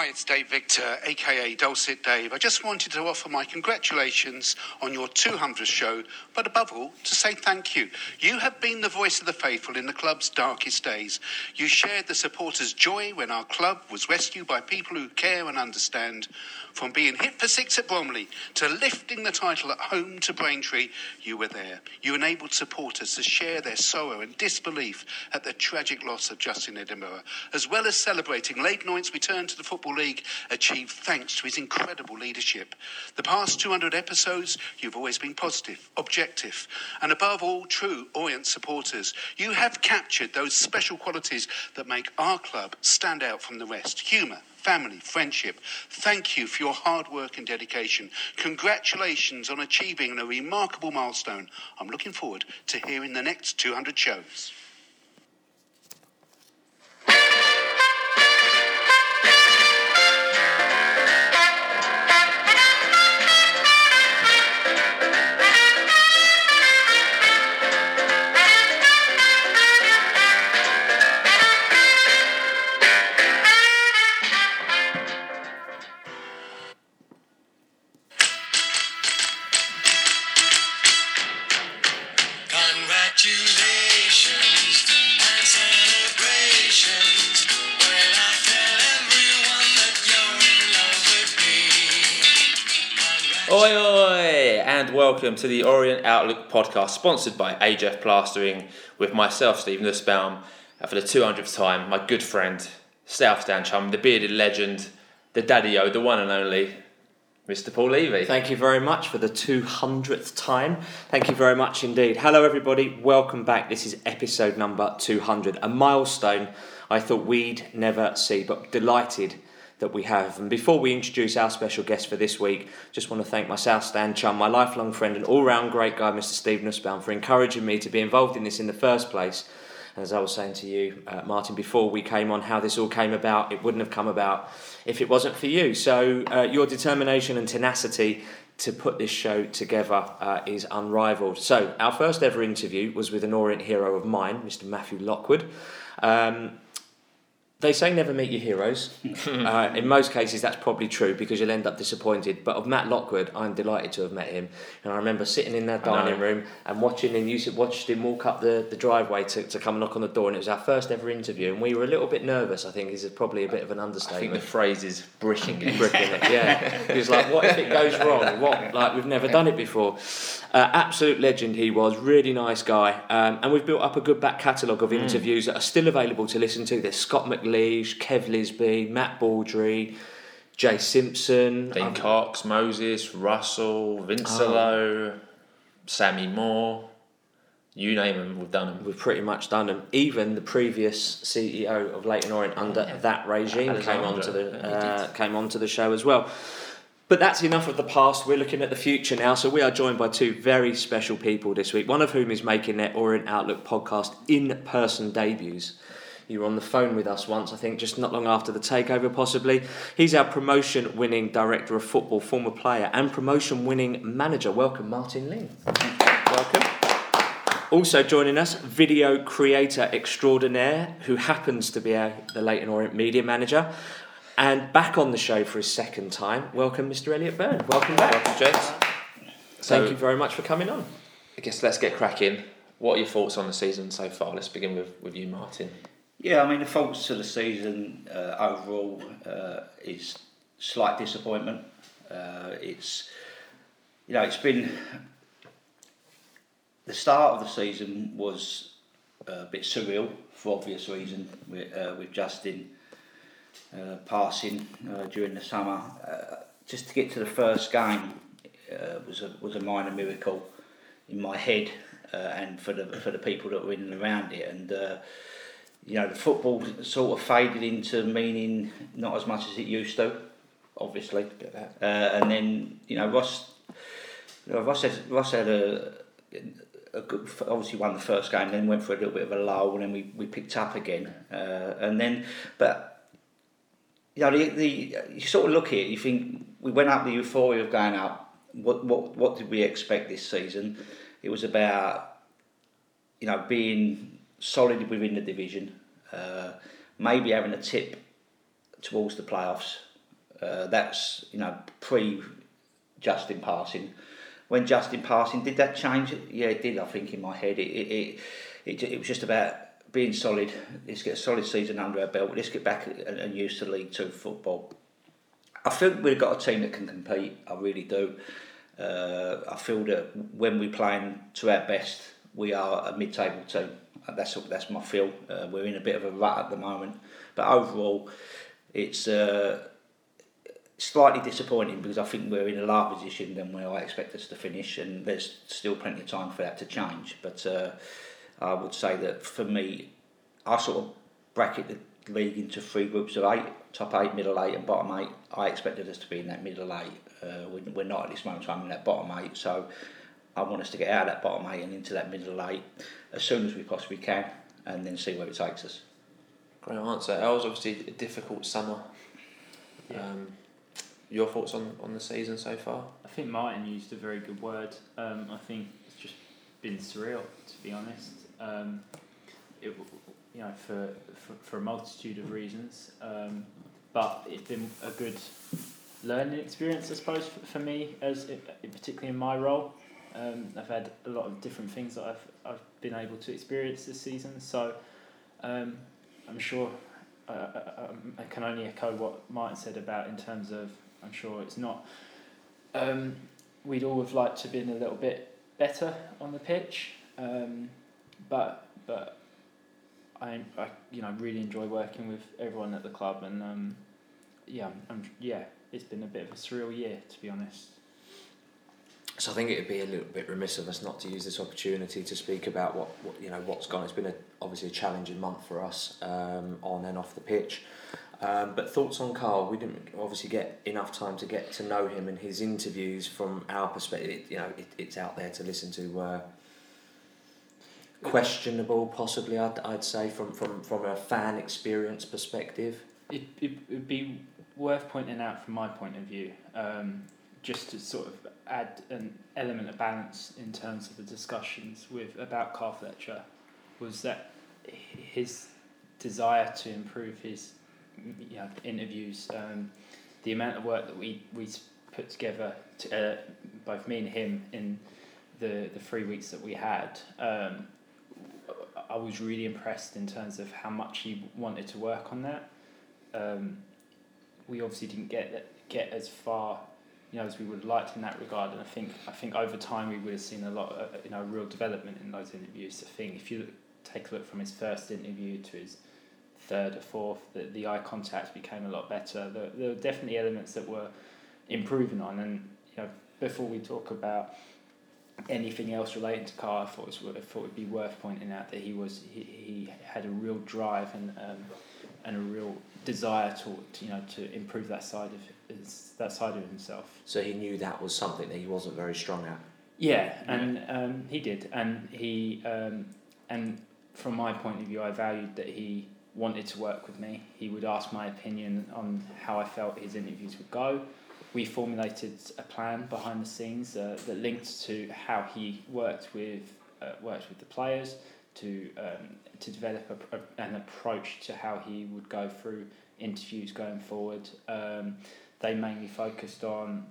Hi, it's Dave Victor, aka Dulcet Dave. I just wanted to offer my congratulations on your 200th show, but above all, to say thank you. You have been the voice of the faithful in the club's darkest days. You shared the supporters' joy when our club was rescued by people who care and understand. From being hit for six at Bromley to lifting the title at home to Braintree, you were there. You enabled supporters to share their sorrow and disbelief at the tragic loss of Justin Edinburgh, as well as celebrating Leyton Orient's return to the Football League, achieved thanks to his incredible leadership. The past 200 episodes, you've always been positive, objective, and above all, true Orient supporters. You have captured those special qualities that make our club stand out from the rest humour, family, friendship. Thank you for your hard work and dedication. Congratulations on achieving a remarkable milestone. I'm looking forward to hearing the next 200 shows. Welcome to the Orient Outlook podcast, sponsored by AJF Plastering, with myself, Stephen Nussbaum, and for the 200th time, my good friend, South Stand chum, the bearded legend, the daddy-o, the one and only, Mr. Paul Levy. Thank you very much for the 200th time. Thank you very much indeed. Hello, everybody. Welcome back. This is episode number 200, a milestone I thought we'd never see, but delighted that we have. And before we introduce our special guest for this week, just want to thank my South Stand chum, my lifelong friend and all round great guy, Mr. Steve Nussbaum, for encouraging me to be involved in this in the first place. And as I was saying to you, uh, Martin, before we came on, how this all came about, it wouldn't have come about if it wasn't for you. So uh, your determination and tenacity to put this show together uh, is unrivaled. So our first ever interview was with an Orient hero of mine, Mr. Matthew Lockwood. Um, they say never meet your heroes. uh, in most cases, that's probably true because you'll end up disappointed. But of Matt Lockwood, I'm delighted to have met him. And I remember sitting in that dining room and watching him. You watched him walk up the, the driveway to, to come and knock on the door, and it was our first ever interview. And we were a little bit nervous. I think is probably a bit of an I think understatement. the phrase is bricking it. bricking it. Yeah, he was like, "What if it goes wrong? What like we've never done it before." Uh, absolute legend he was, really nice guy, um, and we've built up a good back catalogue of interviews that are still available to listen to. There's Scott McGleish, Kev Lisbie, Matt Baudry, Jay Simpson. Dean Um, Cox, Moses, Russell, Oh. Vincelot, Sammy Moore, you name them, we've done them. We've pretty much done them. Even the previous CEO of Leyton Orient under that regime came onto the uh, came onto the show as well. But that's enough of the past. We're looking at the future now. So we are joined by two very special people this week. One of whom is making their Orient Outlook podcast in-person debuts. You were on the phone with us once, I think, just not long after the takeover, possibly. He's our promotion-winning director of football, former player, and promotion-winning manager. Welcome, Martin Ling. Welcome. Also joining us, video creator extraordinaire, who happens to be our, the Leyton Orient media manager, and back on the show for his second time. Welcome, Mr. Elliot Byrne. Welcome back. Welcome, gents. Thank you very much for coming on. I guess let's get cracking. What are your thoughts on the season so far? Let's begin with, with you, Martin. Yeah, I mean the faults to the season uh, overall uh, is slight disappointment. Uh, it's you know it's been the start of the season was a bit surreal for obvious reason with, uh, with Justin uh, passing uh, during the summer. Uh, just to get to the first game uh, was a was a minor miracle in my head uh, and for the for the people that were in and around it and. Uh, you know, the football sort of faded into meaning not as much as it used to, obviously. Uh, and then, you know, Ross, you know, Ross, had, Ross had a, a good, obviously won the first game, then went for a little bit of a lull, and then we, we picked up again. Uh, and then, but, you know, the, the, you sort of look at it, you think, we went up the euphoria of going up. What, what, what did we expect this season? It was about, you know, being solid within the division, uh, maybe having a tip towards the playoffs, Uh, that's you know pre Justin passing. When Justin passing, did that change? Yeah, it did. I think in my head, it it it, it, it was just about being solid. Let's get a solid season under our belt. Let's get back and, and used to League Two football. I think we've got a team that can compete. I really do. Uh, I feel that when we're playing to our best, we are a mid-table team. Uh, That's that's my feel. Uh, we're in a bit of a rut at the moment, but overall, it's uh, slightly disappointing because I think we're in a lower position than where I expect us to finish, and there's still plenty of time for that to change. But uh, I would say that for me, I sort of bracket the league into three groups of eight: top eight, middle eight, and bottom eight. I expected us to be in that middle eight. Uh, we- we're not at this moment in time in that bottom eight, so I want us to get out of that bottom eight and into that middle eight as soon as we possibly can, and then see where it takes us. Great answer. That was obviously a difficult summer. Yeah. Um, your thoughts on, on the season so far? I think Martin used a very good word. Um, I think it's just been surreal, to be honest. Um, it, you know, for, for for a multitude of reasons, um, but it's been a good learning experience, I suppose, for, for me, as particularly in my role. Um, I've had a lot of different things that I've I've been able to experience this season, so um, I'm sure I, I, I can only echo what Martin said about in terms of I'm sure it's not. Um, we'd all have liked to have been a little bit better on the pitch, um, but but I, I you know really enjoy working with everyone at the club and um, yeah I'm, yeah it's been a bit of a surreal year to be honest. So I think it would be a little bit remiss of us not to use this opportunity to speak about what, what you know what's gone. It's been a, obviously a challenging month for us um, on and off the pitch. Um, but thoughts on Carl? We didn't obviously get enough time to get to know him and his interviews from our perspective. It, you know, it, it's out there to listen to. Uh, questionable, possibly. I'd, I'd say from, from, from a fan experience perspective. It, it would be worth pointing out from my point of view, um, just to sort of add an element of balance in terms of the discussions with about Carl Fletcher, was that his desire to improve his you know, interviews, um, the amount of work that we, we put together, to, uh, both me and him, in the, the three weeks that we had, um, I was really impressed in terms of how much he wanted to work on that. Um, we obviously didn't get get as far, you know, as we would have liked in that regard. And I think I think over time we would have seen a lot, of, you know, real development in those interviews. I think if you take a look from his first interview to his third or fourth, the, the eye contact became a lot better. There, there were definitely elements that were improving on. And you know, before we talk about anything else relating to Carl, I thought it, was, I thought it'd be worth pointing out that he was he, he had a real drive and um, and a real desire to, to you know to improve that side of his, that side of himself. So he knew that was something that he wasn't very strong at. Yeah, and um, he did, and he um, and from my point of view, I valued that he wanted to work with me. He would ask my opinion on how I felt his interviews would go. We formulated a plan behind the scenes uh, that linked to how he worked with uh, worked with the players to um, to develop a, a, an approach to how he would go through interviews going forward. Um, they mainly focused on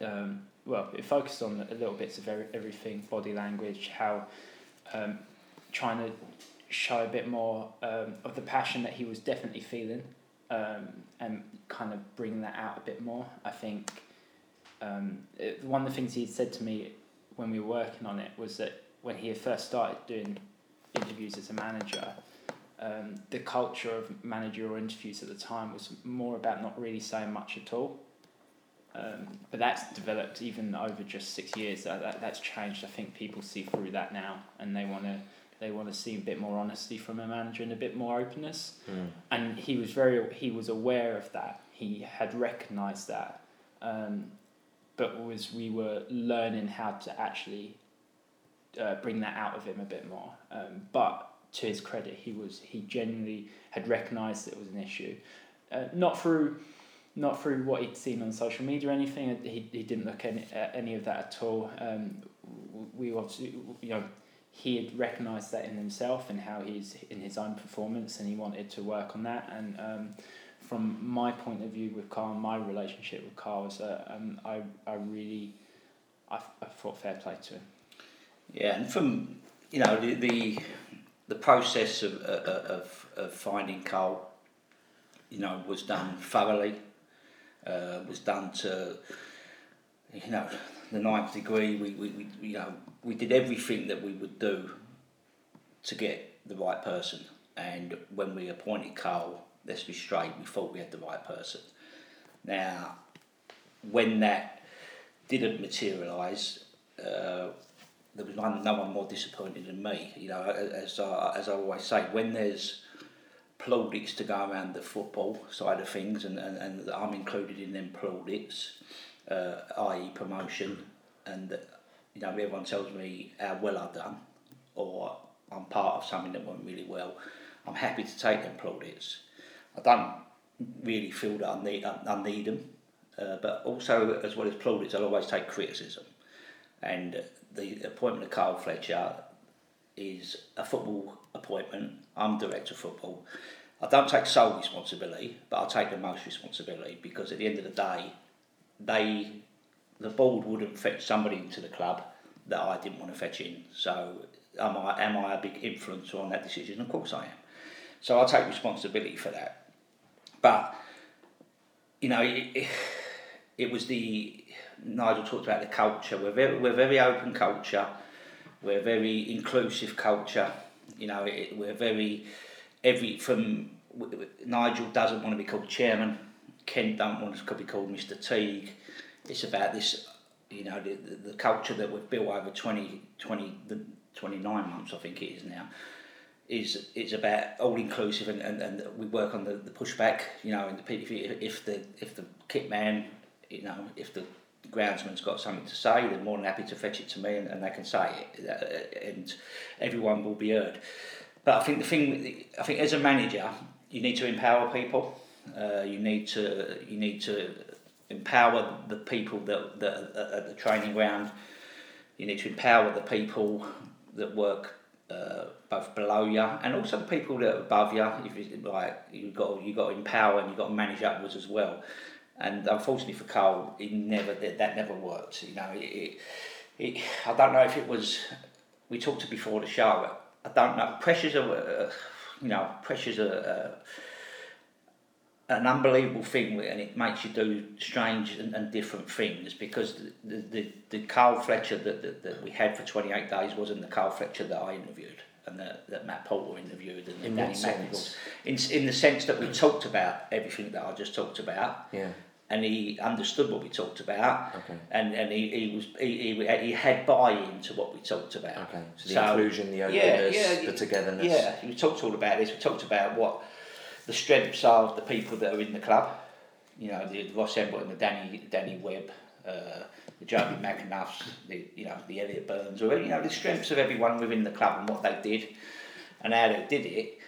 um, well, it focused on a little bits of every, everything, body language, how um, trying to show a bit more um, of the passion that he was definitely feeling, um, and kind of bring that out a bit more. I think um, it, one of the things he said to me when we were working on it was that when he first started doing interviews as a manager, um, the culture of managerial interviews at the time was more about not really saying much at all. Um, but that's developed even over just six years. That, that that's changed. I think people see through that now, and they want to they want to see a bit more honesty from a manager and a bit more openness. And he was very he was aware of that. He had recognised that, um, but was we were learning how to actually uh, bring that out of him a bit more. Um, but to his credit, he was he genuinely had recognised that it was an issue, uh, not through not through what he'd seen on social media or anything. He, he didn't look any, at any of that at all. Um, we obviously, you know, he had recognised that in himself and how he's in his own performance, and he wanted to work on that. And um, from my point of view with Carl, my relationship with Carl was that um, I, I really, I, I thought fair play to him. Yeah, and from you know the the, the process of, uh, of of finding Carl, you know, was done thoroughly. Uh, was done to, you know, the ninth degree. We, we, we you know we did everything that we would do to get the right person. And when we appointed Carl, let's be straight, we thought we had the right person. Now, when that didn't materialise, uh, there was no, no one more disappointed than me. You know, as I, as I always say, when there's plaudits to go around the football side of things, and, and, and I'm included in them plaudits, uh, i.e. promotion, and you know everyone tells me how well I've done, or I'm part of something that went really well. I'm happy to take them plaudits. I don't really feel that I need I, need them, uh, but also as well as plaudits, I'll always take criticism. And the appointment of Carl Fletcher is a football appointment. I'm director of football. I don't take sole responsibility, but I take the most responsibility because at the end of the day, they, the board wouldn't fetch somebody into the club that I didn't want to fetch in. So am I, am I a big influencer on that decision? Of course I am. So I take responsibility for that. But, you know, it, it, it was the, Nigel talked about the culture. We're very, we're very open culture. We're very inclusive culture. You know, it, we're very, every, from, Nigel doesn't want to be called chairman. Kent don't want to be called Mr Teague. It's about this, you know, the, the, the culture that we've built over 20, 20, the 29 months, I think it is now, is is about all inclusive and, and, and we work on the, the pushback, you know, and the, pe- if, if the if the kit man, you know, if the groundsman's got something to say, they're more than happy to fetch it to me and, and they can say it, uh, and everyone will be heard. But I think the thing, I think as a manager, you need to empower people. Uh, you need to you need to empower the people that, that are at the training ground. You need to empower the people that work uh, both below you and also the people that are above you. If like, you've got you got to empower and you've got to manage upwards as well. And unfortunately for Cole, he never did that. Never worked. You know, it, it, I don't know if it was. We talked to before the show. I don't know. Pressures are, uh, you know, pressures are. Uh, an unbelievable thing and it makes you do strange and, and different things because the, the, the Carl Fletcher that, that, that we had for 28 days wasn't the Carl Fletcher that I interviewed and that, that Matt Porter interviewed and In Danny Macklin. In, in the sense that we talked about everything that I just talked about Yeah. and he understood what we talked about Okay. and, and he, he was he, he, he had buy-in to what we talked about Okay. So the inclusion, the openness, the togetherness. yeah, we talked all about this. We talked about what the strengths are the people that are in the club. You know, the Ross Embleton and the Danny Danny Webb, uh, the Jobi McAnuffs, the you know the Elliot Byrnes, or you know the strengths of everyone within the club and what they did, and how they did it.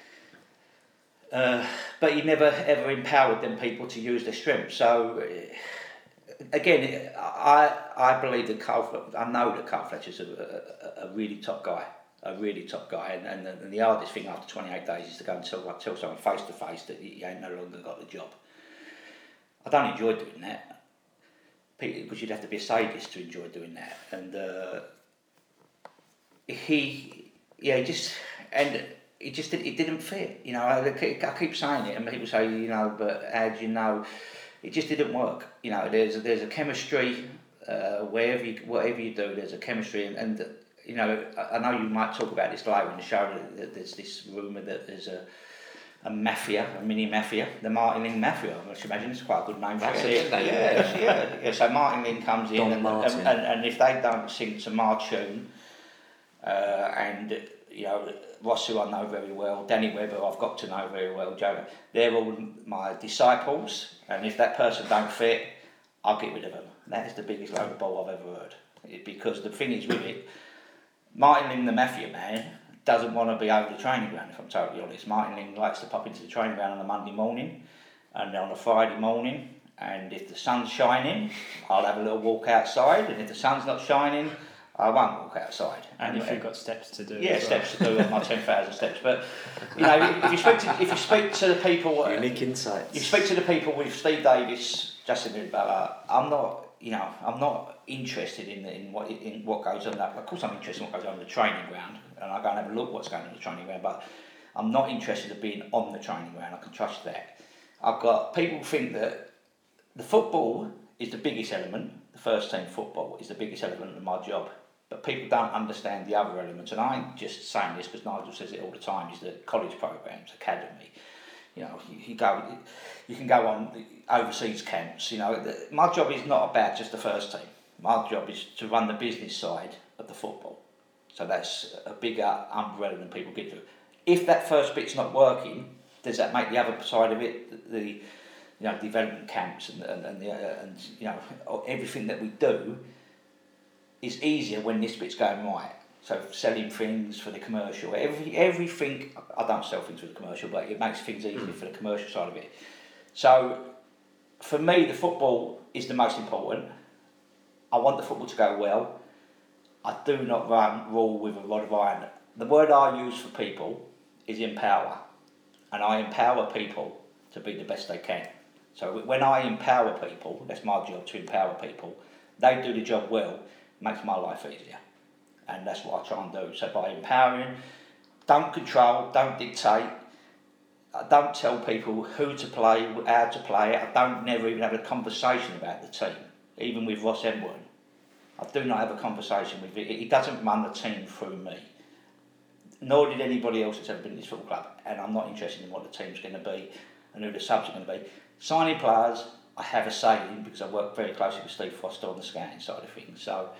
Uh, but he never ever empowered them people to use their strengths. So uh, again, I I believe that Carl. I know that Carl Fletcher's a, a, a really top guy, a really top guy, and, and, the, and the hardest thing after twenty eight days is to go and tell tell someone face to face that you ain't no longer got the job. I don't enjoy doing that, because you'd have to be a sadist to enjoy doing that, and uh, he, yeah, he just and it just it didn't fit. You know, I, keep- I keep saying it, and people say, you know, but how do you know? It just didn't work. You know, there's a, there's a chemistry uh, wherever you whatever you do, there's a chemistry, and, and you know, I, I know you might talk about this later in the show. That, that there's this rumor that there's a a mafia, a mini mafia, the Martin Ling Mafia. I should imagine it's quite a good name for That's it. it, isn't it? Yeah, yeah, yeah. So Martin Ling comes in, and, Martin. and, and, and if they don't sing to my tune, uh, and you know Ross, who I know very well, Danny Webber, I've got to know very well, Joe, they're all my disciples, and if that person don't fit, I'll get rid of them. That is the biggest load of bull I've ever heard. It- because the thing is with it, Martin Ling, the mafia man, doesn't want to be over the training ground, if I'm totally honest. Martin Ling likes to pop into the training ground on a Monday morning and on a Friday morning, and if the sun's shining, I'll have a little walk outside, and if the sun's not shining, I won't walk outside. And if you've got steps to do. Yeah, as well. steps to do on my 10,000 steps. But, you know, if you speak to, if you speak to the people, uh, Unique insights. you speak to the people with Steve Davis, Justin Butler, I'm not, you know, I'm not interested in, in what in what goes on that. Of course, I'm interested in what goes on in the training ground, and I go and have a look what's going on in the training ground. But I'm not interested in being on the training ground. I can trust that. I've got people think that the football is the biggest element. The first team football is the biggest element of my job. But people don't understand the other elements, and I'm just saying this because Nigel says it all the time. Is the college programs, academy, you know, you, you go, you can go on overseas camps. You know, my job is not about just the first team. My job is to run the business side of the football. So that's a bigger umbrella than people get to. If that first bit's not working, does that make the other side of it the, you know, development camps and and and, the, uh, and you know everything that we do is easier when this bit's going right. So selling things for the commercial, every everything. I don't sell things for the commercial, but it makes things easier hmm. for the commercial side of it. So, for me, the football is the most important. I want the football to go well. I do not run rule with a rod of iron. The word I use for people is empower, and I empower people to be the best they can. So when I empower people, that's my job to empower people. They do the job well, makes my life easier, and that's what I try and do. So by empowering, don't control, don't dictate. I don't tell people who to play, how to play. I don't never even have a conversation about the team, even with Ross Edwin. I do not have a conversation with it. He doesn't run the team through me. Nor did anybody else that's ever been in this football club. And I'm not interested in what the team's going to be and who the subs are going to be. Signing players, I have a say in because I work very closely with Steve Foster on the scouting side of things. So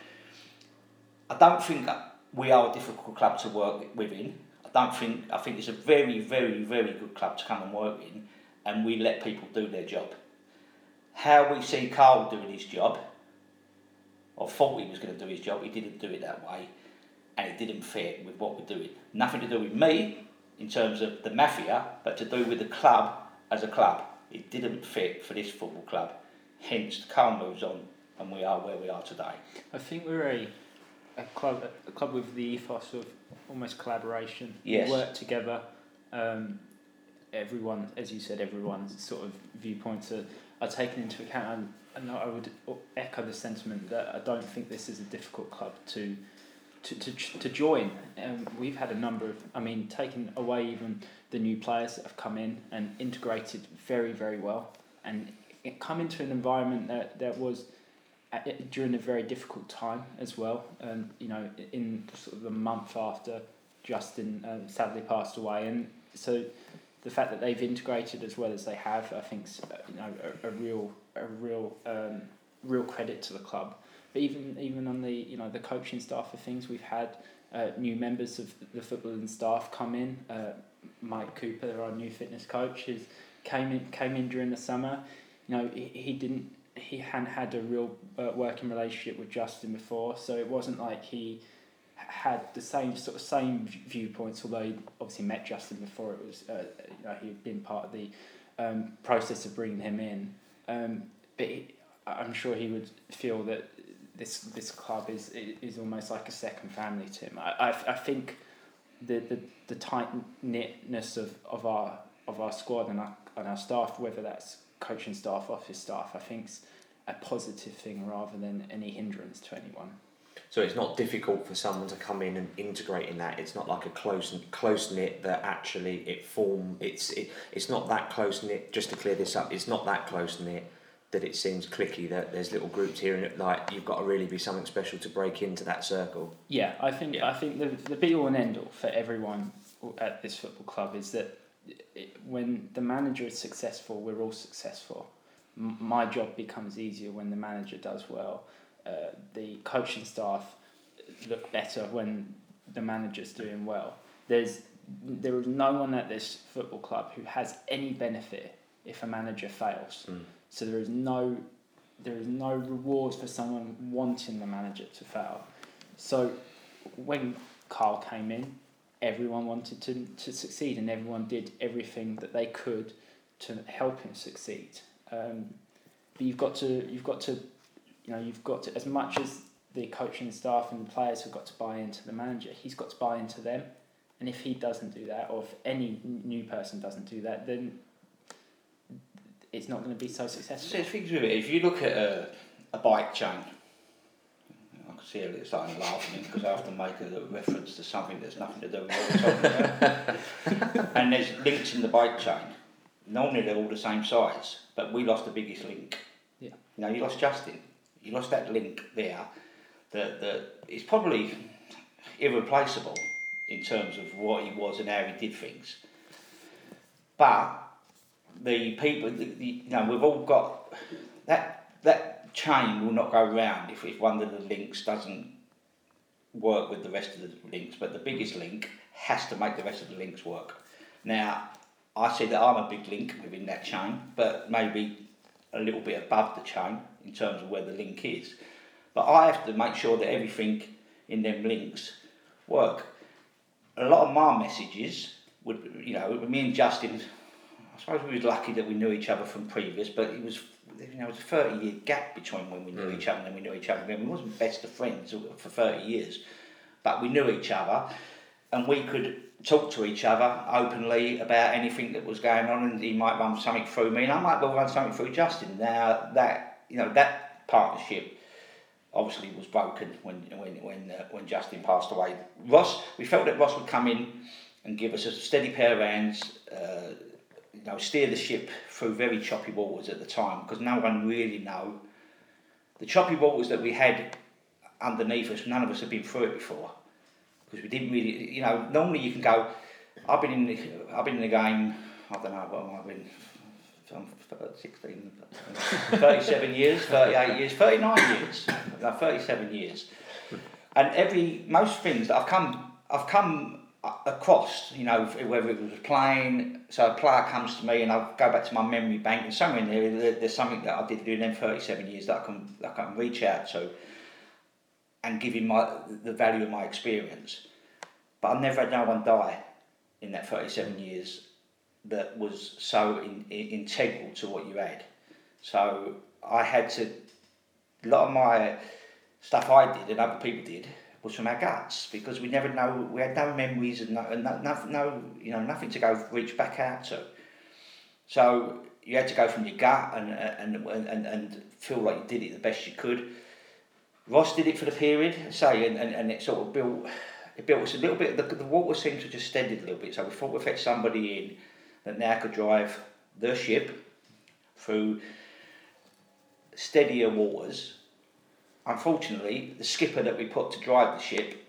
I don't think we are a difficult club to work within. I don't think I think it's a very, very, very good club to come and work in, and we let people do their job. How we see Carl doing his job, or thought he was going to do his job, he didn't do it that way, and it didn't fit with what we're doing. Nothing to do with me in terms of the mafia, but to do with the club as a club. It didn't fit for this football club. Hence, Carl moves on, and we are where we are today. I think we're a, a club a club with the ethos of almost collaboration. Yes. Work together. Um, everyone, as you said, everyone's sort of viewpoints are, are taken into account. And, and I would echo the sentiment that I don't think this is a difficult club to to, to, to join. Um, we've had a number of, I mean, taken away even the new players that have come in and integrated very, very well and come into an environment that, that was during a very difficult time as well. Um, you know, in sort of the month after Justin um, sadly passed away, and so the fact that they've integrated as well as they have, I think, uh, you know, a, a real, a real, um, real credit to the club. But even even on the you know the coaching staff of things, we've had uh, new members of the footballing staff come in. Uh, Mike Cooper, our new fitness coach, has came in came in during the summer. You know, he, he didn't he hadn't had a real uh, working relationship with Justin before, so it wasn't like he had the same sort of same viewpoints. Although he obviously met Justin before, it was uh, you know he'd been part of the um, process of bringing him in. Um, but he, I'm sure he would feel that this this club is is almost like a second family to him. I I, I think the the, the tight knitness of, of our of our squad and our and our staff, whether that's coaching staff, office staff, I think's a positive thing rather than any hindrance to anyone. So it's not difficult for someone to come in and integrate in that. It's not like a close close knit that actually it form. It's it, it's not that close knit. Just to clear this up, it's not that close knit that it seems clicky. That there's little groups here and it, like you've got to really be something special to break into that circle. Yeah, I think Yeah. I think the the be all and end all for everyone at this football club is that it, when the manager is successful, we're all successful. M- my job becomes easier when the manager does well. Uh, the coaching staff look better when the manager's doing well. There's there is no one at this football club who has any benefit if a manager fails. Mm. So there is no there is no rewards for someone wanting the manager to fail. So when Carl came in, everyone wanted to, to succeed and everyone did everything that they could to help him succeed. Um, but you've got to you've got to you know you've got to as much as the coaching staff and the players have got to buy into the manager. He's got to buy into them, and if he doesn't do that, or if any new person doesn't do that, then it's not going to be so So successful. there's things with it. If you look at a, a bike chain, I can see Elliot starting laughing because I often make a reference to something that's nothing to do with what we're talking about. and there's links in the bike chain. Normally they're all the same size, but we lost the biggest link. Yeah. You know, you lost Justin. You lost that link there that, that is probably irreplaceable in terms of what he was and how he did things. But the people, the, the, you know, we've all got that that chain will not go round if, if one of the links doesn't work with the rest of the links. But the biggest link has to make the rest of the links work. Now, I see that I'm a big link within that chain, but maybe a little bit above the chain in terms of where the link is. But I have to make sure that everything in them links work. A lot of my messages would, you know, me and Justin, I suppose we was lucky that we knew each other from previous, but it was, you know, it was a 30 year gap between when we knew each other and then we knew each other again. We wasn't best of friends for 30 years, but we knew each other and we could talk to each other openly about anything that was going on and he might run something through me and I might well run something through Justin. Now that, you know, that partnership obviously was broken when when when uh, when Justin passed away. Ross, we felt that Ross would come in and give us a steady pair of hands, uh, you know, steer the ship through very choppy waters at the time because no one really know the choppy waters that we had underneath us. None of us had been through it before because we didn't really, you know. Normally you can go. I've been in the, I've been in the game. I don't know what I been. I'm 16, 37 years, 38 years, 39 years, no, 37 years. And every, most things that I've come, I've come across, you know, whether it was a plane, so a player comes to me and I go back to my memory bank and somewhere in there, there- there's something that I did do in them 37 years that I can, that I can reach out to and give him my, the value of my experience. But I've never had no one die in that 37 years that was so in, in, integral to what you had. So I had to, a lot of my stuff I did and other people did was from our guts because we never know, we had no memories and no, and no, no, you know, nothing to go reach back out to. So you had to go from your gut and, and, and, and feel like you did it the best you could. Ross did it for the period, say, and, and, and it sort of built, it built us a little bit, the, the water seemed to just steadied a little bit. So we thought we'd fetch somebody in that now could drive the ship through steadier waters. Unfortunately, the skipper that we put to drive the ship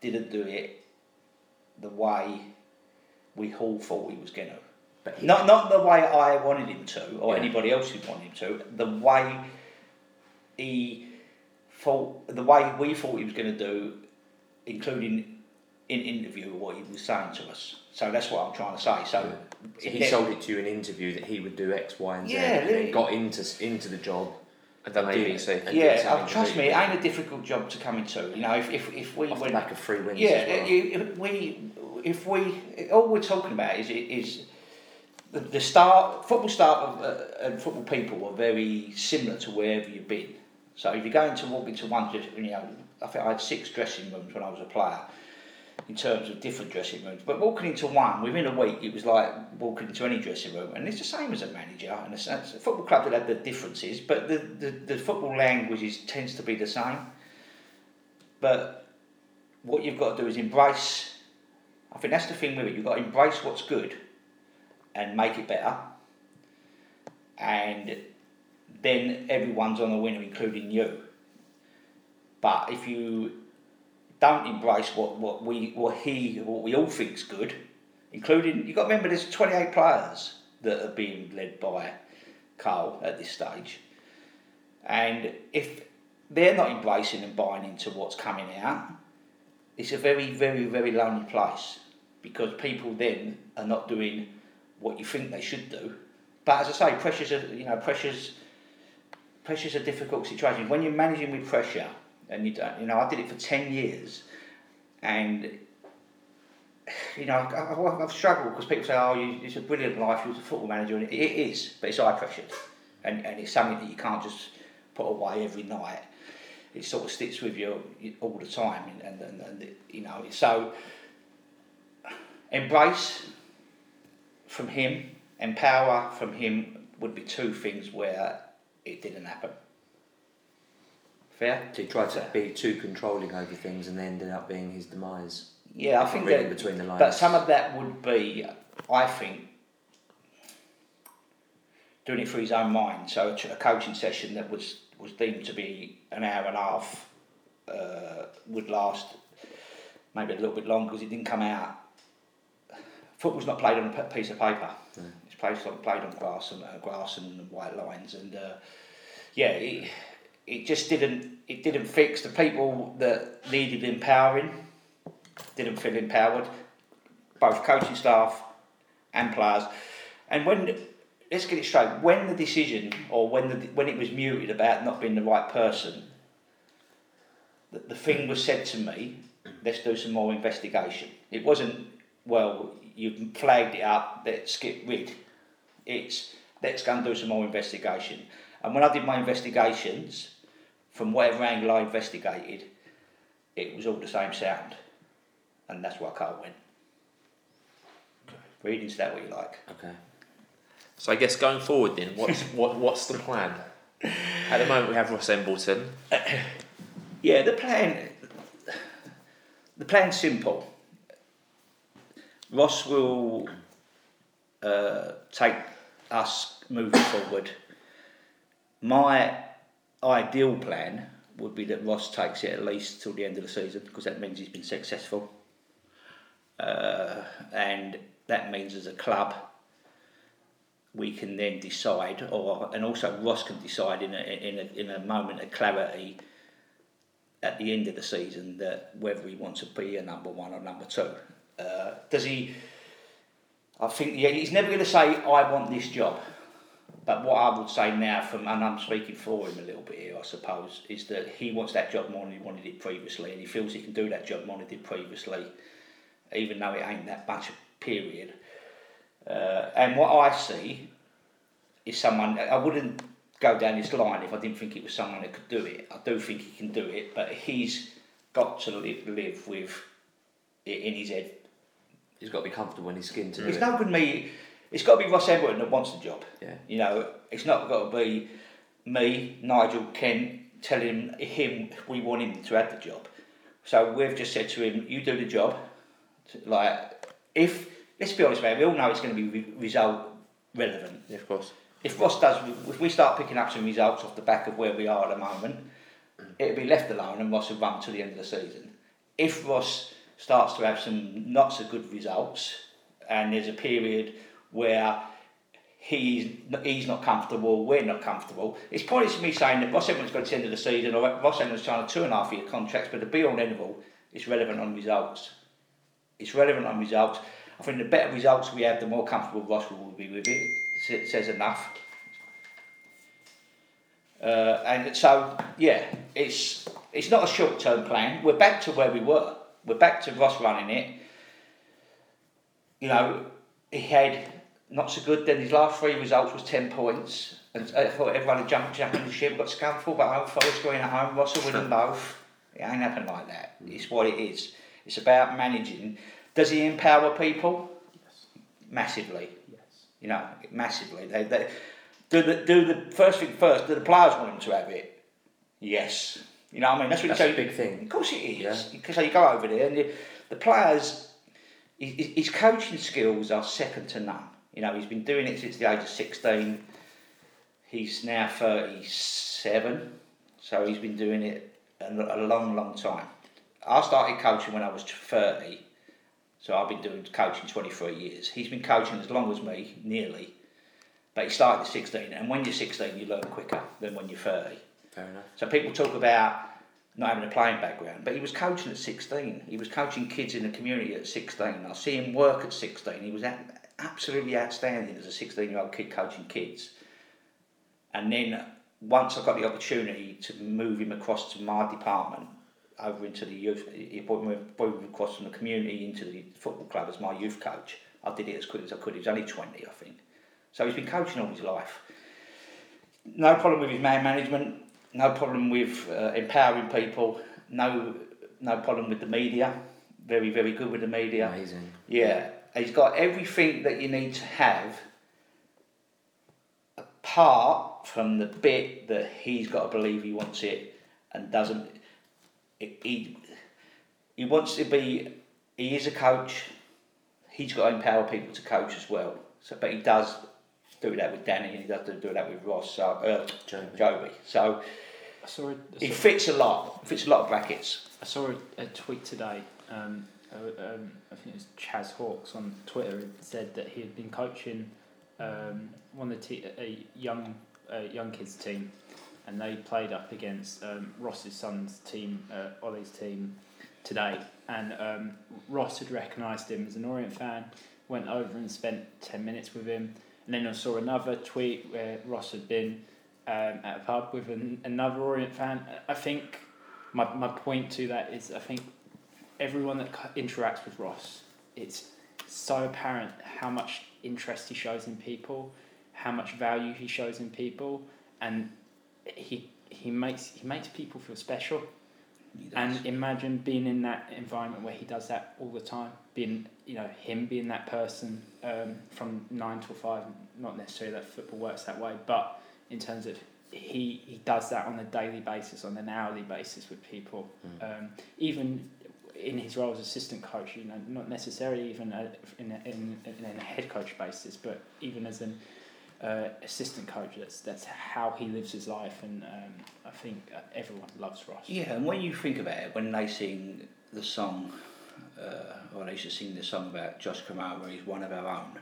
didn't do it the way we all thought he was going to. But he- Not, not the way I wanted him to, or Yeah. anybody else who wanted him to, the way he thought, the way we thought he was going to do, including in interview what he was saying to us. So that's what I'm trying to say. So, So he sold it to you in an interview that he would do X, Y, and Z, Yeah, and got into into the job. And done Did- ABC. and yeah, something uh, trust me, it completely ain't a difficult job to come into. You know, if if, if we off the went, back of three wins. yeah, as well. you- if we if we all we're talking about is is the, the start football start of, uh, and football people are very similar to wherever you've been. So if you go into walk into one, just, you know, I think I had six dressing rooms when I was a player. In terms of different dressing rooms, but walking into one within a week, it was like walking into any dressing room, and it's the same as a manager. And a sense, football club that have the differences, but the, the, the football language is, tends to be the same. But what you've got to do is embrace. I think that's the thing with it. You've got to embrace what's good and make it better. And then everyone's on a winner, including you. But if you don't embrace what, what we what he what we all think's good, including you've got to remember there's 28 players that are being led by Carl at this stage. And if they're not embracing and buying into what's coming out, it's a very, very, very lonely place because people then are not doing what you think they should do. But as I say, pressures are you know pressures pressure's a difficult situation when you're managing with pressure. And you don't, you know, I did it for ten years, and you know, I, I've struggled because people say, "Oh, you, it's a brilliant life. You're a football manager," and it, it is, but it's high pressured, and and it's something that you can't just put away every night. it sort of sticks with you all the time, and and, and you know so embrace from him, empower from him would be two things where it didn't happen. Fair. So he tried to be too controlling over things and they ended up being his demise. Yeah, I think reading that, between the lines. but some of that would be, I think, doing it for his own mind. So a, a coaching session that was was deemed to be an hour and a half uh, would last maybe a little bit longer because it didn't come out. Football's not played on a piece of paper. It's played on played on grass and uh, grass and white lines, and uh, yeah, it, it just didn't it didn't fix the people that needed empowering didn't feel empowered, both coaching staff and players. And when let's get it straight, when the decision or when the when it was muted about not being the right person, the, the thing was said to me, let's do some more investigation. It wasn't well, you've flagged it up, let's get rid. It's let's go and do some more investigation. And when I did my investigations, from whatever angle I investigated, it was all the same sound and that's why Carl went. Read into that what you like. Okay. So I guess going forward then, what's what what's the plan? At the moment we have Ross Embleton. Yeah, the plan. The plan's simple. Ross will uh, take us moving forward. My ideal plan would be that Ross takes it at least till the end of the season because that means he's been successful. Uh, and that means as a club we can then decide, or and also Ross can decide in a, in a, in a moment of clarity at the end of the season that whether he wants to be a number one or number two. Uh, does he? I think yeah, he's never going to say I want this job. But what I would say now, from and I'm speaking for him a little bit here, I suppose, is that he wants that job more than he wanted it previously, and he feels he can do that job more than he did previously, even though it ain't that much a period. Uh, and what I see is someone I wouldn't go down this line if I didn't think it was someone that could do it. I do think he can do it, but he's got to live, live with it in his head. He's got to be comfortable in his skin to do It's it. no good me. It's got to be Ross Embleton that wants the job. Yeah. You know, it's not got to be me, Nigel, Kent telling him we want him to have the job. So we've just said to him, you do the job. Like, if let's be honest, man, we all know it's going to be re- result relevant. Yeah, of course. If Ross does, if we start picking up some results off the back of where we are at the moment, it'll be left alone and Ross will run to the end of the season. If Ross starts to have some not so good results and there's a period where he's he's not comfortable, we're not comfortable, it's pointless to me saying that Ross Edmonds got to the end of the season or Ross Edmonds trying to two and a half year contracts, but the be all and end of all, it's relevant on results. It's relevant on results. I think the better results we have, the more comfortable Ross will be with it. It says enough. Uh, and so, yeah, it's it's not a short term plan. We're back to where we were. We're back to Ross running it. You know, he had not so good. Then his last three results was ten points, and uh, I thought everyone had jumped jumping the ship. Got Scunthorpe but home, Forest Green at home, Ross will win them both. It ain't happened like that. It's what it is. It's about managing. Does he empower people? Yes. Massively. Yes. You know, massively. They, they, do the do the first thing first. Do the players want him to have it? Yes. You know, what I mean, that's what That's you a big thing. Of course it is. Yeah. Because you go over there and the, the players, his coaching skills are second to none. You know, he's been doing it since the age of sixteen. He's now thirty-seven, so he's been doing it a, long, long time. I started coaching when I was thirty, so I've been doing coaching twenty-three years. He's been coaching as long as me, nearly. But he started at 16, and when you're 16, you learn quicker than when you're 30. Fair enough. So people talk about not having a playing background, but he was coaching at 16. He was coaching kids in the community at 16. I see him work at 16. He was a- absolutely outstanding as a 16 year old kid coaching kids. And then once I got the opportunity to move him across to my department, over into the youth, he brought me, brought him across from the community into the football club as my youth coach. I did it as quick as I could. He was only 20, I think. So he's been coaching all his life. No problem with his man management, no problem with uh, empowering people. No, no problem with the media. Very, very good with the media. Amazing. Yeah, he's got everything that you need to have, apart from the bit that he's got to believe he wants it and doesn't. He he wants to be. He is a coach. He's got to empower people to coach as well. So, but he does do that with Danny, and he does do that with Ross. So, uh, Joby. Joby. So I saw a, he fits a lot. Fits a lot of brackets. I saw a, a tweet today. Um, uh, um, I think it was Chaz Hawks on Twitter. It said that he had been coaching um, one of the te- a young uh, young kids team, and they played up against um, Ross's son's team, uh, Ollie's team, today. And um, Ross had recognised him as an Orient fan, went over and spent ten minutes with him. And then I saw another tweet where Ross had been um, at a pub with an, another Orient fan. I think my, my point to that is I think everyone that interacts with Ross, it's so apparent how much interest he shows in people, how much value he shows in people, and he he makes he makes people feel special. And imagine being in that environment where he does that all the time, being you know him being that person um, from nine till five. Not necessarily that football works that way, but in terms of he he does that on a daily basis, on an hourly basis with people. Um, even in his role as assistant coach, you know, not necessarily even a, in, a, in, in a head coach basis, but even as an uh, assistant coach, that's that's how he lives his life, and um, I think uh, everyone loves Ross. Yeah, and when you think about it, when they sing the song, uh, or they used to sing the song about Josh Koroma, he's one of our own.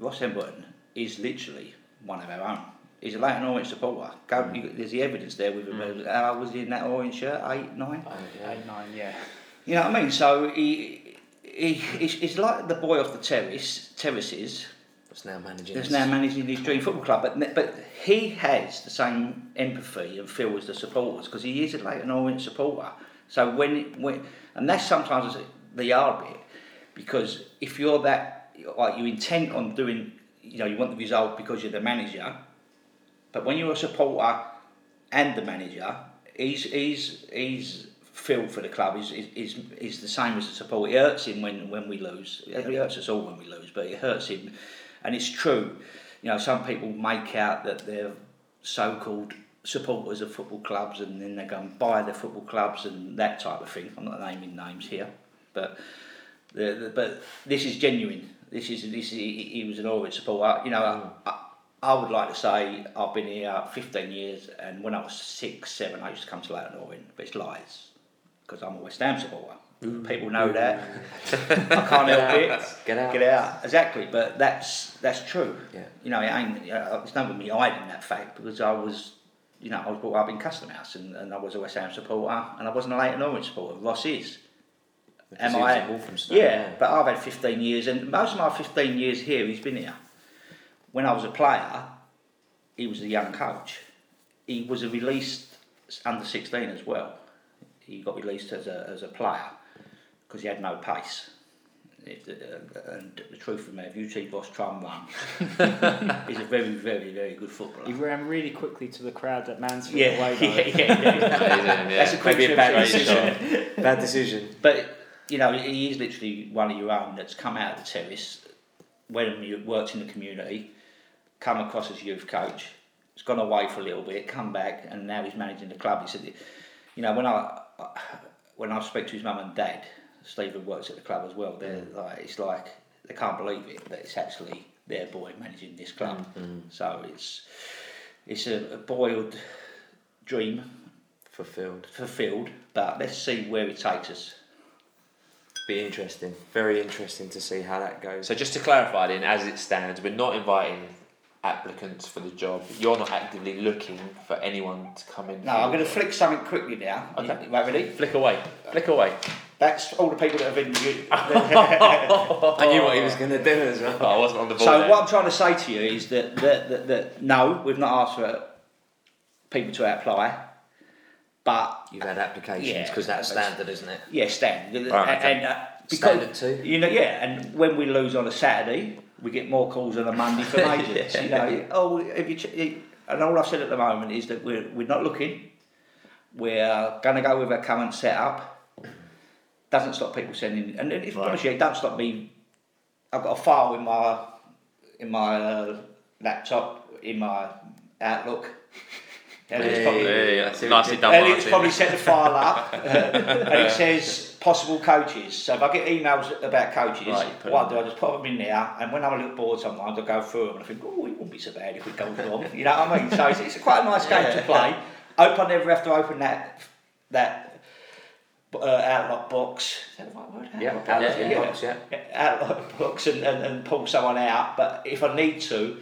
Ross Embleton is literally one of our own. He's a Leyton Orient supporter. Go, you, there's the evidence there with him. How old was he in that orange shirt? Eight, nine? Oh, yeah. Eight nine, yeah. You know what I mean? So he, he, he's, he's like the boy off the terrace, terraces, That's now managing. that's now managing his dream football club. But but he has the same empathy and feel as the supporters because he is a Leyton Orient supporter. So when when and that's sometimes the hard bit because if you're that like you intent on doing, you know, you want the result because you're the manager, but when you're a supporter and the manager, he's he's he's feel for the club is, is, is, is the same as the support. It hurts him when, when we lose. It hurts us all when we lose, but it hurts him. And it's true. You know, some people make out that they're so-called supporters of football clubs and then they go and buy the football clubs and that type of thing. I'm not naming names here, but the, the, but this is genuine. This is this is, he, he was an Orient supporter. You know, I, I, I would like to say I've been here 15 years, and when I was six, seven, I used to come to Leyton Orient, but it's lies because I'm a West Ham supporter. Mm. People know mm. that. I can't help it. Get out. Get out. Exactly, but that's that's true. Yeah. You know, it ain't. Uh, you know, it's not with me hiding that fact because I was, you know, I was brought up in Custom House and, and I was a West Ham supporter and I wasn't a Leyton Orient supporter. Ross is. Because Am I? Yeah, yeah. but I've had 15 years, and most of my 15 years here, he's been here. When I was a player, he was a young coach. He was a released under 16 as well. He got released as a, as a player because he had no pace. If the, uh, and the truth of me, if you see Boss Trum run, he's a very, very, very good footballer. He ran really quickly to the crowd at Mansfield yeah, away. yeah, yeah, yeah. Yeah. That's a quick Maybe a bad decision. Bad decision. But you know, he is literally one of your own that's come out of the terrace, when you worked in the community, come across as youth coach, He's gone away for a little bit, come back, and now he's managing the club. He said, you know, when I when I speak to his mum and dad, Stephen works at the club as well. They're mm. like, it's like they can't believe it that it's actually their boy managing this club. Mm, mm. So it's it's a, a boiled dream Fulfilled. fulfilled, but let's see where it takes us. Be interesting. Very interesting to see how that goes. So just to clarify, then, as it stands, we're not inviting applicants for the job. You're not actively looking for anyone to come in. No, I'm going to flick something quickly now. Okay. You, right, ready? flick away. Flick away. That's all the people that have interviewed. I knew what he was going to do as well. I wasn't on the ball. so there. what I'm trying to say to you is that, that, that, that no, we've not asked for people to apply, but You've had applications because that's that's- standard, isn't it? yeah, standard. Right, okay. and, uh, Standard too? You know, yeah. And when we lose on a Saturday, we get more calls on a Monday from agents. You know, oh, if you, ch- and all I've said at the moment is that we're we're not looking. We're going to go with our current setup. Doesn't stop people sending, and it's Right. honestly, it don't stop me. I've got a file in my in my uh, laptop in my Outlook. And it's probably- Hey, that's nicely done, and it's Martin. probably set the file up, uh, and it says possible coaches. So if I get emails about coaches, Right, what do, I just pop them in there, and when I'm a little bored sometimes, I go through them and I think, oh, it wouldn't be so bad if it goes wrong. You know what I mean? So it's, it's quite a nice game to play. Hope I never have to open that that uh, Outlook box. Is that the right word? Yeah, Outlook Outlook box, box, yeah. Outlook box and, and, and pull someone out. But if I need to,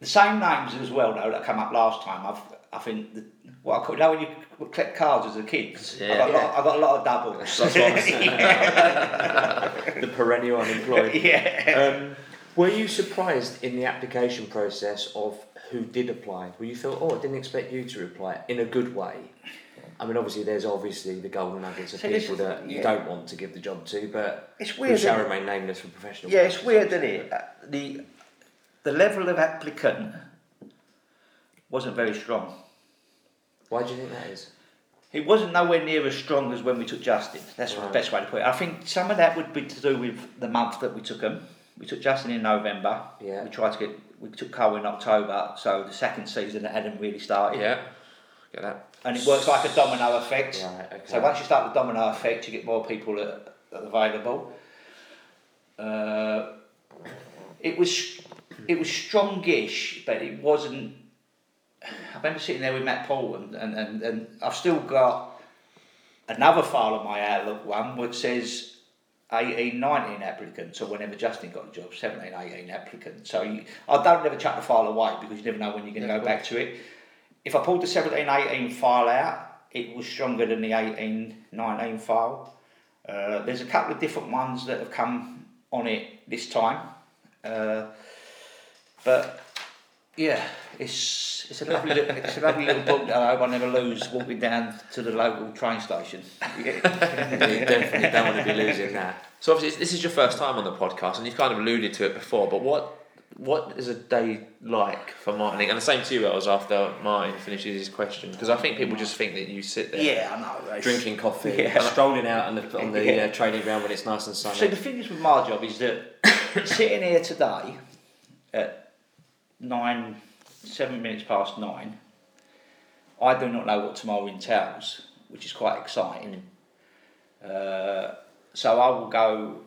the same names as well though that come up last time. I've I think the, what I know when you collect cards as a kid. Yeah. I got a lot. I got a lot of doubles. That's what I'm saying. the perennial unemployed. yeah. Um, were you surprised in the application process of who did apply? Were you thought, oh, I didn't expect you to reply in a good way? I mean, obviously, there's obviously the golden nuggets of this people that you don't want to give the job to, but It's who weird. shall remain nameless for professional. Yeah, it's weird, isn't it? Uh, The the level of applicant wasn't very strong. Why do you think that is? It wasn't nowhere near as strong as when we took Justin. That's the best way to put it. I think some of that would be to do with the month that we took him. We took Justin in November. Yeah. We tried to get. We took Carl in October, so the second season that hadn't really started. Yeah, get that. And it works like a domino effect. Right, okay. So once you start the domino effect, you get more people that that are available. Uh, it was it was strongish, but it wasn't. I remember sitting there with Matt Paul, and, and, and, and I've still got another file on my Outlook one which says 18, 19 applicants, or whenever Justin got a job, 17, 18 applicants. So you, I don't ever chuck the file away because you never know when you're going to Yeah, go back to it. If I pulled the 17, 18 file out, it was stronger than the 18, 19 file. Uh, there's a couple of different ones that have come on it this time. Uh, but yeah, it's it's a lovely little, it's a lovely little book that I hope I never lose walking down to the local train station. you definitely don't want to be losing that. So obviously, this is your first time on the podcast, and you've kind of alluded to it before. But what what is a day like for Martin? And the same to you, Els, after Martin finishes his question, because I think people just think that you sit there. Yeah, I know. it's- Drinking coffee, Yeah. strolling out on the, on the Yeah. uh, training ground when it's nice and sunny. So the thing is with my job is that sitting here today at nine, seven minutes past nine, I do not know what tomorrow entails, which is quite exciting. Uh, so I will go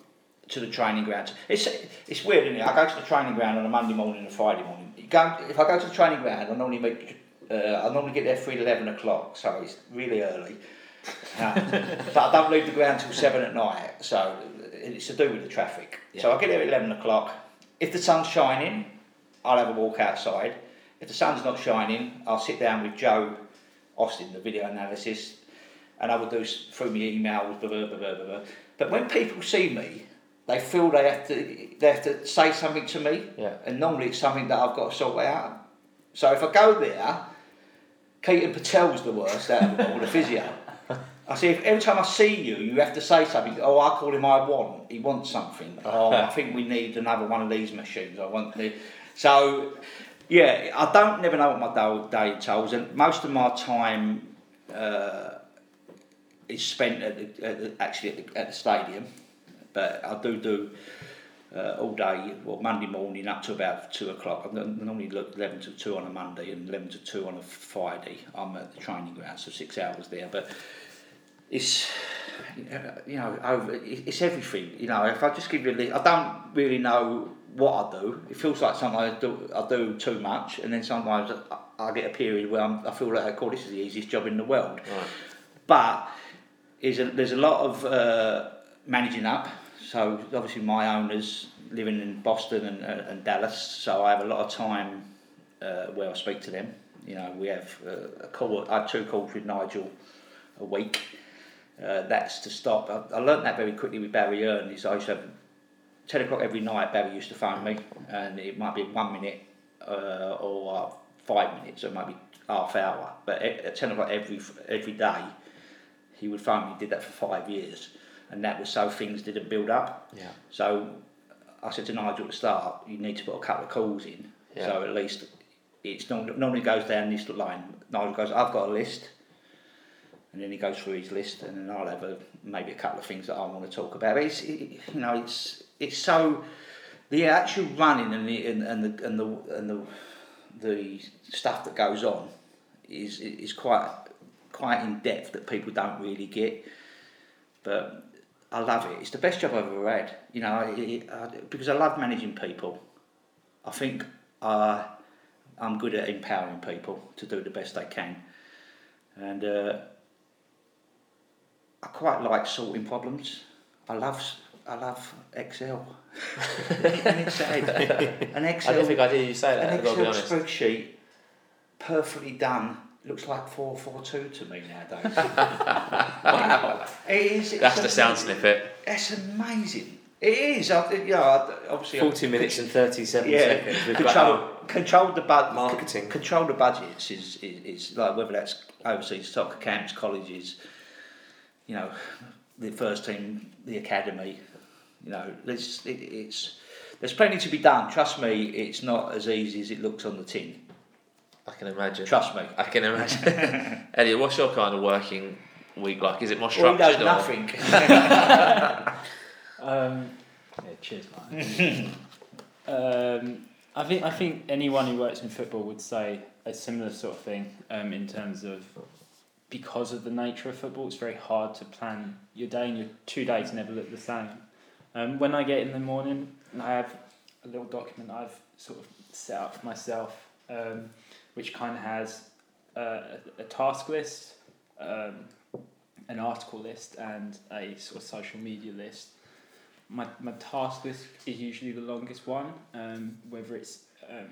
to the training ground. It's it's weird, isn't it? I go to the training ground on a Monday morning and a Friday morning. Go, if I go to the training ground, I normally make, uh, I normally get there for eleven o'clock, so it's really early. Uh, but I don't leave the ground till seven at night, so it's to do with the traffic. So I get there at eleven o'clock. If the sun's shining, I'll have a walk outside. If the sun's not shining, I'll sit down with Joe Austin, the video analysis, and I will do through my emails, blah, blah, blah, blah, blah, blah. But when people see me, they feel they have to they have to say something to me, Yeah. and normally it's something that I've got to sort out. So if I go there, Keaton Patel's the worst out of all, the physio. I see if every time I see you, you have to say something. Oh, I call him. I want. He wants something. Oh, I think we need another one of these machines. I want the. So, yeah, I don't never know what my day, entails, and most of my time uh, is spent at the, at the, actually at the, at the stadium. But I do do uh, all day, well, Monday morning up to about two o'clock. I normally look 11 to 2 on a Monday and 11 to 2 on a Friday. I'm at the training ground, so six hours there. But it's, you know, over, it's everything. You know, if I just give you a list, I don't really know what I do. It feels like sometimes I do, I do too much, and then sometimes I, I get a period where I'm, I feel like, oh, this is the easiest job in the world. Right. But is a, there's a lot of uh, managing up. So obviously my owners living in Boston and, and, and Dallas, so I have a lot of time uh, where I speak to them. You know, we have uh, a call. I have two calls with Nigel a week. Uh, that's to stop. I, I learned that very quickly with Barry Hearn. Is I used to have ten o'clock every night. Barry used to phone me, and it might be one minute uh, or uh, five minutes, or it might be half hour. But at at ten o'clock every every day, he would phone me. Did that for five years, and that was so things didn't build up. Yeah. So I said to Nigel at the start, you need to put a couple of calls in, Yeah. so at least it's normally, normally goes down this line. Nigel goes, I've got a list, and then he goes through his list, and then I'll have a, maybe a couple of things that I want to talk about. It's it, you know it's it's so the actual running and the and, and the and the and the the stuff that goes on is is quite quite in depth that people don't really get. But I love it. It's the best job I've ever had. You know, it, it, because I love managing people. I think uh, I'm good at empowering people to do the best they can, and uh, I quite like sorting problems. I love I love Excel. and it's sad. An I Excel don't think I did you say that. an I've got to be Excel spreadsheet, perfectly done, looks like four four two to me nowadays. wow, it is. That's the amazing. sound snippet. It's amazing. It is. I, you know, I- obviously. I- 40 minutes and 37 yeah, seconds. We've control, control the bud, Marketing. Control the budgets is, is, is like whether that's overseas soccer camps, colleges, you know, the first team, the academy. You know, there's it, it's there's plenty to be done. Trust me, it's not as easy as it looks on the tin. I can imagine. Trust me. I can imagine. Elliot, what's your kind of working week like? Is it more Well, he structured? does or- nothing. Um, yeah, cheers, mate. um, I think I think anyone who works in football would say a similar sort of thing um, in terms of because of the nature of football, it's very hard to plan your day, and your two days never look the same. Um, when I get in the morning, I have a little document I've sort of set up for myself, um, which kind of has uh, a, a task list, um, an article list, and a sort of social media list my, my task list is usually the longest one, um, whether it's um,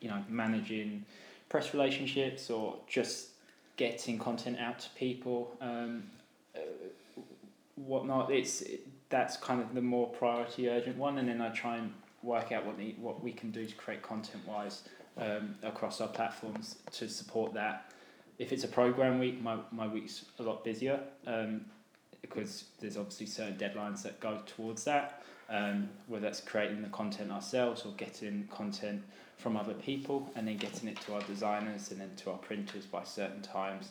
you know managing press relationships or just getting content out to people, um, uh, whatnot. It's it, that's kind of the more priority urgent one, and then I try and work out what the, what we can do to create content wise um, across our platforms to support that. If it's a program week, my, my week's a lot busier. Um, because there's obviously certain deadlines that go towards that, um, whether that's creating the content ourselves or getting content from other people and then getting it to our designers and then to our printers by certain times.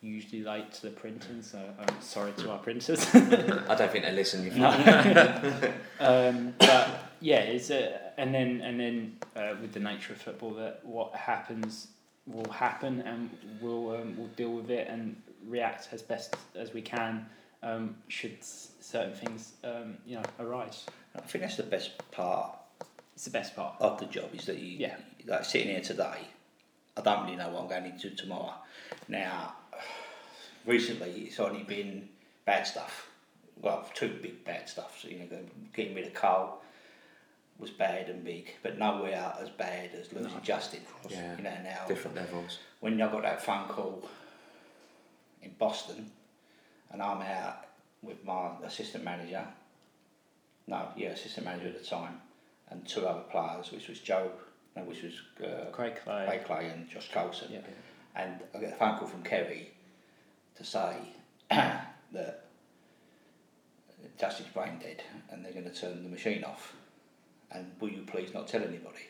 Usually late to the printing, so I'm sorry to our printers. I don't think they listen. You've um, but yeah, it's a, and then and then uh, with the nature of football, that what happens will happen, and we'll um, we'll deal with it and react as best as we can. Um, should certain things um, you know arise, I think that's the best part it's the best part. of the job is that you Yeah. like sitting here today. I don't really know what I'm going into tomorrow. Now, recently it's only been bad stuff. Well, two big bad stuff. So, you know, getting rid of Carl was bad and big, but nowhere as bad as losing Justin. Yeah. You know, now different levels. when I got that phone call in Boston, and I'm out with my assistant manager. No, yeah, assistant manager at the time, and two other players, which was Joe, no, which was uh, Craig Clay. Ray Clay and Josh Coulson. Yeah. And I get a phone call from Kerry to say that Justin's brain dead and they're going to turn the machine off. And will you please not tell anybody?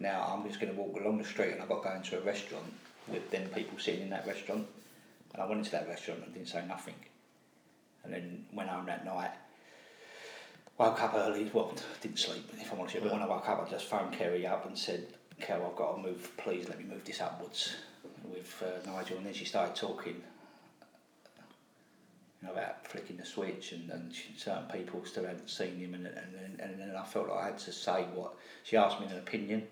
Now I'm just going to walk along the street and I got going to go into a restaurant with then people sitting in that restaurant. And I went into that restaurant and didn't say nothing. And then went home that night. Woke up early, well, didn't sleep, if I'm honest but when I woke up, I just phoned Kerry up and said, "Kerry, I've got to move, please let me move this upwards with uh, Nigel. And then she started talking know, about flicking the switch and, and certain people still hadn't seen him and, and, and, and then I felt like I had to say what she asked me an opinion.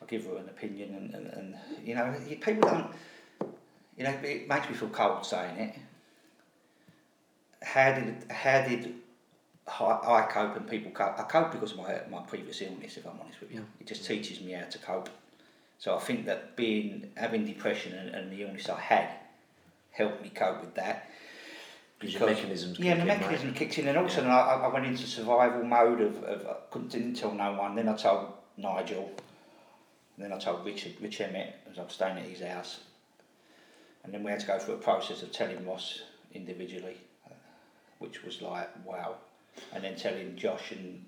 I give her an opinion and, and, and you know, people don't, you know, it makes me feel cold saying it. How did, how did I I cope and people cope? I cope because of my, my previous illness, if I'm honest with you. It just teaches me how to cope. So I think that being having depression and, and the illness I had helped me cope with that. Because your mechanisms Yeah, my in, right? mechanism kicked in, and also I, I went into survival mode of, of I couldn't didn't tell no one. Then I told Nigel, and then I told Richard, Rich Emmett, as I was staying at his house, and then we had to go through a process of telling Ross individually, uh, which was like wow, and then telling Josh and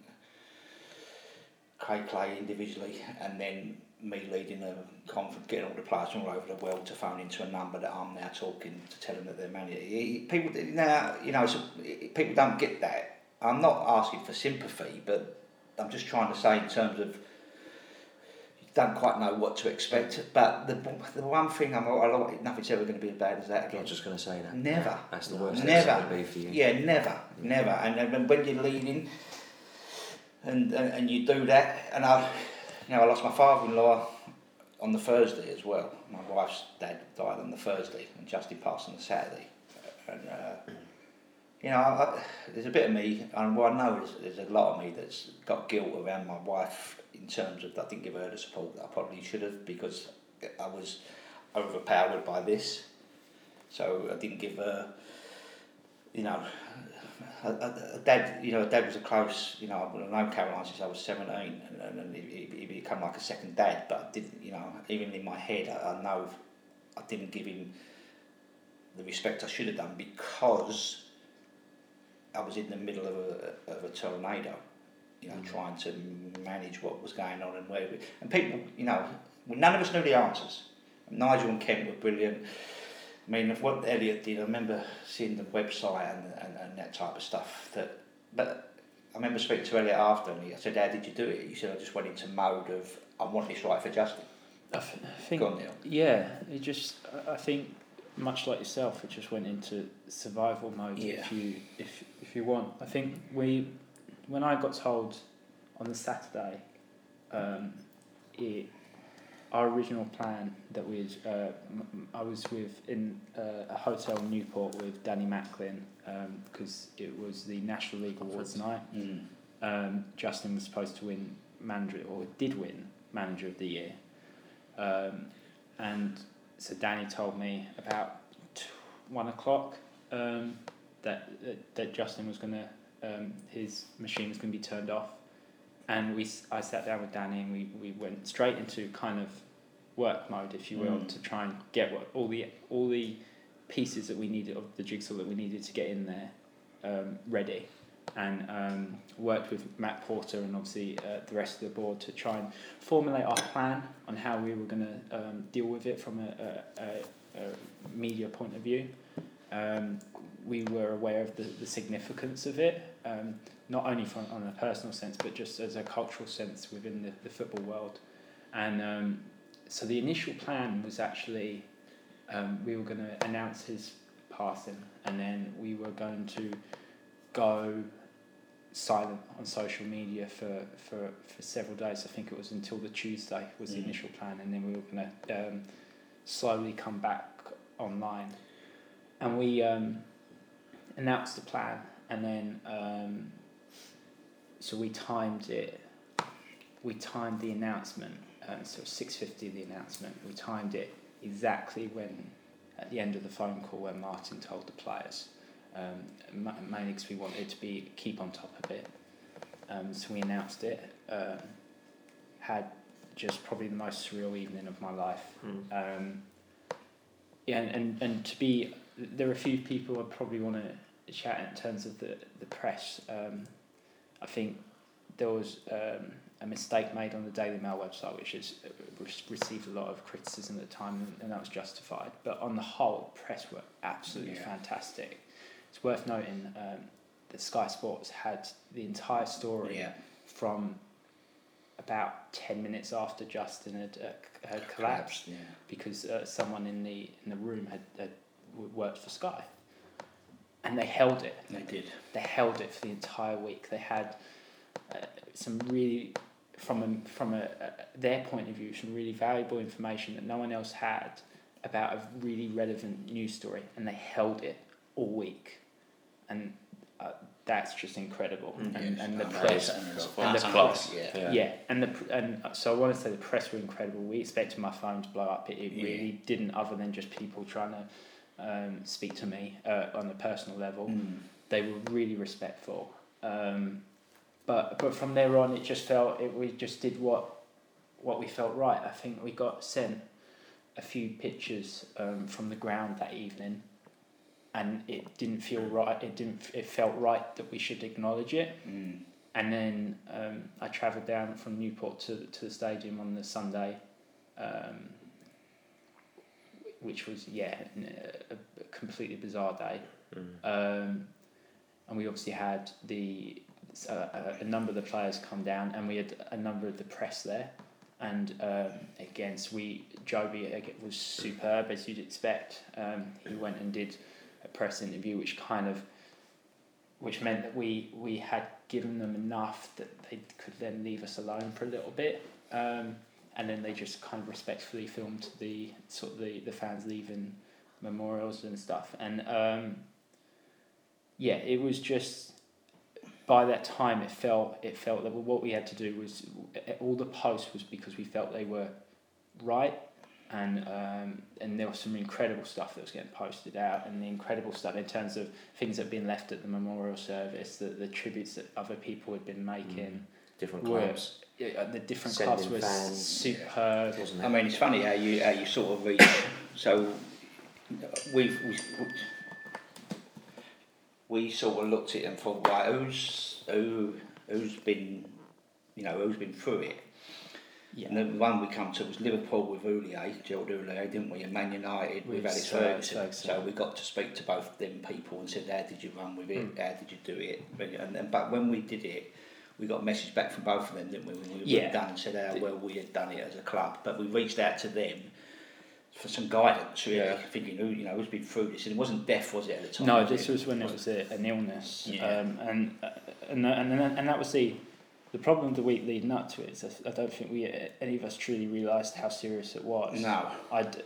Craig Clay individually, and then me leading a conference, getting all the players from all over the world to phone into a number that I'm now talking to tell them that they're money. People now, you know, so, people don't get that. I'm not asking for sympathy, but I'm just trying to say in terms of don't quite know what to expect. But the the one thing I'm, I like, nothing's ever going to be as bad as that again. I'm just going to say that. Never. That's the worst Never. episode would be for you. Yeah, never, never. And then when you're leading, and, and and you do that, and I, you know, I lost my father-in-law on the Thursday as well. My wife's dad died on the Thursday, and Justin passed on the Saturday. And uh, you know, I, there's a bit of me, and what I know is there's a lot of me that's got guilt around my wife in terms of I didn't give her the support that I probably should have because I was overpowered by this. So I didn't give her, you know, a, a, a dad. You know, a dad was a close. You know, I've known Caroline since I was seventeen, and, and he, he, he became like a second dad. But I didn't, you know, even in my head, I, I know I didn't give him the respect I should have done because I was in the middle of a of a tornado. You know, mm. trying to manage what was going on and where, we, and people, you know, none of us knew the answers. Nigel and Kent were brilliant. I mean, of what Elliot did, I remember seeing the website and, and, and that type of stuff. That, but I remember speaking to Elliot after, and he, I said, "How did you do it?" He said, "I just went into mode of I want this right for Justin." I, th- I think, Go on, Neil. yeah, it just, I- I think, much like yourself, it just went into survival mode. Yeah. If you, if if you want, I think we, when I got told, on the Saturday, um, it, our original plan that we, uh, I was with in uh, a hotel in Newport with Danny Macklin because it was the National League Awards night. Mm. um, Justin was supposed to win manager or did win manager of the year. Um, and so Danny told me about t- one o'clock um, that, that that Justin was gonna um, his machine was gonna be turned off, and we I sat down with Danny and we, we went straight into kind of work mode, if you will, Mm. to try and get what all the all the pieces that we needed of the jigsaw that we needed to get in there um, ready and um, worked with Matt Porter and obviously uh, the rest of the board to try and formulate our plan on how we were going to um, deal with it from a, a, a, a media point of view. We were aware of the, the significance of it, um, not only from on a personal sense, but just as a cultural sense within the, the football world. And um, so the initial plan was actually um, we were going to announce his passing, and then we were going to go silent on social media for, for, for several days. I think it was until the Tuesday was the Mm. initial plan, and then we were going to um, slowly come back online. And we um, announced the plan, and then um, so we timed it. We timed the announcement, um, so six fifty the announcement. We timed it exactly when at the end of the phone call when Martin told the players um, mainly because we wanted to be keep on top of it. Um, so we announced it. Um, had just probably the most surreal evening of my life. Mm. Um, yeah, and, and, and to be there are a few people I probably want to chat in terms of the the press. Um, I think there was um, a mistake made on the Daily Mail website, which has uh, received a lot of criticism at the time, and, and that was justified. But on the whole, press were absolutely Yeah. fantastic. It's worth noting um, that Sky Sports had the entire story Yeah. from about 10 minutes after Justin had, uh, had collapsed Yeah. because uh, someone in the in the room had, had worked for Sky, and they held it. They did. They held it for the entire week. They had uh, some really, from a, from a, a, their point of view, some really valuable information that no one else had about a really relevant news story, and they held it all week, and uh, that's just incredible. Mm. And, and the no, press, and the press, Yeah. Yeah. yeah, and the and uh, so I want to say the press were incredible. We expected my phone to blow up. It, it Yeah. really didn't, other than just people trying to um, speak to me uh, on a personal level. Mm. They were really respectful. Um, but but from there on, it just felt it, we just did what what we felt right. I think we got sent a few pictures um, from the ground that evening, and it didn't feel right. It didn't. It felt right that we should acknowledge it Mm. and then um, I travelled down from Newport to to the stadium on the Sunday, um, which was yeah a, a completely bizarre day. Um, and we obviously had the uh, a, a number of the players come down, and we had a number of the press there. And um, again, so we Jobi was superb as you'd expect. Um, he went and did a press interview, which kind of, which meant that we we had given them enough that they could then leave us alone for a little bit. Um, and then they just kind of respectfully filmed the sort of the, the fans leaving memorials and stuff. And um, yeah, it was just by that time it felt it felt that what we had to do was all the posts was because we felt they were right. And um, and there was some incredible stuff that was getting posted out. And the incredible stuff in terms of things that had been left at the memorial service the, the tributes that other people had been making Different clubs, yeah, the different Sending clubs were fans, superb wasn't it? I mean, it's funny how you how you sort of reach. So we've we, we sort of looked at it and thought, right, who's who who's been, you know, who's been through it. yeah And the one we come to was Liverpool with Houllier, Gerald Houllier, didn't we? And Man United with, With Alex. Ferguson. So we got to speak to both them people and said, how did you run with it? Mm. How did you do it? And, and but when we did it, we got a message back from both of them, didn't we? When we Yeah. were done and said how well we had done it as a club. But we reached out to them for some guidance, really, Yeah. thinking, who you know, who's been through this? And it wasn't death, was it, at the time? No, was this it? was when it was a, an illness, Yeah. um, and uh, and and and and that was the the problem the week leading up to it. Is I don't think we any of us truly realised how serious it was. No. I'd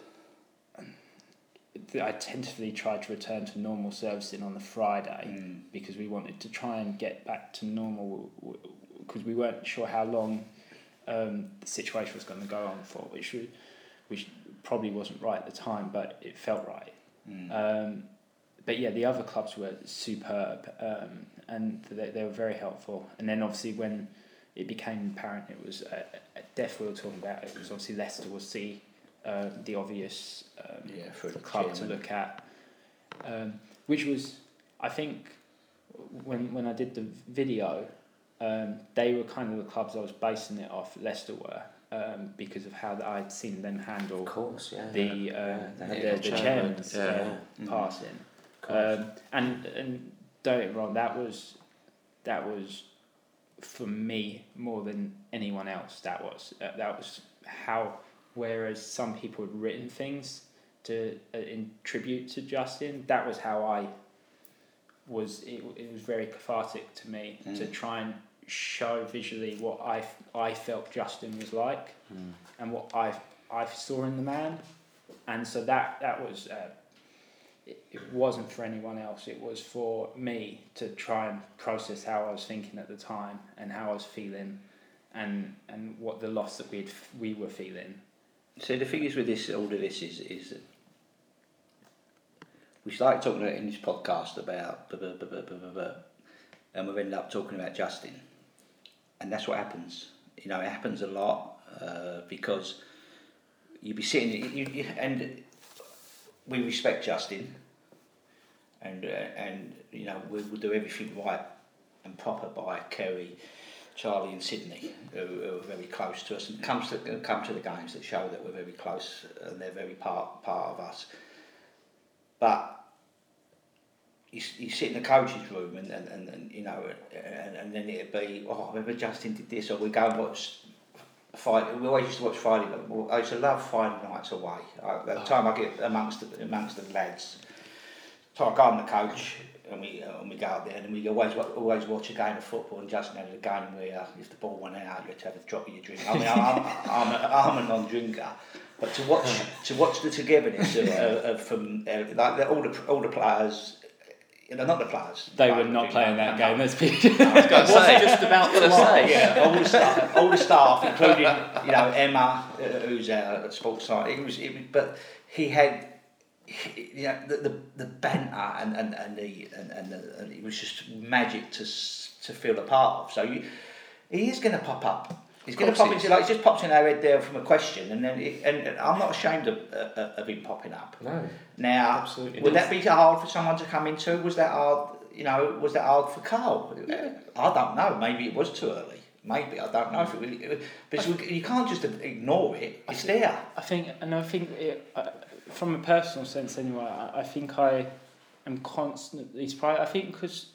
I tentatively tried to return to normal servicing on the Friday Mm. because we wanted to try and get back to normal because we weren't sure how long um, the situation was going to go on for, which which probably wasn't right at the time, but it felt right. Mm. Um, but yeah, the other clubs were superb, um, and they, they were very helpful. And then obviously when it became apparent it was a, a death we were talking about, it was obviously Leicester was the uh, the obvious um, Yeah, for club to look at, um, which was I think when when I did the video, um, they were kind of the clubs I was basing it off. Leicester were. Um, because of how I'd seen them handle Of course, yeah. the yeah, uh, the the, the, chairman's yeah. uh, Mm. passing. Um, and and don't get me wrong, that was that was for me more than anyone else. That was uh, that was how. Whereas some people had written things to uh, in tribute to Justin, that was how I was. It, it was very cathartic to me to Mm. try and show visually what I, I felt Justin was like and what I I saw in the man, and so that that was. Uh, it, it wasn't for anyone else. It was for me to try and process how I was thinking at the time and how I was feeling, and and what the loss that we we were feeling. So the thing is with this, all of this is, is we start talking in this podcast about, blah, blah, blah, and we've ended up talking about Justin, and that's what happens. You know, it happens a lot uh, because you'd be sitting, you, you, and we respect Justin, and uh, and you know we will do everything right and proper by Kerry, Charlie, and Sydney, who, who are very close to us and comes to come to the games that show that we're very close and they're very part part of us. But you, you sit in the coach's room and, and, and, and you know and, and then it'd be oh I remember Justin did this or we go and watch Friday. We always used to watch Friday. night- I used to love Friday nights away. I, the oh. time I get amongst the, amongst the lads. So I go on the coach and we uh, and we go out there and we always always watch a game of football and Justin had the game where if the ball went out you had to have a drop of your drink. I mean I'm, I'm, a, I'm a non-drinker, but to watch to watch the togetherness of, of from uh, like the, all the all the players. You know, not the players. They were not playing that game. Let's be. I was going to say, just about to say. yeah, all the staff, all the staff, including you know Emma, uh, who's our sports side. It was, it was, but he had, know, the, the the banter and and and the and, and, the, and it was just magic to to feel a part of. So you, he is going to pop up. He's going to pop into like he just pops in our head there from a question, and then it, and, and I'm not ashamed of uh, of him popping up. No. Now, Absolutely would that be hard for someone to come into? Was that hard? you know, was that hard for Carl? I don't know. Maybe it was too early. Maybe I don't know if it really. But you, you can't just ignore it. It's there. I think, and I think, it, uh, from a personal sense anyway, I, I think I am constantly surprised. I think because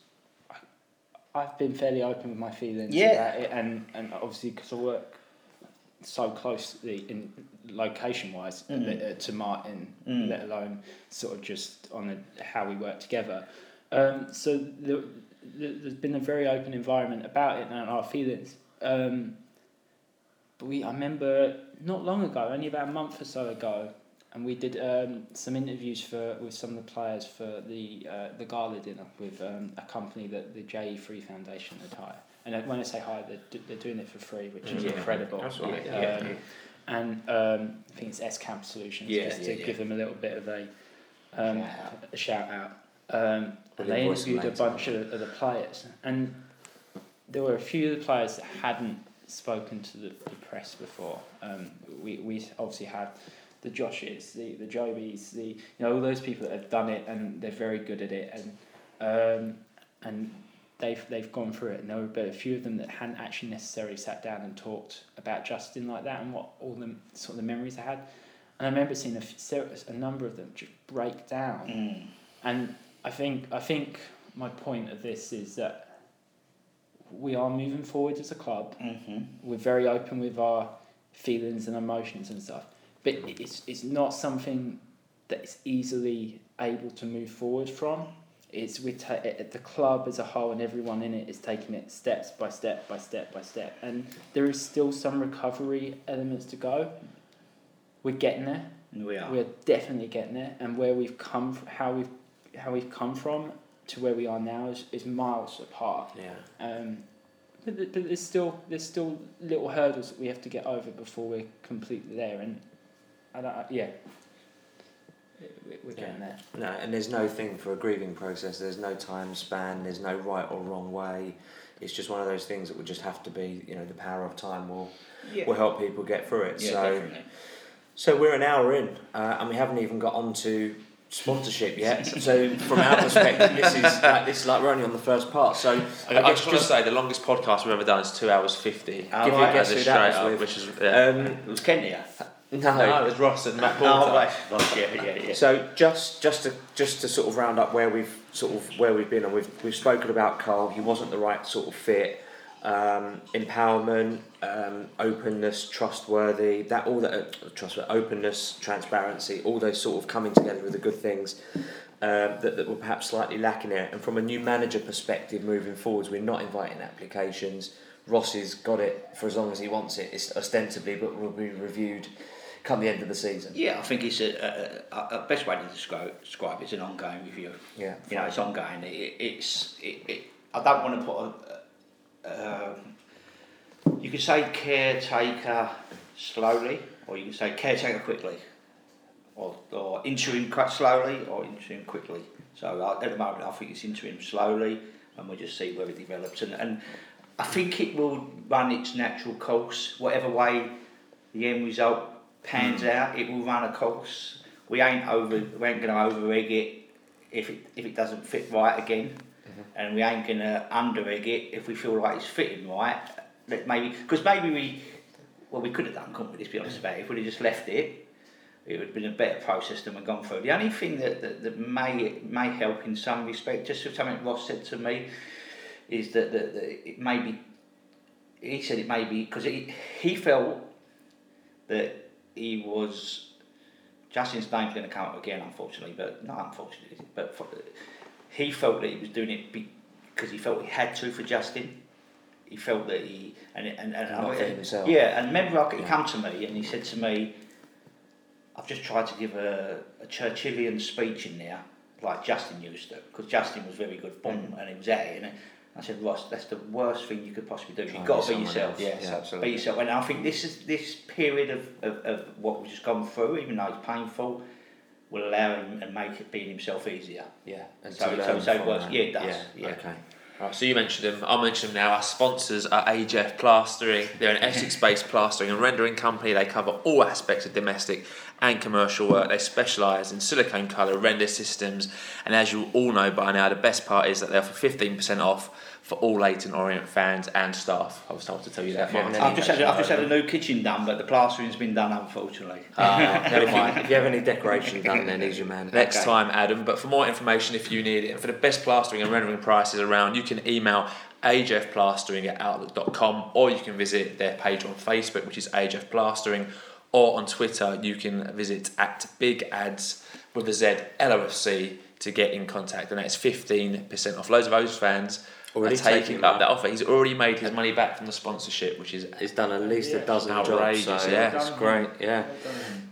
I've been fairly open with my feelings Yeah. about it, and, and obviously because I work so closely in location wise Mm. to Martin, Mm. let alone sort of just on the, how we work together. Um, so there, there, there's been a very open environment about it and our feelings. Um, but we, I remember not long ago, only about a month or so ago, and we did um, some interviews for with some of the players for the uh, the gala dinner with um, a company that the JE3 Foundation had hired. And when I say hired, they're, do- they're doing it for free, which is Yeah. incredible. That's right, Um, yeah, yeah. And um, I think it's S Camp Solutions, just to give them a little bit of a, um, Shout out. a shout out. Um, and they interviewed a bunch of, of the players, and there were a few of the players that hadn't spoken to the, the press before. Um, we, we obviously had the Joshes, the the Jobis, the you know all those people that have done it and they're very good at it, and um, and they've they've gone through it. And there were but a few of them that hadn't actually necessarily sat down and talked about Justin like that and what all the sort of the memories they had. And I remember seeing a, a number of them just break down. Mm. And I think I think my point of this is that we are moving forward as a club. hmm We're very open with our feelings and emotions and stuff, but it's it's not something that is easily able to move forward from. It's we ta- it- the club as a whole and everyone in it is taking it steps by step by step by step, and there is still some recovery elements to go. We're getting there. We are. We're definitely getting there, and where we've come, f- how we've, how we've come from to where we are now is, is miles apart. Yeah. Um, but, th- but there's still there's still little hurdles that we have to get over before we're completely there, and I don't, yeah, We- we're getting there. No, and there's no thing for a grieving process. There's no time span. There's no right or wrong way. It's just one of those things that would just have to be. You know, the power of time will Yeah. will help people get through it. Yeah, so, definitely. so we're an hour in, uh, and we haven't even got on to sponsorship yet. so from our perspective, this is like, this is like we're only on the first part. So I, I just want to say the longest podcast we've ever done is two hours fifty. Oh, give you a guess who that was up, with. which is yeah. Um, It was Kent here. No. no, it was Ross and Matt Oh, Porter. right. Right, yeah, yeah, yeah. So just just to just to sort of round up where we've sort of where we've been and we've we've spoken about Carl. He wasn't the right sort of fit. Um, empowerment, um, openness, trustworthy. That all that uh, trustworthy, openness, transparency. All those sort of coming together with the good things. Um, that, that were perhaps slightly lacking there. And from a new manager perspective, moving forwards, we're not inviting applications. Ross has got it for as long as he wants it, it's ostensibly, but will be reviewed come the end of the season. Yeah, I think it's a, a, a, best way to describe, describe it is an ongoing review. Yeah. You know, it's ongoing. It, it's it, it, I don't want to put a. a um, you can say caretaker slowly, or you can say caretaker quickly, or or interim quite slowly, or interim quickly. So uh, at the moment, I think it's interim slowly, and we'll just see where it develops. And and I think it will run its natural course, whatever way the end result pans hmm. out. It will run a course. We ain't over. We ain't going to over egg it if it if it doesn't fit right again, mm-hmm. and we ain't going to under egg it if we feel like it's fitting right. That maybe because maybe we well we could have done, couldn't we? Let's be honest about it. If we'd have just left it, it would have been a better process than we've gone through. The only thing that, that, that may may help in some respect, just something Ross said to me, is that, that, that it may be. He said it may be because he felt that he was Justin's name's going to come up again, unfortunately, but not unfortunately, but for, he felt that he was doing it because he felt he had to for Justin. He felt that he and and, and Not for himself. Yeah, and remember, like, he Yeah. come to me and he said to me, "I've just tried to give a, a Churchillian speech in there, like Justin used to, because Justin was very good, boom, Mm. and he was at it." And I said, "Ross, that's the worst thing you could possibly do. Try You've got to be yourself. else. Yes, Yeah, be yourself." And I think this is this period of, of, of what we've just gone through, even though it's painful, will allow him and make it being himself easier. Yeah, and So- so- so it works. that. Yeah, it does, yeah. Okay. Right, so you mentioned them. I'll mention them now. Our sponsors are AJF Plastering. They're an Essex-based plastering and rendering company. They cover all aspects of domestic and commercial work. They specialise in silicone colour render systems, and as you all know by now, the best part is that they offer fifteen percent off for all Leyton Orient fans and staff. I was told to tell you that. If you have Martin. any- I've just had I've just had a new kitchen done, but the plastering's been done unfortunately. Ah, But never if you, mind. if you have any decoration done, then he's your man. next Okay. time, Adam. But for more information, if you need it, and for the best plastering and rendering prices around, you can email ajfplastering at outlook.com or you can visit their page on Facebook, which is AJF Plastering, or on Twitter, you can visit at Big Ads with a Z LOFC to get in contact, and that's 15% off. Loads of those fans Already are taking taking up that. that offer. He's already made his money back from the sponsorship, which is He's done at least a dozen Outrageous, jobs, so yeah. it's great. Yeah.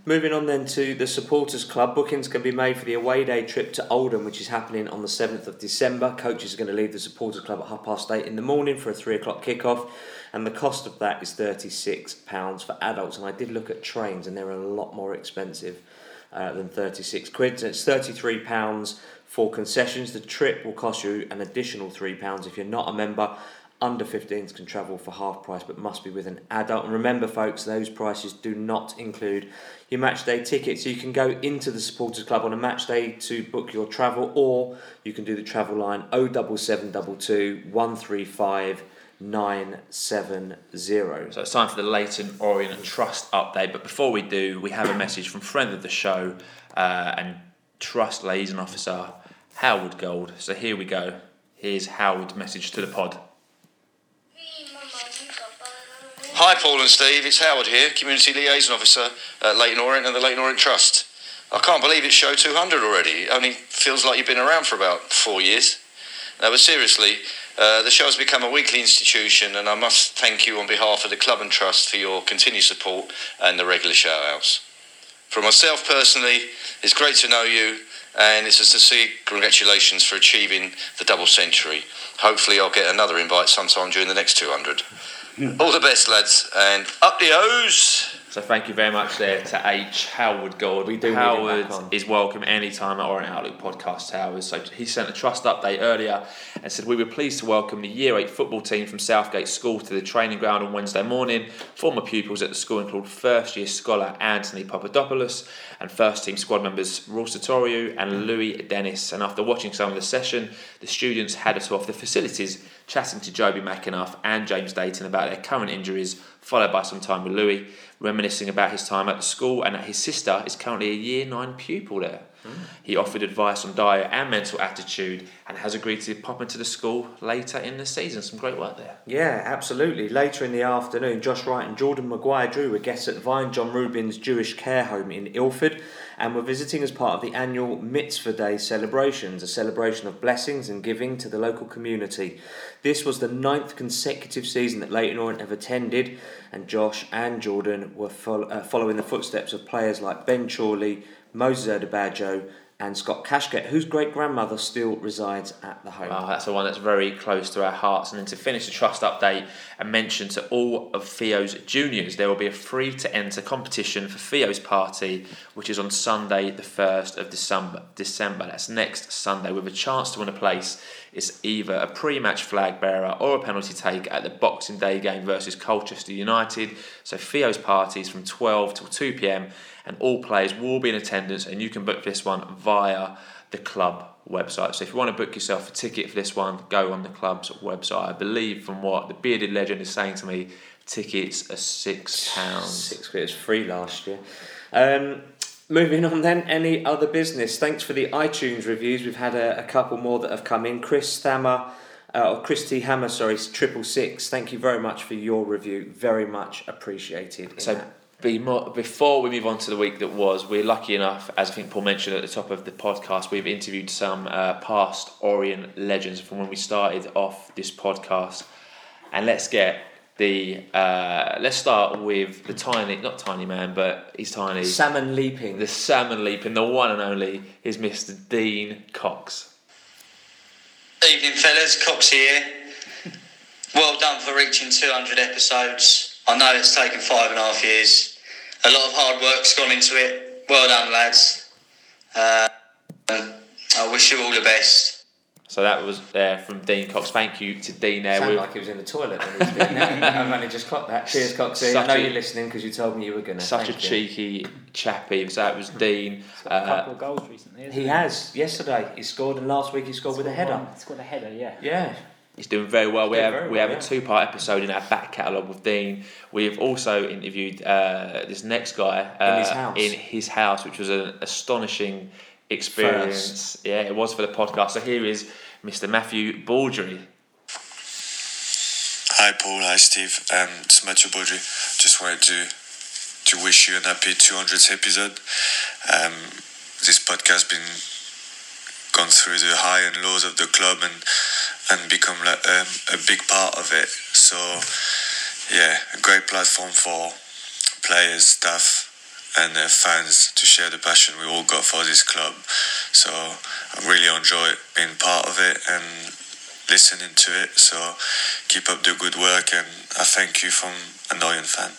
Moving on then to the supporters club. Bookings can be made for the away day trip to Oldham, which is happening on the seventh of December. Coaches are going to leave the supporters club at half past eight in the morning for a three o'clock kickoff, and the cost of that is thirty six pounds for adults. And I did look at trains, and they're a lot more expensive uh, than thirty six quid. So it's thirty three pounds for concessions. The trip will cost you an additional three pounds if you're not a member. Under 15s can travel for half price but must be with an adult. And remember, folks, those prices do not include your match day. So you can go into the supporters club on a match day to book your travel, or you can do the travel line 07722 135 970. So it's time for the Leyton Orient and Trust update. But before we do, we have a message from friend of the show uh, and Trust liaison officer Howard Gould. So here we go. Here's Howard's message to the pod. Hi, Paul and Steve. It's Howard here, Community Liaison Officer at Leyton Orient and the Leyton Orient Trust. I can't believe it's show 200 already. It only feels like you've been around for about four years. No, but seriously, uh, the show has become a weekly institution, and I must thank you on behalf of the club and trust for your continued support and the regular shout outs. For myself personally, it's great to know you, and it's a sincere congratulations for achieving the double century. Hopefully, I'll get another invite sometime during the next 200. All the best, lads, and up the O's! So thank you very much there to H Howard Gould. We do Howard is welcome anytime at Orient Outlook Podcast Towers. So he sent a trust update earlier and said we were pleased to welcome the Year Eight football team from Southgate School to the training ground on Wednesday morning. Former pupils at the school include first year scholar Anthony Papadopoulos and first team squad members Ross Sotiriou and Louis Dennis. And after watching some of the session, the students had us off the facilities, chatting to Jobi McAnuff and James Dayton about their current injuries, followed by some time with Louis, reminiscing about his time at the school and that his sister is currently a year nine pupil there. He offered advice on diet and mental attitude and has agreed to pop into the school later in the season. Some great work there. Yeah, absolutely. Later in the afternoon, Josh Wright and Jordan Maguire Drew were guests at Vine John Rubin's Jewish Care Home in Ilford and we were visiting as part of the annual Mitzvah Day celebrations, a celebration of blessings and giving to the local community. This was the ninth consecutive season that Leyton Orient have attended, and Josh and Jordan were uh, following the footsteps of players like Ben Chorley, Moses Odubajo, and Scott Kashket, whose great grandmother still resides at the home. Wow, that's the one that's very close to our hearts. And then to finish the trust update and mention to all of Theo's juniors, there will be a free to enter competition for Theo's party, which is on Sunday, the 1st of December. December. That's next Sunday, with a chance to win a place. It's either a pre match flag bearer or a penalty take at the Boxing Day game versus Colchester United. So Theo's party is from 12 till 2 pm, and all players will be in attendance, and you can book this one via the club website. So if you want to book yourself a ticket for this one, go on the club's website. I believe from what the bearded legend is saying to me, tickets are six pounds. Six quid. It was free last year. Um, moving on then, any other business? Thanks for the iTunes reviews. We've had a, a couple more that have come in. Chris Thammer, uh, or Chris T Hammer, sorry, triple six. Thank you very much for your review. Very much appreciated. So that. Be more, before we move on to the week that was, we're lucky enough, as I think Paul mentioned at the top of the podcast, we've interviewed some uh, past Orient legends from when we started off this podcast. And let's get the uh, let's start with the tiny, not tiny man, but he's tiny. salmon leaping. the salmon leaping, the one and only is Mr. Dean Cox. Evening, fellas. Cox here. Well done for reaching 200 episodes. I know it's taken five and a half years. A lot of hard work's gone into it. Well done, lads. Uh, I wish you all the best. So that was uh, from Dean Cox. Thank you to Dean there. Sounded We- like he was in the toilet when he was doing that. I've only just clocked that. Cheers, Coxie. I know a- you're listening because you told me you were going to. Such a cheeky chappy. So that was Dean. He's got a Uh, couple of goals recently. hasn't He has. Yesterday he scored, and last week he scored with a header. One. He's got a header, yeah. Yeah. He's doing very well. We have very we well, have yeah. a two part episode in our back catalogue with Dean. We've also interviewed uh, this next guy uh, In his house. in his house, which was an astonishing experience. Yeah, it was for the podcast. So here is Mr. Matthew Baudry. Hi Paul, hi Steve. Um, it's Matthew Baudry. Just wanted to to wish you an happy 200th episode. Um, this podcast has been gone through the high and lows of the club and and become like, um, a big part of it. So yeah, a great platform for players, staff, and uh, fans to share the passion we all got for this club. So I really enjoy being part of it and listening to it. So keep up the good work, and I thank you from an Orient fan.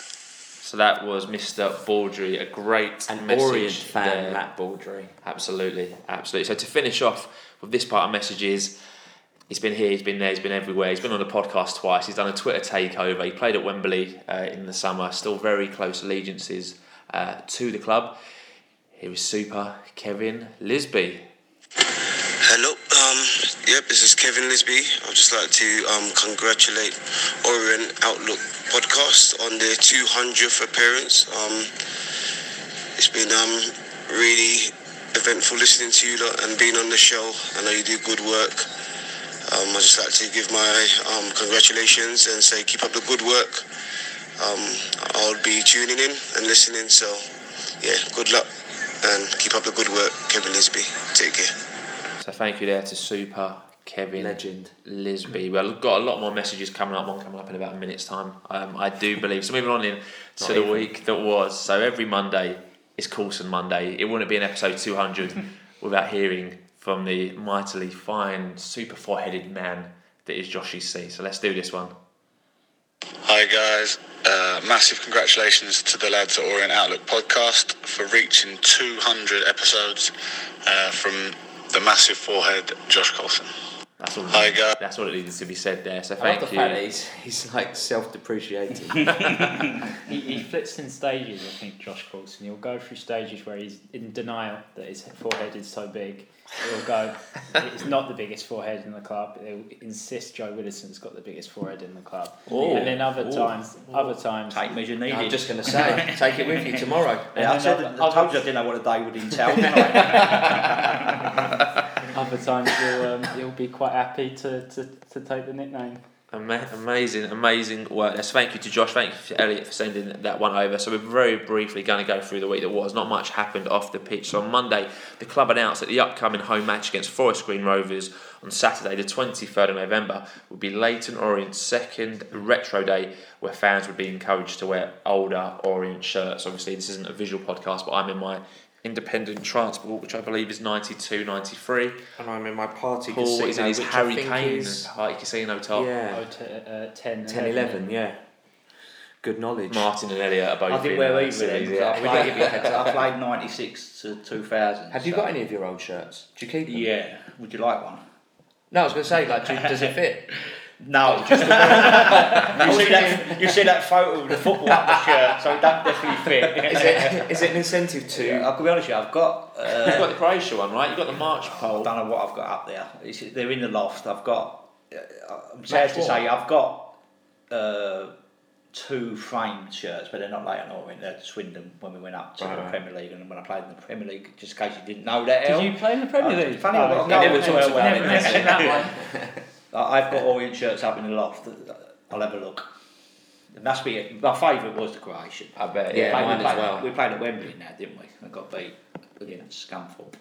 So that was Mr. Baudry, a great An message Orient fan, there. Matt Baudry. Absolutely, absolutely. So to finish off with this part of messages, he's been here, he's been there, he's been everywhere. He's been on the podcast twice. He's done a Twitter takeover. He played at Wembley uh, in the summer. Still very close allegiances uh, to the club. Here is Super Kevin Lisbie. Hello, um, yep, this is Kevin Lisbie. I'd just like to um, congratulate Orient Outlook podcast on their 200th appearance. Um, it's been um, really eventful listening to you lot and being on the show. I know you do good work. Um, I'd just like to give my um, congratulations and say keep up the good work. Um, I'll be tuning in and listening, so yeah, good luck and keep up the good work, Kevin Lisbie. Take care. So thank you there to Super Kevin Legend. Lisbie. Well, we've got a lot more messages coming up. One coming up in about a minute's time. Um, I do believe. So moving on in to the even. week that was. So every Monday is Coulson Monday. It wouldn't be an episode 200 without hearing from the mightily fine, super four-headed man that is Joshy C. So let's do this one. Hi guys, uh, massive congratulations to the lads at Orient Outlook podcast for reaching 200 episodes uh, from the massive forehead Josh Coulson. That's all. Hi, guys. That's all it needed to be said there. So I thank love the you. fact that he's, he's like self-depreciating. He, he flits in stages, I think, Josh Coulson. He'll go through stages where he's in denial that his forehead is so big. He'll go, it's not the biggest forehead in the club. He'll insist Joe Widdowson's got the biggest forehead in the club. Ooh. and then other Ooh. times, other times, Take measure needed. I'm just going to say, take it with you tomorrow. Yeah, I said then that, I told you I didn't know what a day would entail. didn't I? other times you'll, um, you'll be quite happy to, to, to take the nickname. Ama- amazing, amazing work. So thank you to Josh. Thank you to Elliot for sending that one over. So we're very briefly going to go through the week that was. Not much happened off the pitch. So on Monday, the club announced that the upcoming home match against Forest Green Rovers on Saturday, the 23rd of November, would be Leyton Orient's second retro day, where fans would be encouraged to wear older Orient shirts. Obviously, this isn't a visual podcast, but I'm in my independent transport, which I believe is 92, 93. And I'm in my party Paul casino, is in his which I Harry think Kane is- party casino top. Yeah. Oh, t- uh, 10, 10, 11, yeah. Good knowledge. Martin and Elliot are both I think in we're even. series, yeah. I, played, I played 96 to 2000. Have you so- got any of your old shirts? Do you keep them? Yeah. Would you like one? No, I was going to say, like, do, does it fit? No, just the you, see that, you see that photo of the football up the shirt, so it don't definitely fit. Is it, is it an incentive to? Yeah, I'll be honest with you, I've got. You've Uh, got the Croatia one, right? You've got the March I pole. don't know what I've got up there. It's, they're in the loft. I've got. Uh, I'm sad to say, I've got uh, two framed shirts, but they're not Leyton Orient. They're Swindon when we went up to Right, the. Premier League, and when I played in the Premier League, just in case you didn't know that. Did El, you play in the Premier Uh, League? funny, I've got- okay. no, never talked about it. mentioned that one. I- I've got Orient shirts up in the loft. I'll have a look. It must be it. My favourite was the Croatian. I bet. Yeah, we played, mine we as well. We played at Wembley now, didn't we? And got beat against Scunthorpe.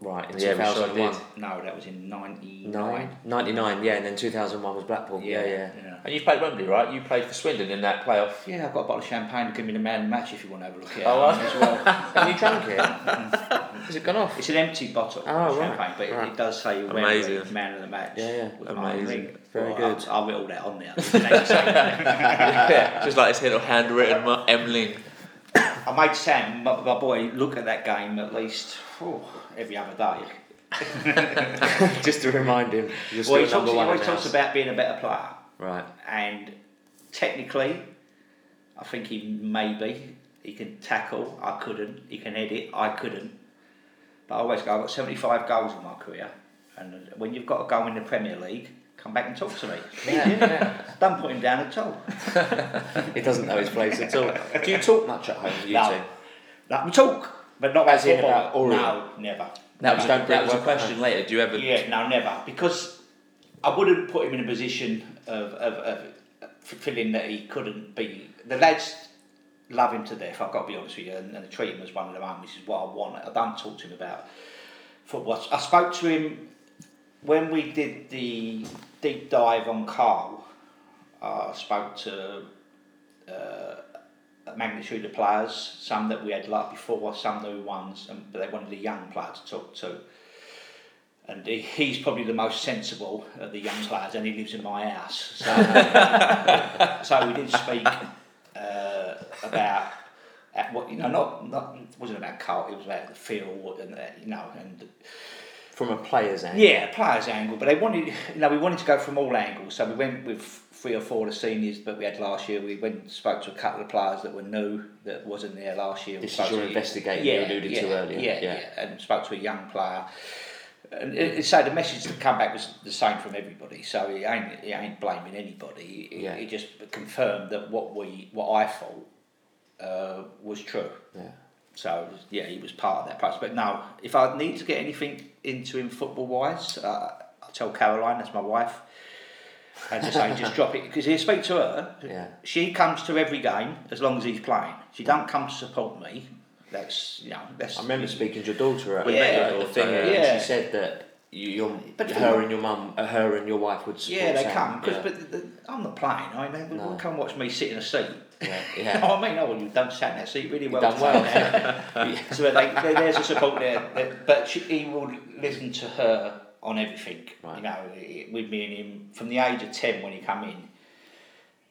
Right, in Yeah, we 2001. did. No, that was in '99. Nine? 99, yeah, and then 2001 was Blackpool. Yeah, yeah. yeah And you played Wembley, right? You played for Swindon in that playoff. Yeah, I've got a bottle of champagne to give me the man of the match if you want to have a look at it. Oh, as well. Have you drunk it? Has it gone off? It's an empty bottle Oh, of right, champagne, but it- right. it does say Wembley man of the match. Yeah, yeah. with Amazing. Very Well, good. I'll, I'll write all that on there. Yeah, just like this little handwritten mu- Emling. I made Sam, my, my boy, look at that game at least oh, every other day. Just to remind him, you're well, he, talks, he always talks about being a better player, Right. and technically, I think he maybe he can tackle. I couldn't. He can edit. I couldn't. But I always go. I've got seventy-five goals in my career, and when you've got a goal in the Premier League, come back and talk to me. Yeah, yeah. Don't put him down at all. He doesn't know his place at all. Do you talk much at home, you No. two? No, we talk, but not As about in football. about? No, never. That was, don't bring that was a work question home. later. Do you ever? Yeah, no, never. Because I wouldn't put him in a position of, of, of feeling that he couldn't be. The lads love him to death, I've got to be honest with you, and, and treat him as one of their own, which is what I want. I don't talk to him about football. I spoke to him when we did the deep dive on Carl. I spoke to uh, a magnitude of players, some that we had like before, some new ones, and but they wanted a young player to talk to. And he, he's probably the most sensible of the young players, and he lives in my house. So, so we did speak uh, about at what you know, not not it wasn't about Carl, it was about the field and uh, you know and From a player's angle. yeah, players angle, but they wanted, you know, we wanted to go from all angles. So we went with three or four of the seniors that we had last year. We went and spoke to a couple of players that were new that wasn't there last year. This is your to- investigating you alluded yeah, to earlier. Yeah, Yeah. yeah, and spoke to a young player. And it, it, so the message that come back was the same from everybody. So he ain't, he ain't blaming anybody. He, Yeah. he just confirmed that what we, what I thought, uh, was true. Yeah. So yeah, he was part of that process. But no, if I need to get anything into him football wise, uh, I'll tell Caroline, that's my wife, and just say just drop it because he'll speak to her. Yeah. She comes to every game as long as he's playing. She don't come to support me. That's you know that's. I remember speaking to your daughter at, at your the thing, daughter, and yeah. she said that you, your, But her and your mum, uh, her and your wife would support Yeah, they Sam, come because yeah. but the, the, I'm not playing. I mean, they No. come watch me sit in a seat. Yeah, yeah. I mean? Oh, you've done sat in that seat really well. done well. so there's a support there, but she, he will listen to her on everything. You know, with me and him from the age of ten when he come in.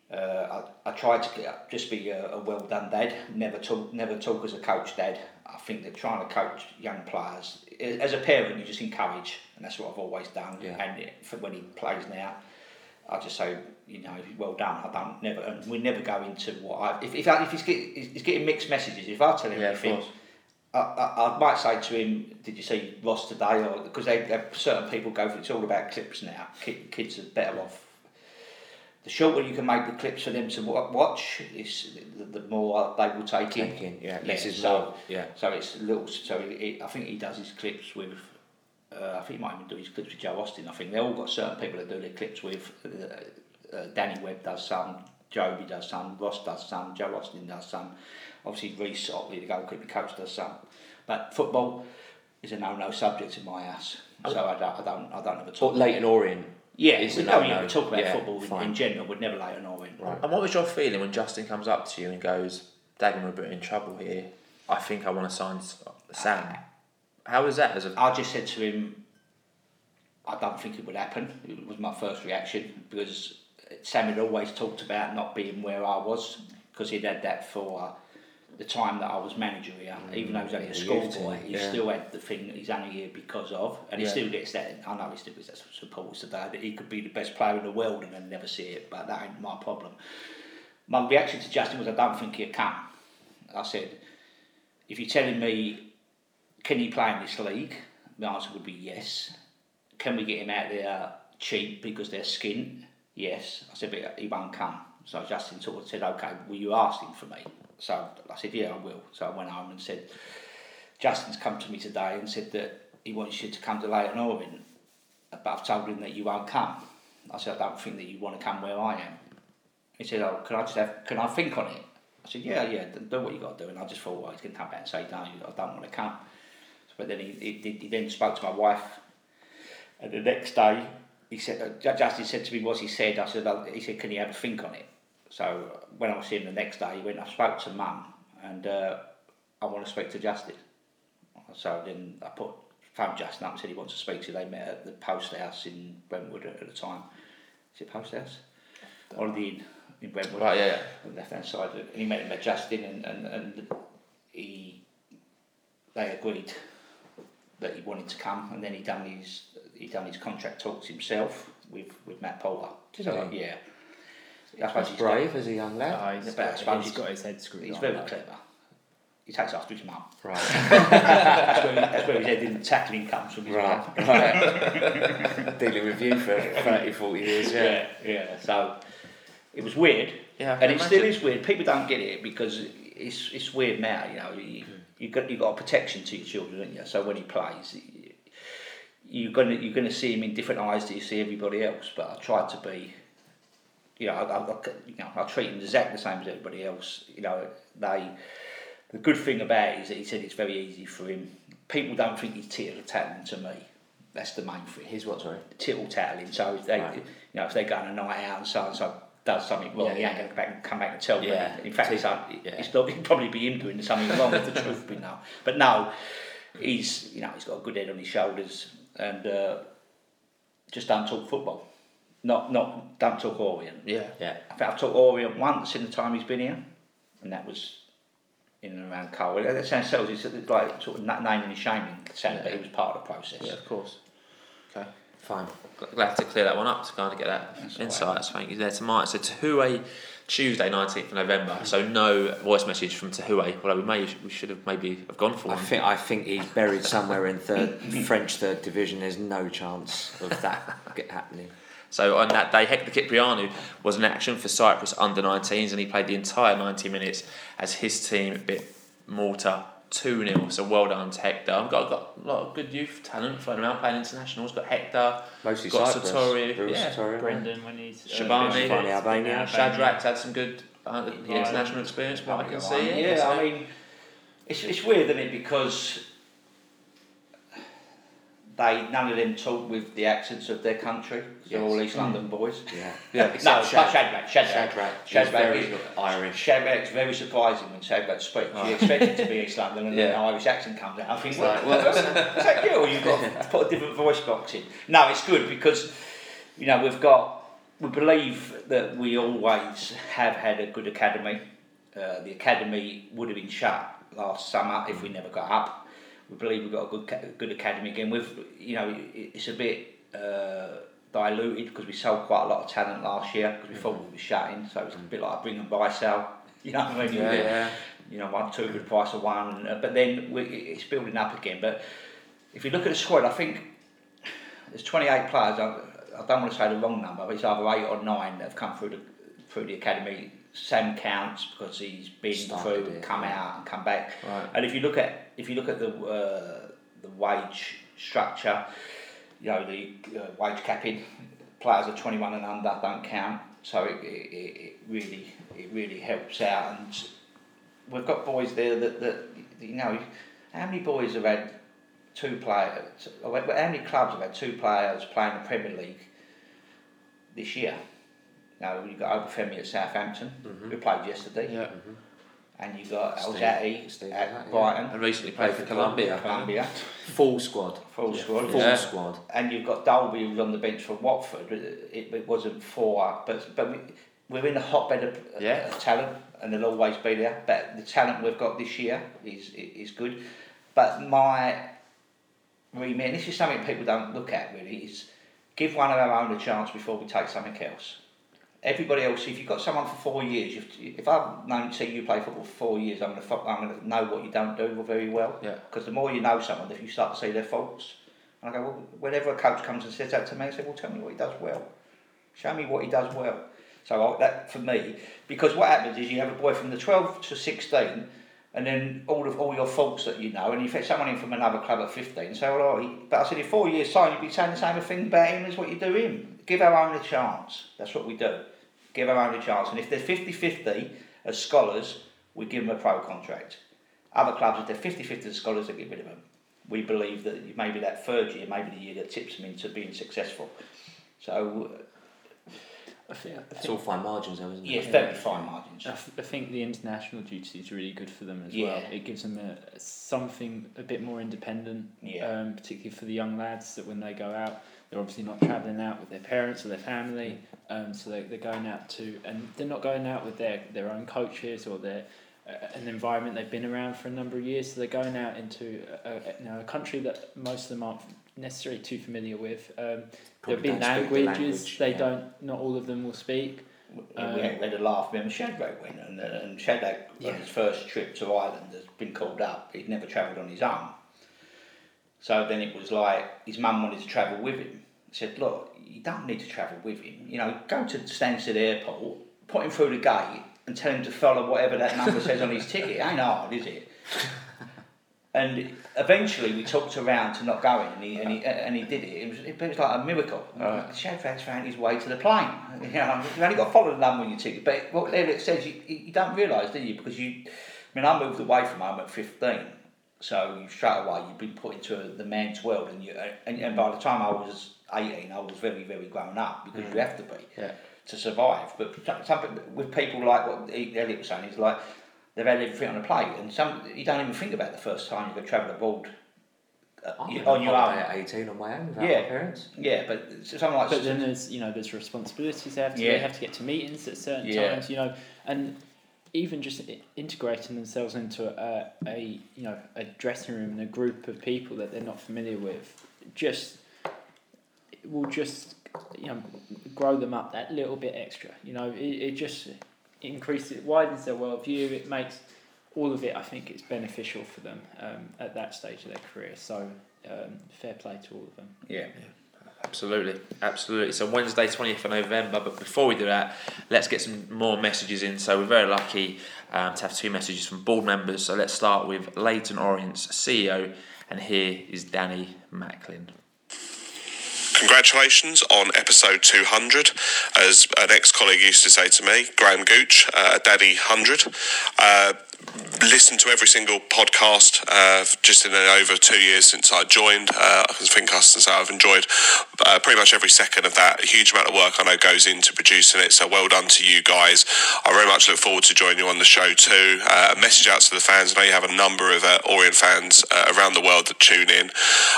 Uh, I, I tried to get, just be a, a well done dad. Never talk, never talk as a coach dad. I think that trying to coach young players as a parent, you just encourage, and that's what I've always done. Yeah. And for when he plays now, I just say, you know, well done. I don't never, and we never go into what I if if, I, if he's, get, he's getting mixed messages. If I tell him Yeah, anything. I, I, I might say to him, "Did you see Ross today?" Or because they, they certain people go for it's all about clips now. Kid, kids are better off. The shorter you can make the clips for them to watch, is the, the more they will take in. Take in, yeah, less is so, more, yeah. So it's little. So I think he does his clips with. Uh, I think he might even do his clips with Joe Austin. I think they all got certain people that do their clips with. Uh, uh, Danny Webb does some, Jobi does some, Ross does some, Joe Austin does some. Obviously, Reece Otley, the goalkeeping coach, does some. But football is a no-no subject in my house, so I don't, I don't, I don't ever talk. Or Leyton Orient. Yeah, is we no-no. even talk about Yeah, football in, in general. We'd never lay an Orient. Right. And what was your feeling when Justin comes up to you and goes, Dagon, we're a bit in trouble here. I think I want to sign S- Sam. How was that as a. I just said to him, I don't think it would happen. It was my first reaction because Sam had always talked about not being where I was because he'd had that for the time that I was manager here. Even though he was only a Mm, Yeah, schoolboy, he yeah. still had the thing that he's only here because of, and he still gets that. I know he still gets that support today that he could be the best player in the world and then never see it, but that ain't my problem. My reaction to Justin was, I don't think he'll come. I said, if you're telling me, can he play in this league? The answer would be yes. Can we get him out there cheap because they're skint? Yes. I said, but he won't come. So Justin sort of said, okay, will you ask him for me? So I said, yeah, I will. So I went home and said, Justin's come to me today and said that he wants you to come to Leyton Orient, but I've told him that you won't come. I said, I don't think that you want to come where I am. He said, oh, can I just have, can I think on it? I said, yeah, yeah, do what you got to do. And I just thought, well, he's going to come back and say, no, I don't want to come. But then he, he, he then spoke to my wife, and the next day, he said, uh, Justin said to me what he said. I said, oh, he said, can you have a think on it? So when I was seeing him the next day, he went, I spoke to mum, and uh, I want to speak to Justin. So then I put phoned Justin up and said he wants to speak to you. They met at the post house in Brentwood at, at the time. Is it post house? Or the inn in Brentwood. Right, yeah, yeah. On the left hand side. And he met him at Justin and, and, and he they agreed that he wanted to come, and then he done his he done his contract talks himself with with Matt Porter. Did So, he? yeah. I That's suppose he's brave as a young lad. Oh, he's Yeah, but I got- suppose he's got his head screwed He's on, very though. clever. He takes after his mum. Right. that's, where, that's where his head in tackling comes from his Right, mum. right. Dealing with you for 30, 40 years, yeah. yeah, yeah. So it was weird, Yeah, and can it still is weird. People don't get it because it's it's weird now. You know, you you got you got a protection to your children, don't you? So when he plays, you're gonna you're gonna see him in different eyes that you see everybody else. But I try to be. You know, I, I, I- you know, I treat him exactly the same as everybody else. You know, they. The good thing about it is that he said it's very easy for him. People don't think he's tittle tattling to me. That's the main thing. He's what, sorry? Tittle tattling. So if they, Right. you know, if they go on a night out and so and so does something wrong, Yeah, he yeah. ain't going to come back and come back and tell Yeah. me. In fact, it's, Yeah. uh, it's not, it'd probably be him doing something wrong if the truth be known. But no, he's you know he's got a good head on his shoulders and uh, just don't talk football. Not not don't talk Orient. Yeah. Yeah. I think I've talked Orient once in the time he's been here, and that was in and around Cole. That sounds so it's like sort of na- naming and shaming, saying that he was part of the process. Yeah, of course. Okay. Fine. Gl- Glad to clear that one up to kind of get that That's all insights. Thank you there to Mike. So Tahue, Tuesday, nineteenth of November. Mm. So no voice message from Tahue. Although we may we should have maybe have gone for I one. think I think he's buried somewhere in third French third division. There's no chance of that get happening. So on that day, Hector Kyprianou was in action for Cyprus under 19s and he played the entire 90 minutes as his team bit Malta 2 0. So well done to Hector. I've got, got a lot of good youth talent floating around playing internationals. Got Hector, Mostly got Cyprus. Satori, yeah. Satori. Brendan when he's uh, Shabani. been- Albania. Shadrack's had some good uh, international experience, what I can see. Yeah, so- I mean, it's, it's weird, isn't it? Because they none of them talk with the accents of their country. They're Yes. all East London boys. Yeah. Yeah. no, Except but Shad- Shadrach. Shadrach. Shadrach. He's Shadrach very is- Irish. Shadrach's very surprising when Shadrach speaks. You expect it to be East London and then Yeah. an Irish accent comes out. I think, It's well, like, well, well, is that you? Or you've got to put a different voice box in. No, it's good because, you know, we've got, we believe that we always have had a good academy. Uh, the academy would have been shut last summer if we never got up. We believe we've got a good, good academy again. We've, you know, it's a bit uh, diluted because we sold quite a lot of talent last year because we thought we were shutting. So it was a bit like a bring and buy sale. You know what I mean? You Yeah, yeah. you know, one, two good price of one. Uh, but then we, it's building up again. But if you look at the squad, I think there's 28 players. I, I don't want to say the wrong number, but it's either eight or nine that have come through the through the academy. Sam counts because he's been Started through, it, come yeah. out, and come back. Right. And if you look at if you look at the uh, the wage structure, you know the uh, wage capping, players are 21 and under don't count. So it, it, it really it really helps out, and we've got boys there that, that you know how many boys have had two players? How many clubs have had two players playing the Premier League this year? Now you've got Obafemi at Southampton, who played yesterday, Yeah. And you've got Steve- Alzate Steve at Alzate, yeah. Brighton, And recently played for Colombia. Colombia, Full squad. full squad. Full Yeah. squad. and you've got Dolby who's on the bench for Watford. It, it wasn't four, but but we, we're in a hotbed of uh, Yeah. talent, and they'll always be there. But the talent we've got this year is is good. But my remit, and this is something people don't look at really, is give one of our own a chance before we take something else. Everybody else, if you've got someone for four years, if, if I've known seen you play football for four years, I'm going to I'm going to know what you don't do very well. Yeah. Because the more you know someone, if you start to see their faults, and I go, well, whenever a coach comes and says that to me, I say, well, tell me what he does well. Show me what he does well. So I, that for me, because what happens is you have a boy from the 12 to 16, and then all of all your faults that you know, and you fit someone in from another club at 15. So, well, he, but I said, in four years' time, you'd be saying the same thing about him as what you do him. Give our own a chance. That's what we do. Give our own a chance. And if they're 50 50 as scholars, we give them a pro contract. Other clubs, if they're 50 50 as scholars, they get rid of them. We believe that maybe that third year, maybe the year that tips them into being successful. So, I think, I It's all fine margins, though, isn't it? yeah, very fine margins. I f- I think the international duty is really good for them as Yeah. well. It gives them a, something a bit more independent, Yeah. um, particularly for the young lads that when they go out, they're obviously not travelling out with their parents or their family, um, so they, they're going out to, and they're not going out with their, their own coaches or their a- an environment they've been around for a number of years. So they're going out into a, a, you know, a country that most of them aren't necessarily too familiar with. Um, there'll be don't the languages language, they yeah. don't. Not all of them will speak. Um, we, had, a laugh. Remember Shadrach went, and, uh, and Shadrach Yeah. on his first trip to Ireland has been called up. He'd never travelled on his own. So then it was like his mum wanted to travel with him. He said, "Look, you don't need to travel with him. You know, go to Stansted Airport, put him through the gate, and tell him to follow whatever that number says on his ticket. It ain't hard, is it?" And eventually we talked around to not going, and he and he, and he did it. It was, it was like a miracle. Right. Shadrach's found his way to the plane. You know, you've only got to follow the number on your ticket. But what Eric says, you, you don't realise, do you? Because you, I mean, I moved away from home at 15. So you straight away you've been put into the man's world, and you and, and by the time I was 18, I was very very grown up because you have to be Yeah. to survive. But some- something with people like what Elliot was saying is like they've had everything on a plate, and some you don't even think about the first time you go travel abroad uh, I you- on your own. at 18 on my own without Yeah. my parents. Yeah, but something like But then there's you know there's responsibilities they have to Yeah. they have to get to meetings at certain Yeah. times you know and even just integrating themselves into a, a you know a dressing room and a group of people that they're not familiar with just it will just you know grow them up that little bit extra you know? It, it just increases it widens their worldview it makes all of it I think it's beneficial for them um, at that stage of their career. So um, fair play to all of them. Yeah Absolutely, absolutely. So Wednesday, twentieth of November. But before we do that, let's get some more messages in. So we're very lucky um, to have two messages from board members. So let's start with Leyton Orient's CEO, and here is Danny Macklin. Congratulations on episode 200. As an ex colleague used to say to me, Graham Gooch, uh, Daddy 100. Uh, listened to every single podcast uh, just in over two years since I joined. Uh, I think I can say I've enjoyed uh, pretty much every second of that. A huge amount of work I know goes into producing it, so well done to you guys. I very much look forward to joining you on the show too. Uh, message out to the fans. I know you have a number of uh, Orient fans uh, around the world that tune in.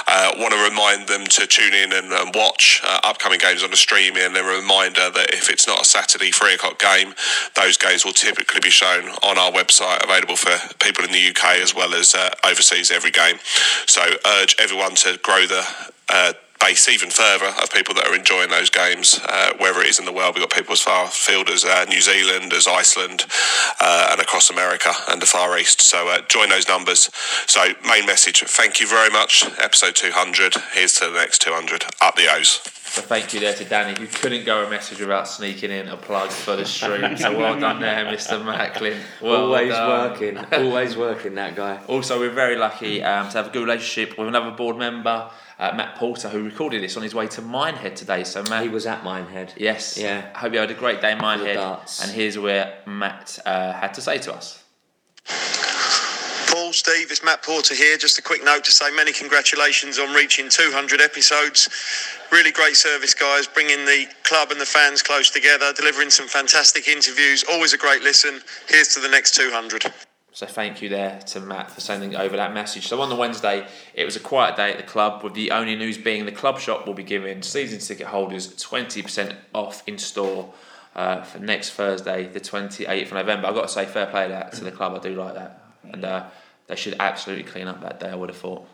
Uh, want to remind them to tune in and, and watch upcoming games on the streaming. And a reminder that if it's not a Saturday three o'clock game, those games will typically be shown on our website, available for people in the UK as well as uh, overseas every game. So urge everyone to grow the. Uh, base even further of people that are enjoying those games, uh, wherever it is in the world. We've got people as far afield as uh, New Zealand, as Iceland, uh, and across America and the Far East. So uh, join those numbers. So, main message thank you very much. Episode 200. Here's to the next 200. Up the O's. So thank you there to Danny, who couldn't go a message without sneaking in a plug for the stream. So well done there, Mr. Macklin. Well always done. working, always working, that guy. Also, we're very lucky um, to have a good relationship with another board member, uh, Matt Porter, who recorded this on his way to Minehead today. So, Matt, He was at Minehead. yes, Yeah. Hope you had a great day in Minehead. And here's where Matt uh, had to say to us. Paul, Steve, it's Matt Porter here. Just a quick note to say many congratulations on reaching 200 episodes. Really great service, guys, bringing the club and the fans close together, delivering some fantastic interviews. Always a great listen. Here's to the next 200. So thank you there to Matt for sending over that message. So on the Wednesday, it was a quiet day at the club, with the only news being the club shop will be giving season ticket holders 20% off in store uh, for next Thursday, the 28th of November. I've got to say, fair play to that to the club. I do like that, and uh, they should absolutely clean up that day. I would have thought.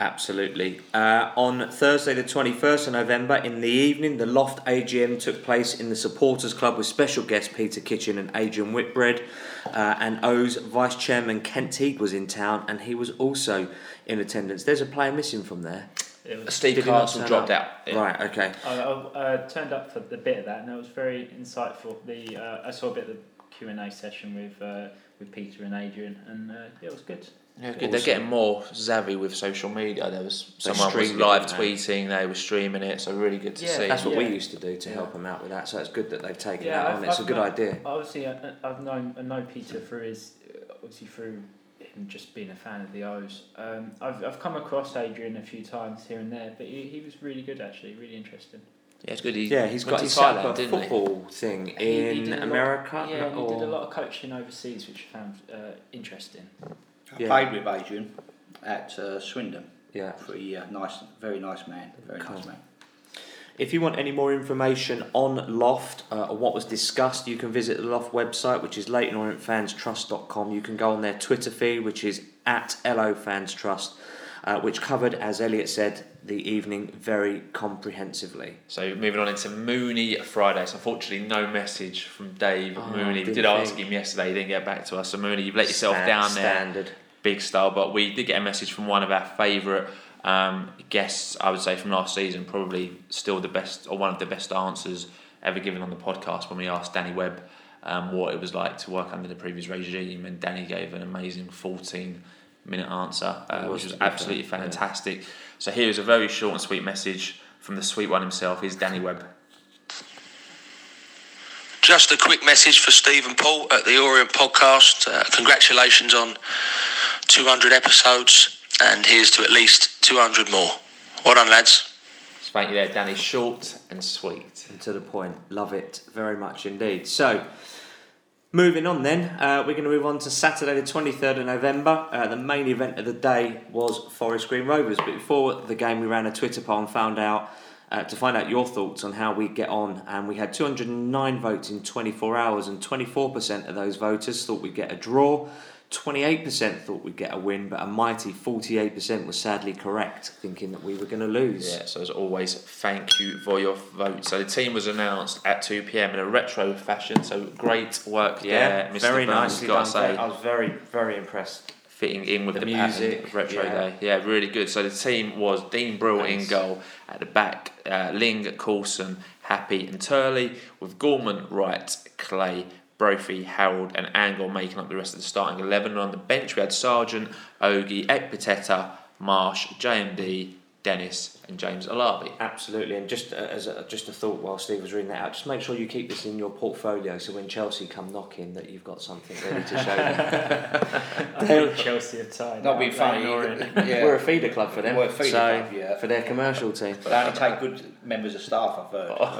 Absolutely. Uh, on Thursday, the 21st of November, in the evening, the Loft AGM took place in the Supporters Club with special guests Peter Kitchen and Adrian Whitbread. Uh, and O's Vice Chairman Kent Teague was in town and he was also in attendance. There's a player missing from there. Steve Did he not Castle dropped up? out. Yeah. Right, okay. I, I uh, turned up for the bit of that, and it was very insightful. The uh, I saw a bit of the Q and A session with uh, with Peter and Adrian, and uh, yeah, it was good. Yeah, good. They're getting more savvy with social media. There was They someone was streamed it, live didn't they? tweeting. They were streaming it, so really good to Yeah, see. That's what we used to do to help them out with that, so it's good that they've taken Yeah, that on. It's a good known, idea. Obviously, I, I've known I know Peter through his uh, obviously through him just being a fan of the O's. Um, I've I've come across Adrian a few times here and there, but he, he was really good actually, really interesting. Yeah, it's good. He Yeah, he's went got to he's Thailand, a didn't he? football thing He- he in did a lot- America. yeah, he or- did a lot of coaching overseas, which I found uh, interesting. I Yeah. played with Adrian at uh, Swindon. Yeah. For a year. Nice, very nice man. Very Cool. nice man. If you want any more information on Loft uh, or what was discussed, you can visit the Loft website, which is LeytonOrientFansTrust.com. You can go on their Twitter feed, which is at LOFansTrust, uh, which covered, as Elliot said, the evening very comprehensively. So moving on into Mooney Fridays. Unfortunately, no message from Dave Oh, Mooney. We didn't ask him yesterday. He didn't get back to us. So Mooney, you've let yourself Stan- down there. standard. Big style. But we did get a message from one of our favourite um, guests. I would say from last season, probably still the best or one of the best answers ever given on the podcast when we asked Danny Webb um, what it was like to work under the previous regime, and Danny gave an amazing fourteen minute answer, uh, was, which was to be fair, absolutely yeah. fantastic. So here is a very short and sweet message from the sweet one himself. Here's Danny Webb. Just a quick message for Steve and Paul at the Orient podcast. Uh, congratulations on 200 episodes, and here's to at least 200 more. Well done, lads. Thank you there, Danny. Short and sweet. And to the point. Love it very much indeed. So, moving on then, uh, we're going to move on to Saturday, the 23rd of November. Uh, the main event of the day was Forest Green Rovers. But before the game, we ran a Twitter poll and found out. Uh, to find out your thoughts on how we get on, and we had 209 votes in 24 hours, and 24% of those voters thought we'd get a draw, 28% thought we'd get a win, but a mighty 48% was sadly correct, thinking that we were going to lose. Yeah, so as always, thank you for your vote. So the team was announced at 2 pm in a retro fashion, so great work Yeah, there, Mr. very Burns, nicely done. say. I was very, very impressed. Fitting in with The the, music, retro yeah. day. Yeah, really good. So the team was Dean Brill in goal. At the back, uh, Ling, Coulson, Happe and Turley, with Gorman, Wright, Clay, Brophy, Harold and Angle making up the rest of the starting 11. And on the bench we had Sargeant, Ogie, Ekpiteta, Marsh, JMD, Dennis and James Alabi. Absolutely, and just uh, as a, just a thought while Steve was reading that out, just make sure you keep this in your portfolio so when Chelsea come knocking that you've got something ready to show them. I think Chelsea are tied. Not being out, funny, yeah. We're a feeder club for them, We're a feeder so club, yeah. for their commercial team. But they only take good members of staff, I've heard. Got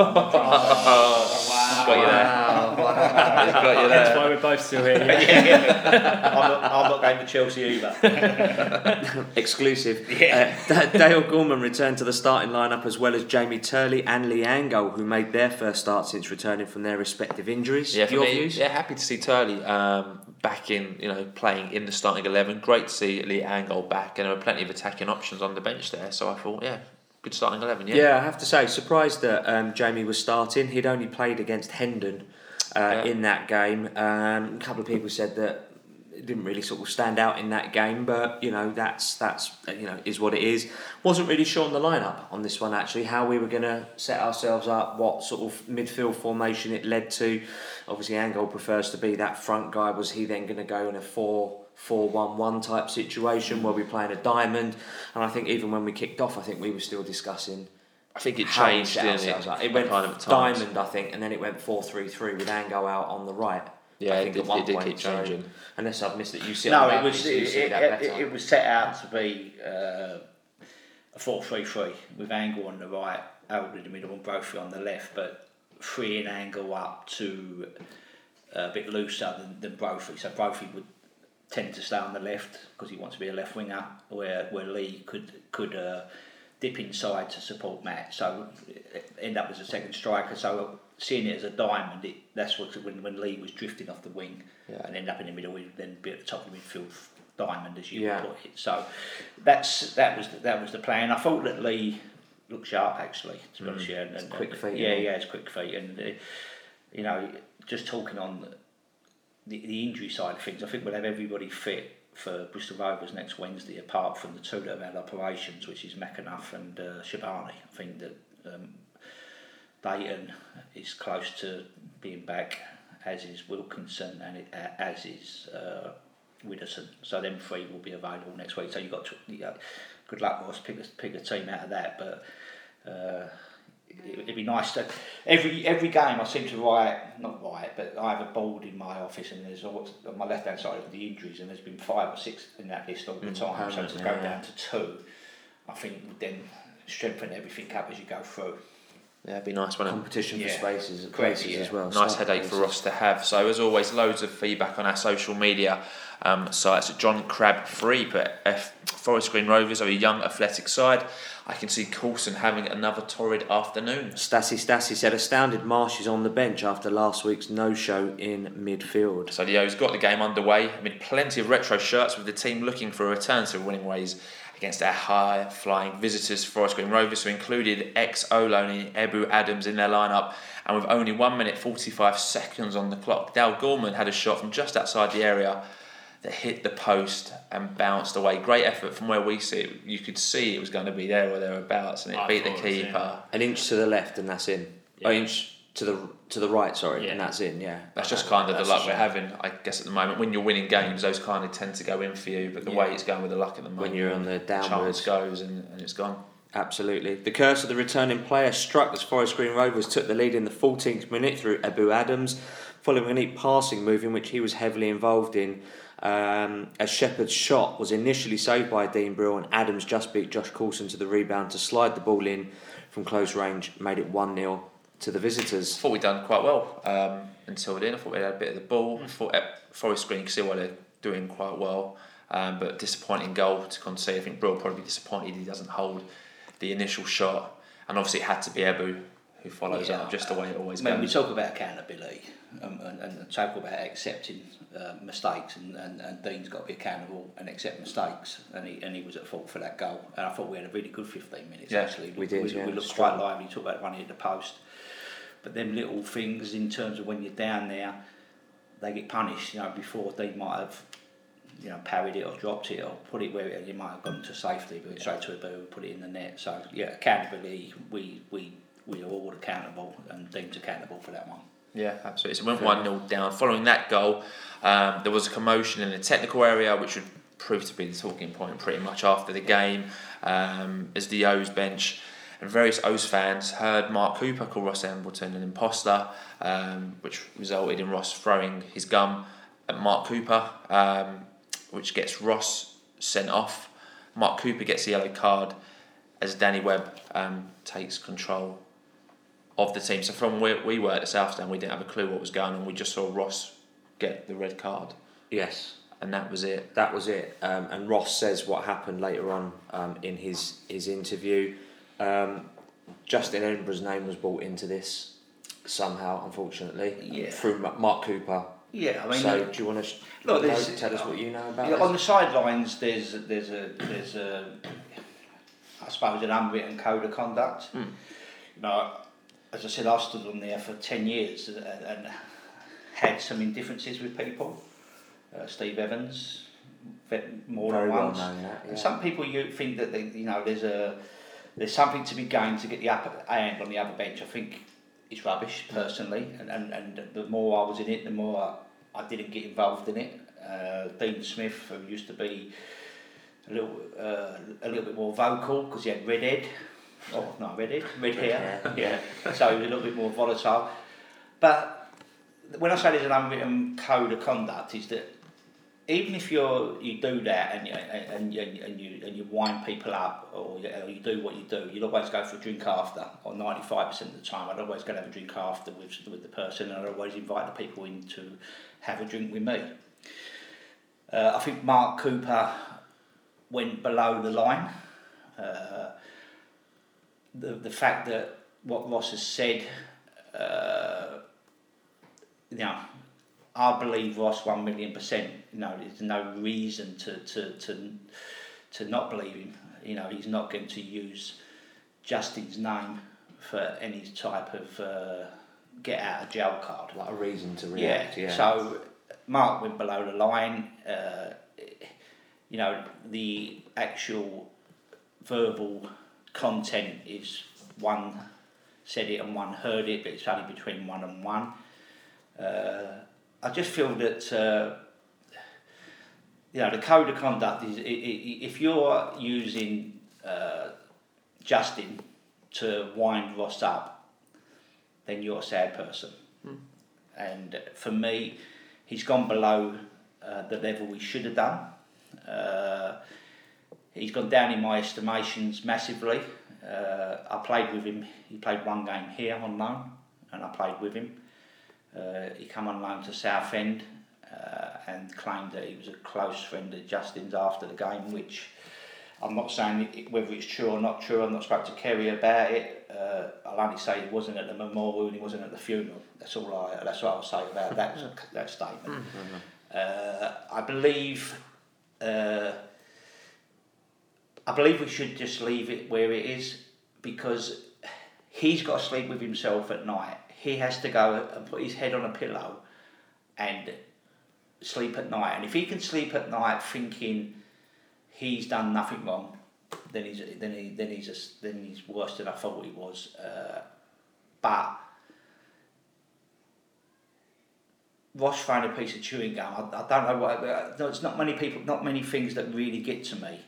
you there. Wow, Got you That's why we're both still here. yeah, Yeah. yeah. I'm, not, I'm not going to Chelsea either. Exclusive. Yeah. Uh, Dale Gorman returned to the starting lineup as well as Jamie Turley and Lee Angol, who made their first start since returning from their respective injuries. Yeah, for Your me, views? yeah, happy to see Turley um, back in, you know, playing in the starting eleven. Great to see Lee Angol back, and there were plenty of attacking options on the bench there. So I thought, yeah, good starting eleven. Yeah, Yeah, I have to say, surprised that um, Jamie was starting. He'd only played against Hendon uh, Yeah. in that game. Um, a couple of people said that didn't really sort of stand out in that game, but you know that's that's you know is what it is. Wasn't really sure on the lineup on this one actually. How we were going to set ourselves up, what sort of midfield formation it led to. Obviously, Angol prefers to be that front guy. Was he then going to go in a four? 4-1-1 type situation where we're playing a diamond and I think even when we kicked off I think we were still discussing I think it changed, didn't it? It went kind of diamond, I think, and then it went four three three with Angol out on the right. Yeah, I it think did- at one it did point. keep so- changing. unless I've missed it, you see. no, on the it was it, it, it, it was set out to be uh, a 4-3-3 with Angol on the right, Harrold in the middle and Brophy on the left, but freeing Angol up to uh, a bit looser than, than Brophy. So Brophy would tend to stay on the left because he wants to be a left winger, where where Lee could could uh, dip inside to support Matt. So end up as a second striker. So seeing it as a diamond, it, that's what when when Lee was drifting off the wing Yeah. and end up in the middle, we'd then be at the top of the midfield diamond as you Yeah. put it. So that's that was the, that was the plan. I thought that Lee looked sharp actually, to be honest with you. And, and- quick feet, Yeah, yeah. yeah, it's quick feet, and uh, you know, just talking on the, the injury side of things, I think we'll have everybody fit for Bristol Rovers next Wednesday, apart from the two that have had operations, which is McAnuff and uh, Shabani. I think that um, Dayton is close to being back, as is Wilkinson and it, uh, as is uh, Widdowson. So them three will be available next week. So you've got to, you know, good luck, Ross. Pick a, pick a team out of that, but. Uh, it- it'd be nice to every every game I seem to write not write but I have a board in my office and there's always, on my left hand side of the injuries and there's been five or six in that list all the Mm, time so to permanently, go down to two I think would then strengthen everything up as you go through Yeah, it'd be nice, wouldn't it? Competition for Yeah. spaces, Correct, places yeah. as well. Nice Start headache for us to have. So as always, loads of feedback on our social media um, sites. John Crab Free, but F- Forest Green Rovers are a young athletic side. I can see Coulson having another torrid afternoon. Stassi Stassi said, astounded Marsh is on the bench after last week's no-show in midfield. So the O's got the game underway amid plenty of retro shirts with the team looking for a return to winning ways against our high-flying visitors, Forest Green Rovers, who included ex-Oloni Ebou Adams in their lineup. And with only 1 minute 45 seconds on the clock, Dale Gorman had a shot from just outside the area that hit the post and bounced away. Great effort from where we see it. You could see it was going to be there or thereabouts, and it I beat the thought it was keeper. An inch to the left and that's in. An inch to the to the right, sorry, and that's in. Yeah, That's just kind of the luck we're having, I guess, at the moment. When you're winning games, those kind of tend to go in for you, but the Yeah. way it's going with the luck at the moment, When you're on the downwards. chance goes and, and it's gone. Absolutely. The curse of the returning player struck as Forest Green Rovers took the lead in the 14th minute through Ebou Adams, following a neat passing move in which he was heavily involved in. Um, as Shepherd's shot was initially saved by Dean Brill, and Adams just beat Josh Coulson to the rebound to slide the ball in from close range, made it 1 0 to the visitors. I thought we'd done quite well um, until then. I thought we had a bit of the ball. I thought Forest Green could see why they're doing quite well, um, but disappointing goal to concede. I think Brill probably be disappointed he doesn't hold the initial shot, and obviously it had to be Ebou who follows Yeah. up, just the way it always I mean, we talk about accountability um, and, and talk about accepting uh, mistakes, and, and, and Dean's got to be accountable and accept mistakes, and he, and he was at fault for that goal. And I thought we had a really good 15 minutes Yeah, actually. we did, We, yeah, we looked strong. quite lively, talk about one hit the post. But them little things in terms of when you're down there, they get punished. You know, before they might have, you know, parried it or dropped it or put it where it, it might have gone to safety, but straight to Ebou, put it in the net. So yeah, accountability. We we we are all accountable and deemed accountable for that one. Yeah, absolutely. So it went 1 0 down. Following that goal, um, there was a commotion in the technical area, which would prove to be the talking point pretty much after the game, um, as the O's bench and various O's fans heard Mark Cooper call Ross Embleton an imposter, um, which resulted in Ross throwing his gum at Mark Cooper, um, which gets Ross sent off. Mark Cooper gets a yellow card as Danny Webb um, takes control of the team. So from where we were at the South Stand, we didn't have a clue what was going on. We just saw Ross get the red card, Yes. and that was it. That was it. Um, and Ross says what happened later on um, in his his interview. Um, Justin Edinburgh's name was brought into this somehow, unfortunately, Yeah. through Mark Cooper. Yeah, I mean, so do you want to Look, there's- tell us what you know about Yeah, this? on the sidelines, there's there's a there's a I suppose an unwritten code of conduct. Hmm. You know, as I said, I stood on there for ten years and, and had some indifferences with people. Uh, Steve Evans, more Very than well once. known, And yeah. some people you think that they, you know there's a there's something to be gained to get the upper hand on the other bench. I think it's rubbish personally, and, and, and the more I was in it, the more I, I didn't get involved in it. Uh, Dean Smith, who used to be a little uh, a little bit more vocal because he had red head. Oh no, red head, red hair. yeah, so he was a little bit more volatile. But when I say there's an unwritten code of conduct, is that even if you're you do that and you, and, you, and you and you wind people up or you, or you do what you do, you'll always go for a drink after. Or ninety five percent of the time, I'd always go and have a drink after with with the person, and I'd always invite the people in to have a drink with me. Uh, I think Mark Cooper went below the line. Uh, the the fact that what Ross has said, uh, you know, I believe Ross one million percent. You know, there's no reason to, to, to, to not believe him. You know, he's not going to use Justin's name for any type of uh, get out of jail card. Like a reason to react, yeah. So Mark went below the line. Uh, you know, the actual verbal content is one said it and one heard it, but it's only between one and one. Uh, I just feel that uh, you know the code of conduct is if you're using uh, Justin to wind Ross up, then you're a sad person. And for me, he's gone below uh, the level we should have done. Uh, he's gone down in my estimations massively. Uh, I played with him. He played one game here on loan, and I played with him. Uh, he came on loan to Southend uh, and claimed that he was a close friend of Justin's after the game, which I'm not saying it, whether it's true or not true. I'm not spoke to Kerry about it. Uh, I'll only say he wasn't at the memorial and he wasn't at the funeral. That's all I. That's what I'll say about that that statement. Uh, I believe. Uh, I believe we should just leave it where it is because he's got to sleep with himself at night. He has to go and put his head on a pillow and sleep at night. And if he can sleep at night thinking he's done nothing wrong, then he's then he then he's a, then he's worse than I thought he was. Uh, but Ross found a piece of chewing gum. I, I don't know what. Uh, there's not many people, not many things that really get to me.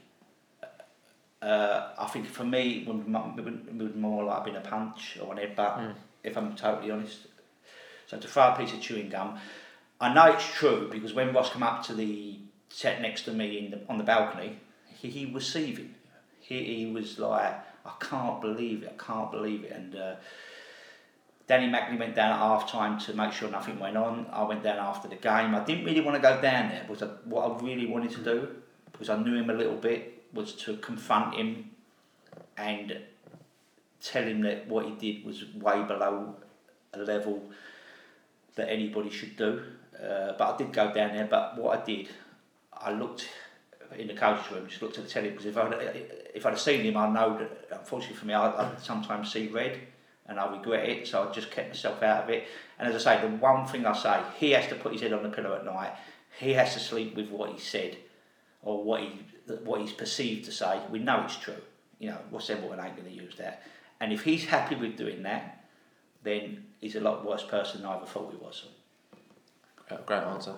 Uh, I think for me, it would, it would, more like been a punch or an headbutt, Mm. If I'm totally honest. So to throw a piece of chewing gum, I know it's true because when Ross came up to the set next to me in the, on the balcony, he, he was seething. He, he was like, I can't believe it, I can't believe it. And uh, Danny Macklin went down at half time to make sure nothing went on. I went down after the game. I didn't really want to go down there because what I really wanted to do, because I knew him a little bit, was to confront him and tell him that what he did was way below a level that anybody should do. Uh, but I did go down there. But what I did, I looked in the coach room, just looked at the telly because if I if I'd have seen him, I know that unfortunately for me, I, I sometimes see red, and I regret it. So I just kept myself out of it. And as I say, the one thing I say, he has to put his head on the pillow at night. He has to sleep with what he said, or what he what he's perceived to say. We know it's true. You know, Ross Embleton ain't going to use that. And if he's happy with doing that, then he's a lot worse person than I ever thought he was. Uh, Great answer.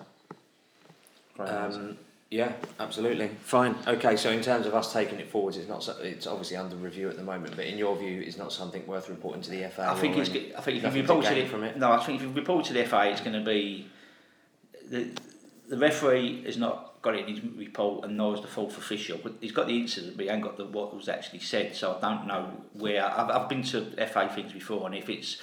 Great answer. Um, yeah, absolutely. Fine. Okay, so in terms of us taking it forwards, it's not. So, it's obviously under review at the moment, but in your view, it's not something worth reporting to the FA. I think or it's. I think if you to report to the, from it. no, I think if you report to the FA, it's going to be the the referee is not got it in his report, and has the fourth official. But he's got the incident, but he ain't got the what was actually said. So I don't know where. I've, I've been to FA things before, and if it's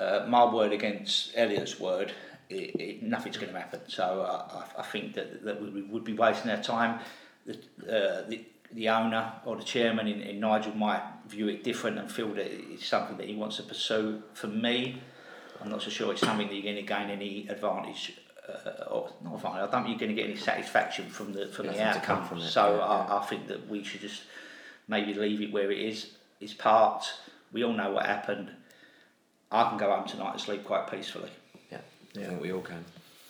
uh, my word against Elliot's word, it, it, nothing's going to happen. So I, I, I think that, that we would be wasting our time. The, uh, the, the owner or the chairman in, in Nigel might view it different and feel that it's something that he wants to pursue. For me, I'm not so sure it's something that you're going to gain any advantage. Uh, or not advantage. I don't think you're going to get any satisfaction from the from Nothing the to come outcome. from it, so yeah, I, I think that we should just maybe leave it where it is. It's part. We all know what happened. I can go home tonight and sleep quite peacefully. Yeah, I think we all can.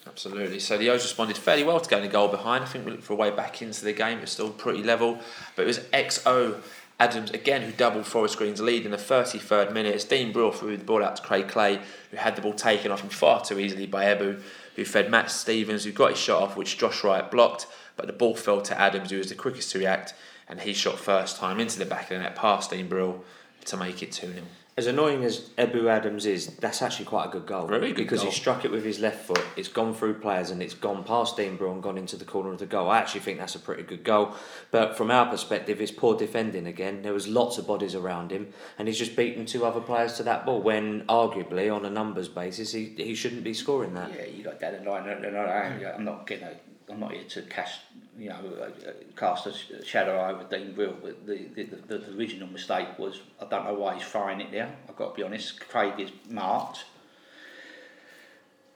Absolutely. So the O's responded fairly well to going a goal behind. I think we looked for a way back into the game. It was still pretty level. But it was Ebou Adams again who doubled Forest Green's lead in the 33rd minute. As Dean Brill threw the ball out to Craig Clay, who had the ball taken off him far too easily by Ebou, who fed Matt Stevens, who got his shot off, which Josh Wright blocked. But the ball fell to Adams, who was the quickest to react, and he shot first time into the back of the net past Dean Brill to make it 2 0. As annoying as Ebou Adams is, that's actually quite a good goal. Very good because goal. he struck it with his left foot. It's gone through players and it's gone past Dean Brill and gone into the corner of the goal. I actually think that's a pretty good goal. But from our perspective, it's poor defending again. There was lots of bodies around him, and he's just beaten two other players to that ball. When arguably, on a numbers basis, he, he shouldn't be scoring that. Yeah, you got that in line. and I- I'm not getting. A, I'm not here to cast, you know, uh, uh, cast a shadow over Dean Brill. But the, the, the, the original mistake was I don't know why he's throwing it there. I've got to be honest. Craig is marked.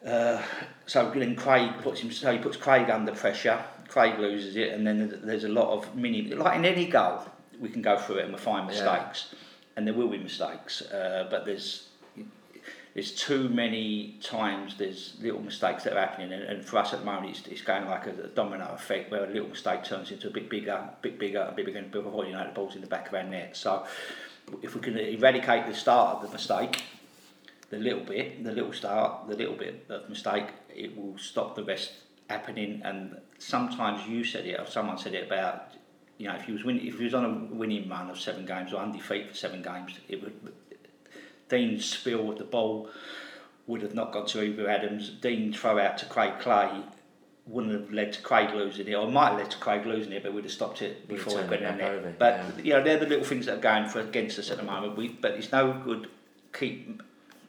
Uh, so then Craig puts him. So he puts Craig under pressure. Craig loses it, and then there's a lot of mini. Like in any goal, we can go through it and we find Yeah. mistakes, and there will be mistakes. Uh, but there's there's too many times there's little mistakes that are happening and, and for us at the moment it's, it's going like a, a domino effect where a little mistake turns into a bit bigger, a bit bigger, a bit bigger and before you know it, the ball's in the back of our net. So if we can eradicate the start of the mistake, the little bit, the little start, the little bit of mistake, it will stop the rest happening and sometimes you said it or someone said it about you know, if he was win, if he was on a winning run of seven games or undefeated for seven games, it would Dean's spill with the ball would have not gone to Ebou Adams. Dean throw out to Craig Clay wouldn't have led to Craig losing it, or might have led to Craig losing it, but we'd have stopped it before it went in there. But you know, they're the little things that are going for against us at the moment. We, but it's no good keep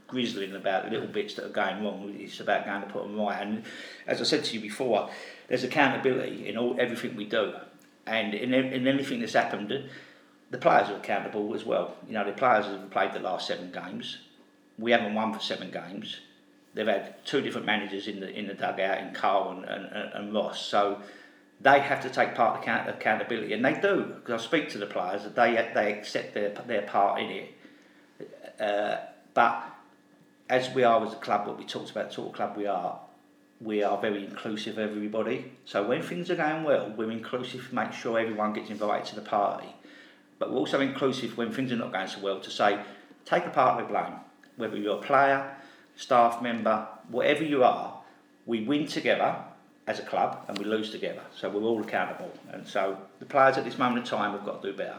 grizzling about the little bits that are going wrong. It's about going to put them right. And as I said to you before, there's accountability in all everything we do, and in, in anything that's happened, the players are accountable as well. You know, the players have played the last seven games. We haven't won for seven games. They've had two different managers in the in the dugout, in Carl and, and, and Ross. So they have to take part account, accountability, and they do. Because I speak to the players, that they they accept their their part in it. Uh, but as we are as a club, what we talked about, sort of club we are, we are very inclusive of everybody. So when things are going well, we're inclusive, make sure everyone gets invited to the party. But we're also inclusive when things are not going so well to say, take a part of the blame. Whether you're a player, staff member, whatever you are, we win together as a club and we lose together. So we're all accountable. And so the players at this moment in time have got to do better.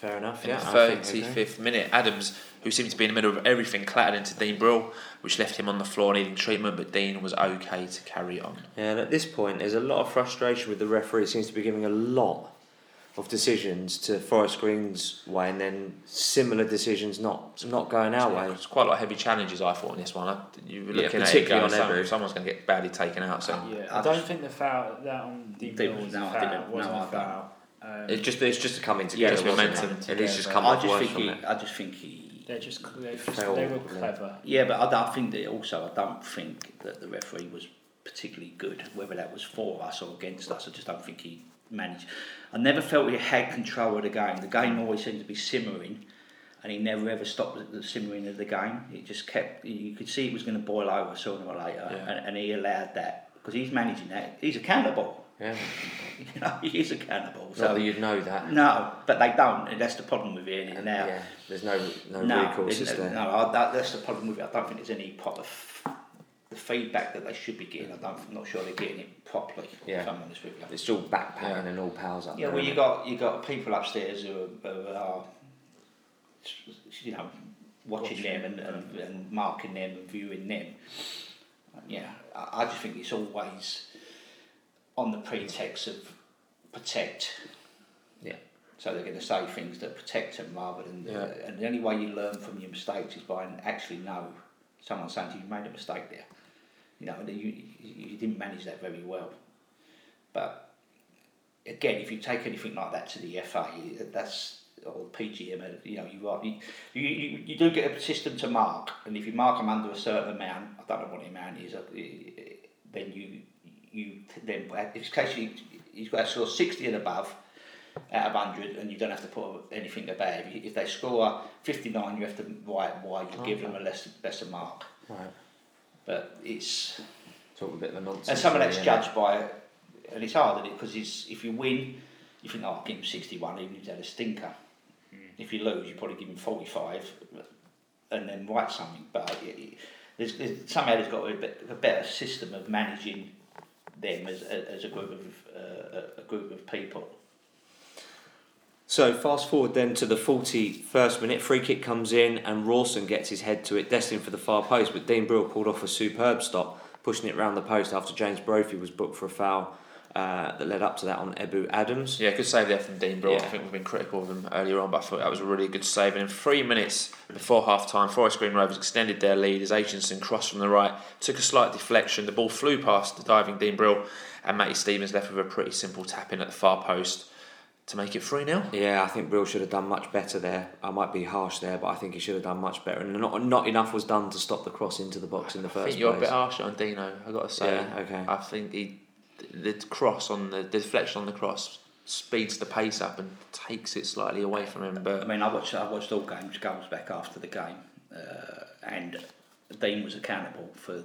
Fair enough. In Yeah. the I think I agree. 35th minute, Adams, who seemed to be in the middle of everything, clattered into Dean Brill, which left him on the floor needing treatment, but Dean was okay to carry on. Yeah, and at this point, there's a lot of frustration with the referee. Seems to be giving a lot of decisions to Forest Green's way, and then similar decisions not not going our way. It's quite a lot of heavy challenges, I thought, in this one. I- You were Yeah, looking at it particularly on some- Ebou. someone's going to get badly taken out. So Yeah, I don't think the foul that on Dean Did- Bill was no, a I foul. didn't. wasn't No, a I don't. foul. Um, It's just it's just a coming Yeah, together. it's momentum. it? At least just Yeah, come I off just think from he, it. I just think he they're just they, just, Fell, they were clever. Yeah, but I don't think that also I don't think that the referee was particularly good, whether that was for us or against us. I just don't think he managed. I never felt he had control of the game. The game always seemed to be simmering, and he never ever stopped the- simmering of the game. It just kept. You could see it was going to boil over sooner or later, Yeah. and, and he allowed that because he's managing that. He's accountable. Yeah. You know, he is accountable. Not So that you'd know that. no, but they don't, and that's the problem with it And, now. yeah, there's no no, No, recourse, there? no, I, that, that's the problem with it. I don't think there's any pot f- the feedback that they should be getting. I don't, I'm not sure they're getting it properly. Yeah. If I'm honest with you. It's all backpacking Yeah. and all pals up Yeah, there. well, you got you got people upstairs who are, who are you know watching them and, and, and marking them and viewing them. Yeah, I, I just think it's always on the pretext of protect. Yeah. So they're going to say things that protect them rather than. Yeah. and the only way you learn from your mistakes is by actually know someone saying to you, you made a mistake there. You know, you, you didn't manage that very well. But again, if you take anything like that to the FA, that's or PGM, you know, you, are, you, you you do get a system to mark, and if you mark them under a certain amount, I don't know what the amount is, uh, then you you then if it's case you you've got to score sixty and above out of hundred, and you don't have to put anything above. If, you- if they score fifty nine, you have to write why you give them a less lesser mark. Right. But it's Sort of a bit of a nonsense. and some of that's really, isn't it? judged by, and it's hard, because if you win, you think, oh, I'll give him 61, even if he's had a stinker. If you lose, you probably give him 45, and then write something. But it, it, there's, there's, somehow there's got to be a, bit, a better system of managing them as, as a group of uh, a- a group of people. So fast forward then to the 41st minute, free kick comes in and Rawson gets his head to it, destined for the far post, but Dean Brill pulled off a superb stop, pushing it round the post after James Brophy was booked for a foul uh, that led up to that on Ebou Adams. Yeah, good save there from Dean Brill. Yeah. I think we've been critical of him earlier on, but I thought that was a really good save. And in three minutes before half time, Forest Green Rovers extended their lead as Aitchison crossed from the right, took a slight deflection. The ball flew past the diving Dean Brill, and Matty Stevens left with a pretty simple tap in at the far post to make it 3 0. Yeah, I think Brill should have done much better there. I might be harsh there, but I think he should have done much better. And not not enough was done to stop the cross into the box in the I first think you're a bit harsh on Dino, i got to say. Yeah, okay. I think he, the cross on the, the deflection on the cross speeds the pace up and takes it slightly away from him. But I mean, I watched I watched all games goals back after the game, uh, and Dean was accountable for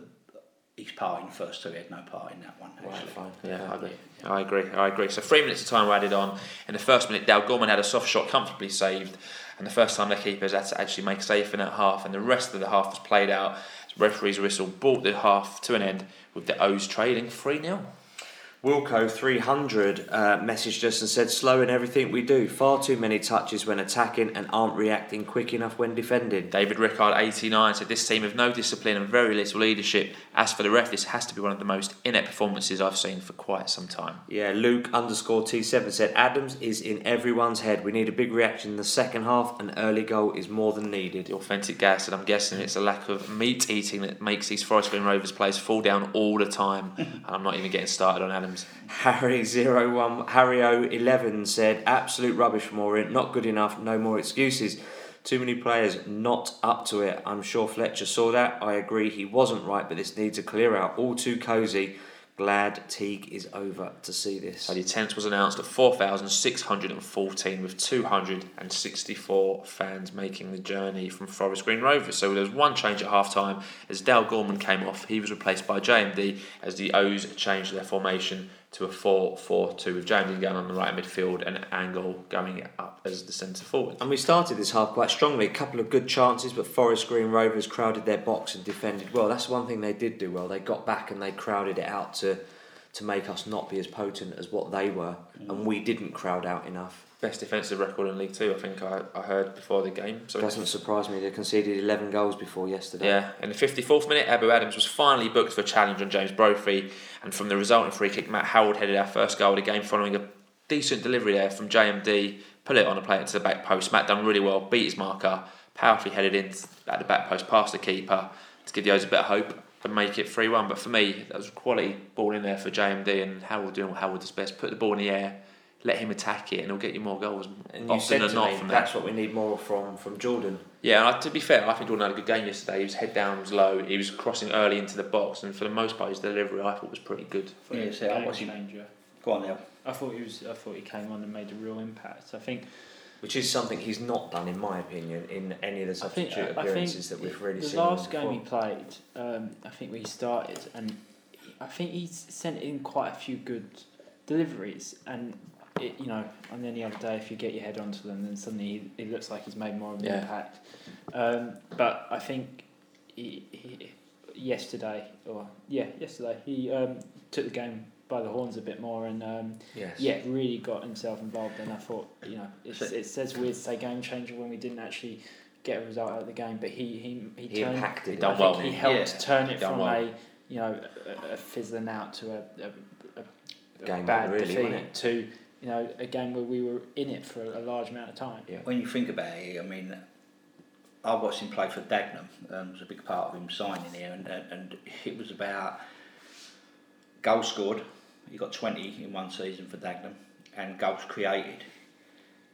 his part in the first two. He had no part in that one. Actually. fine. Yeah, I agree. I agree. I agree. So three minutes of time were added on. In the first minute, Dale Gorman had a soft shot comfortably saved, and the first time the keepers had to actually make safe in that half, and the rest of the half was played out. Referee's whistle brought the half to an end with the O's trailing three 0 Wilco 300 uh, messaged us and said, slow in everything we do. Far too many touches when attacking and aren't reacting quick enough when defending. David Rickard, 89, said this team have no discipline and very little leadership. As for the ref, this has to be one of the most inept performances I've seen for quite some time. Yeah, Luke underscore T7 said, Adams is in everyone's head. We need a big reaction in the second half. An early goal is more than needed. The authentic gas, and I'm guessing it's a lack of meat eating that makes these Forest Green Rovers players fall down all the time. and I'm not even getting started on Adams. Harry 01, Harry 011 said, absolute rubbish from Orient, not good enough, no more excuses. Too many players not up to it. I'm sure Fletcher saw that. I agree he wasn't right, but this needs a clear out. All too cosy. Glad Teague is over to see this. So the attendance was announced at 4,614 with 264 fans making the journey from Forest Green Rovers. So there was one change at half time as Dale Gorman came off. He was replaced by JMD as the O's changed their formation to a 4 4 2 with JMD going on the right midfield and Angol going up as the centre forward. And we started this half quite strongly. A couple of good chances, but Forest Green Rovers crowded their box and defended well. That's one thing they did do well. They got back and they crowded it out to to make us not be as potent as what they were, and mm. we didn't crowd out enough. Best defensive record in League Two, I think I, I heard before the game. So Doesn't surprise me. They conceded 11 goals before yesterday. Yeah, in the 54th minute, Ebou Adams was finally booked for a challenge on James Brophy, and from the resulting free kick, Matt Howard headed our first goal of the game following a decent delivery there from JMD, put it on a plate into the back post. Matt done really well, beat his marker, powerfully headed in at the back post past the keeper to give the O's a bit of hope and make it 3 1. But for me, that was a quality ball in there for JMD, and Howard doing what Howard does best put the ball in the air. Let him attack it, and he'll get you more goals. And you often said than to not me, from that's there. what we need more from from Jordan. Yeah, and I- to be fair, I think Jordan had a good game yesterday. He was head down, was low. He was crossing early into the box, and for the most part, his delivery I thought was pretty good. Yeah, so I Game watched changer. Go on now. I thought he was. I thought he came on and made a real impact. I think. Which is something he's not done, in my opinion, in any of the I think, substitute I think appearances that we've really the seen. The last game he played, um, I think we started, and I think he sent in quite a few good deliveries. And it, you know, on any other day, if you get your head onto them, then suddenly it looks like he's made more of an Yeah. impact. Um, but I think he, he yesterday, or yeah, yesterday, he um, took the game by the horns a bit more and um, Yes. yeah, really got himself involved. And I thought, you know, it's, it says weird to say game changer when we didn't actually get a result out of the game, but he he he, He turned, impacted He done I think well. he helped Yeah. turn it from well. a you know a, a fizzling out to a, a, a, Game bad really, defeat to you know a game where we were in it for a large amount of time. Yeah. When you think about it, I mean, I watched him play for Dagenham. Um, it was a big part of him signing here, and, and, and it was about goals scored. He got 20 in one season for Dagenham, and goals created.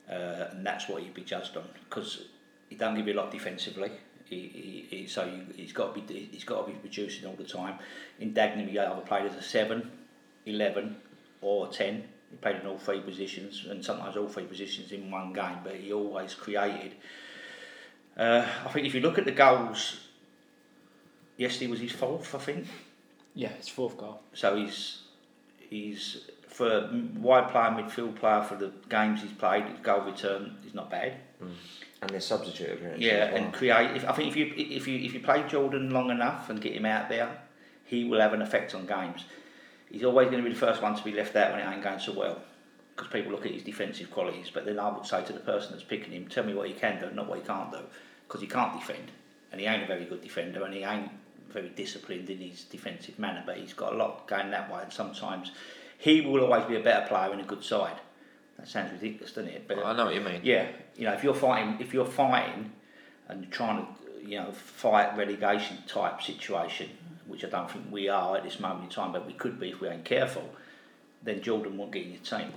Uh, and that's what he'd be judged on because he don't give you a lot defensively. He, he, he, so you, he's got to be he's got to be producing all the time. In Dagenham, he either played as a 7, 11 or 10. He played in all three positions and sometimes all three positions in one game, but he always created. Uh, I think if you look at the goals, yesterday was his fourth, I think. Yeah, it's fourth goal. So he's he's for a wide player, midfield player for the games he's played. His goal return is not bad. And their substitute appearances. Yeah, as well. and create. If, I think if you if you if you play Jordan long enough and get him out there, he will have an effect on games. He's always going to be the first one to be left out when it ain't going so well, because people look at his defensive qualities. But then I would say to the person that's picking him, tell me what he can do, not what he can't do, because he can't defend, and he ain't a very good defender, and he ain't very disciplined in his defensive manner. But he's got a lot going that way, and sometimes he will always be a better player in a good side. That sounds ridiculous, doesn't it? But I know what you mean. yeah, you know, if you're fighting, if you're fighting, and trying to, you know, fight relegation type situation, which I don't think we are at this moment in time, but we could be if we ain't careful, then Jordan won't get in your team.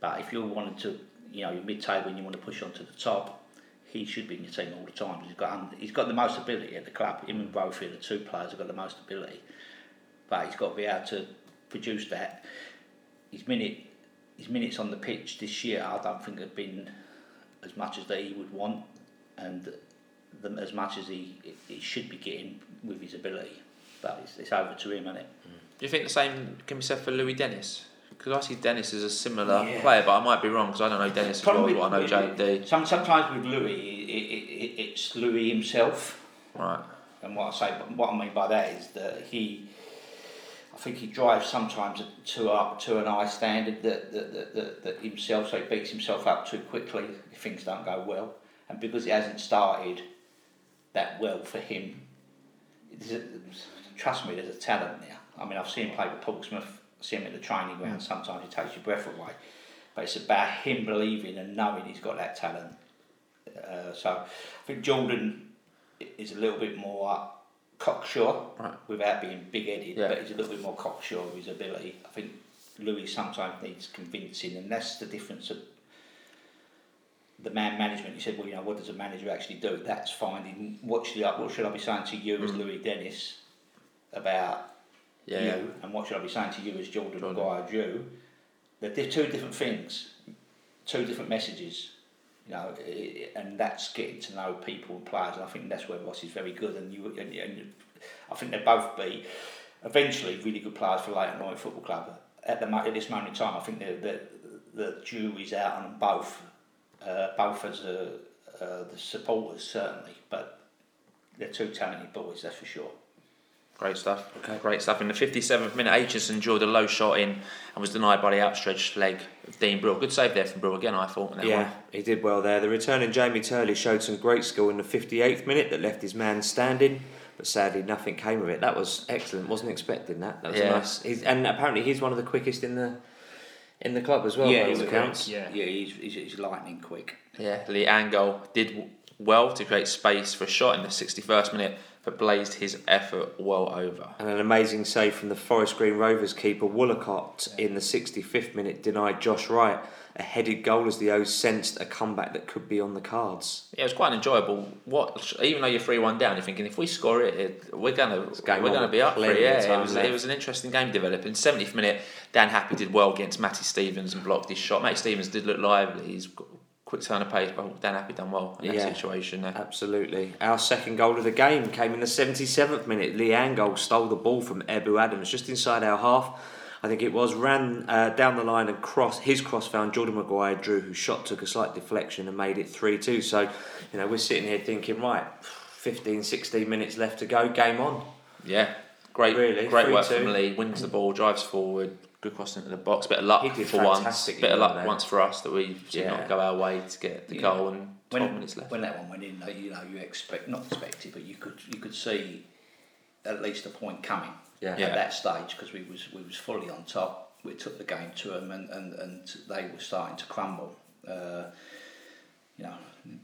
But if you wanted to, you know, you're mid-table and you want to push on to the top, he should be in your team all the time. He's got, he's got the most ability at the club. Him and Brophy are the two players who've got the most ability, but he's got to be able to produce that. His minute, his minutes on the pitch this year, I don't think have been as much as that he would want, and the, as much as he he should be getting with his ability. But it's, it's over to him, isn't it? Do you think the same can be said for Louis Dennis? Because I see Dennis as a similar Yeah. player, but I might be wrong because I don't know Dennis as well, but I know with- JD. Some, sometimes with Louis, it, it, it, it's Louis himself. Right. And what I say, what I mean by that is that he, I think he drives sometimes to a, to an high standard that, that, that, that, that himself, so he beats himself up too quickly if things don't go well. And because it hasn't started that well for him, trust me, there's a talent there. I mean, I've seen him play with Portsmouth, seen him at the training ground, sometimes it takes your breath away. But it's about him believing and knowing he's got that talent. Uh, so I think Jordan is a little bit more cocksure without being big headed, Yeah. but he's a little bit more cocksure of his ability. I think Louis sometimes needs convincing, and that's the difference of the man management. He said, "Well, you know, what does a manager actually do? That's finding what should I, what should I be saying to you as Mm. Louis Dennis about Yeah, you, and what should I be saying to you as Jordan Maguire Drew? They're, they're two different things, two different messages." You know, and that's getting to know people and players. And I think that's where Ross is very good. And you, and, and I think they'll both be eventually really good players for Leyton Orient Football Club. At the at this moment in time, I think the the, the jury's out on them both, uh, both as a, uh, the supporters certainly, but they're two talented boys, that's for sure. Great stuff. Okay. Great stuff. In the 57th minute, Aitchison enjoyed a low shot in and was denied by the outstretched leg of Dean Brill. Good save there from Brill again, I thought. that Yeah, one. he did well there. The returning Jamie Turley showed some great skill in the 58th minute that left his man standing, but sadly nothing came of it. That was excellent. Wasn't expecting that. That was Yeah. nice. He's, and apparently he's one of the quickest in the in the club as well. yeah, by he's accounts. Yeah, yeah, he's, he's, he's lightning quick. Yeah, Lee Angol did well to create space for a shot in the 61st minute, but blazed his effort well over. And an amazing save from the Forest Green Rovers keeper Woolacott in the 65th minute denied Josh Wright a headed goal as the O's sensed a comeback that could be on the cards. Yeah, it was quite enjoyable. What, even though you're three one down, you're thinking if we score it, it we're gonna we're gonna be up for it. Yeah, it was it was an interesting game developing. 70th minute, Dan Happe did well against Matty Stevens and blocked his shot. Matty Stevens did look lively. He's quick turn of pace, but Dan Happe done well in that Yeah. situation. There. Absolutely. Our second goal of the game came in the 77th minute. Lee Angol stole the ball from Ebou Adams just inside our half. I think it was, ran uh, down the line and cross. His cross found Jordan Maguire Drew, whose shot took a slight deflection and made it 3 2. So, you know, we're sitting here thinking, right, 15, 16 minutes left to go, game on. Yeah, great, Really, great work 3-2. from Lee. Wins the ball, drives forward, good cross into the box. Bit of luck for once. Bit of luck there. once for us that we did Yeah. not go our way to get the Yeah. goal and twelve when, minutes left. When that one went in, though, you know, you expect not expected, but you could you could see at least a point coming Yeah. at Yeah. that stage because we was we was fully on top. We took the game to them, and, and, and they were starting to crumble. Uh, you know,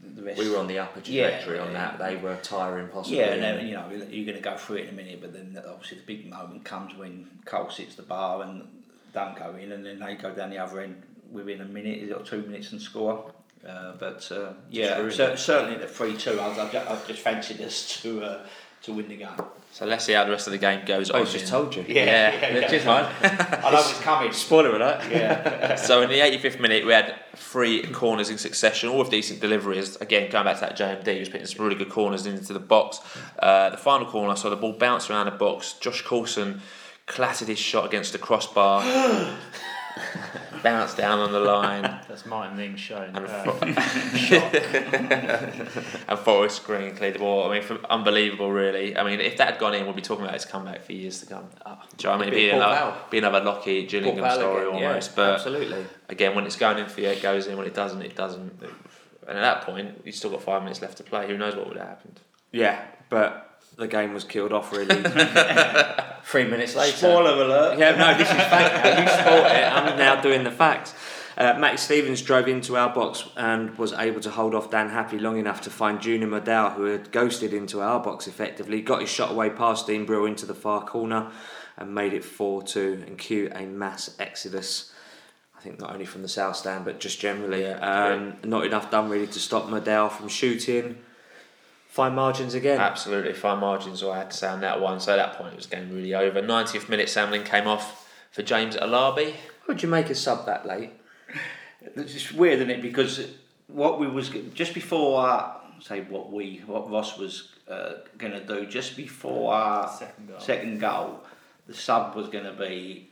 the- the rest. We were on the upper Yeah, trajectory on yeah. that. They were tiring possibly. Yeah, and then, you know, you're going to go through it in a minute, but then obviously the big moment comes when Cole sits the bar and don't go in, and then they go down the other end within a minute or two minutes and score. Uh, but uh, yeah, cer- certainly the three two. I've ju- I just fancied us to uh, to win the game. So let's see how the rest of the game goes. I on just told you. Yeah, Yeah, yeah, which is yeah. fine. I know it's coming. Spoiler alert. Yeah. so in the 85th minute, we had three corners in succession, all with decent deliveries. Again, going back to that JMD, he was putting some really good corners into the box. Uh, the final corner, I saw the ball bounce around the box. Josh Coulson clattered his shot against the crossbar, bounced down on the line. That's Martin Ling's show. And, Uh, and Forest Green cleared the ball. I mean, from, unbelievable, really. I mean, if that had gone in, we'd be talking about his comeback for years to come. Do you know what I mean? It'd be Be Port another, Vale. be another Lockheed Gillingham Port story again, yeah, almost. but absolutely. again, when it's going in for you, it goes in. When it doesn't, it doesn't. And at that point, you've still got five minutes left to play. Who knows what would have happened? Yeah, but the game was killed off really. Three minutes later. Spoiler alert. Yeah, no, this is fact now. You spoiled it. I'm now doing the facts. Uh, Matty Stevens drove into our box and was able to hold off Dan Happe long enough to find Junior Maddow, who had ghosted into our box effectively, got his shot away past Dean Brill into the far corner and made it 4 2 and cue a mass exodus. I think not only from the south stand but just generally. Um, not enough done really to stop Maddow from shooting. Fine margins again. Absolutely, fine margins. All I had to say on that one. So at that point, it was getting really over. 90th minute, Sam Ling came off for James Alabi. Would you make a sub that late? It's just weird, isn't it? Because what we was just before, uh, say what we, what Ross was uh, going to do, just before our Second goal. second goal, the sub was going to be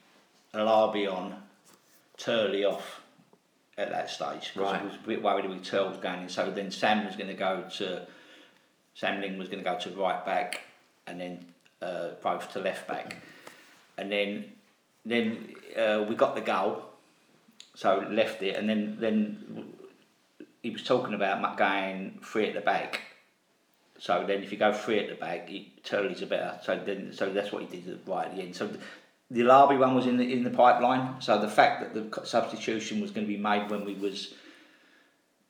Alabi on, Turley off at that stage because Right. I was a bit worried with Turles going in. So then Sam was going to go to, Sam Ling was going to go to right back, and then uh, both to left back. and then then uh, we got the goal, so left it, and then then he was talking about going free at the back. So then, if you go free at the back, it Turley's a better. So then, so that's what he did right at the end. So the Alabi one was in the in the pipeline. So the fact that the substitution was going to be made when we was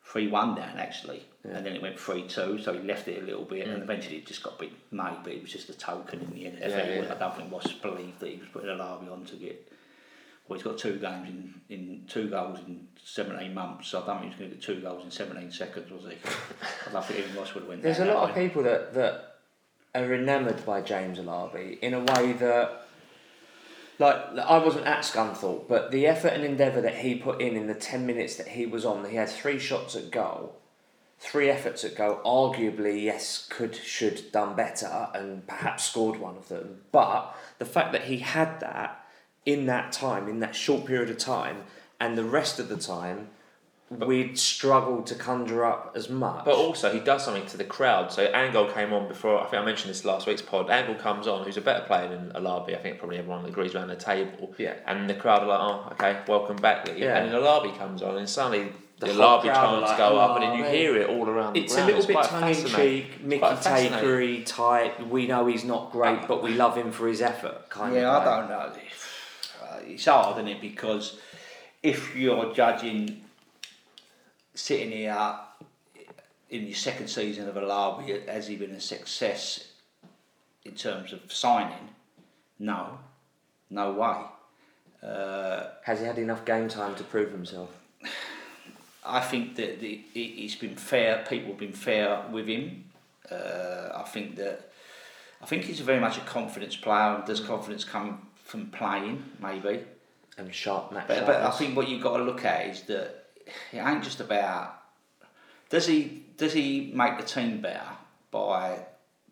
three one down actually, and then it went three two. So he left it a little bit, and mm. eventually it just got a bit made. But it was just a token in the end. Yeah, yeah. I don't think Ross believed that he was putting Alabi on to get. Well, he's got two games in, in two goals in 17 months, so I don't think he's going to get two goals in 17 seconds, was he? I don't think even Ross would have went There's a lot of way. people that, that are enamoured by James Alabi in a way that, like, I wasn't at Scunthorpe, but the effort and endeavour that he put in in the 10 minutes that he was on, he had three shots at goal, three efforts at goal, arguably, yes, could, should, done better, and perhaps scored one of them. But the fact that he had that in that time, in that short period of time, and the rest of the time, we'd struggled to conjure up as much. But also, he does something to the crowd. So Angol came on before. I think I mentioned this last week's pod. Angol comes on, who's a better player than Alabi. I think probably everyone agrees around the table. Yeah. And the crowd are like, "Oh, okay, welcome back." Yeah. And then Alabi comes on, and suddenly the, The whole Alabi chants like, go up, and then "Oh, you mate." hear it all around It's the a ground. little bit tongue in cheek, Mickey quite. Takery type. We know he's not great, but we love him for his effort. Kind yeah, of. I don't know. Uh, it's hard, isn't it? Because if you're judging sitting here in your second season of Alabi, has he been a success in terms of signing? No, no way. Uh, Has he had enough game time to prove himself? I think that the, he- he's been fair. People have been fair with him. Uh, I think that I think he's very much a confidence player. Does confidence come from playing? Maybe. And sharp match. But, but I think what you've got to look at is that it ain't just about does he does he make the team better by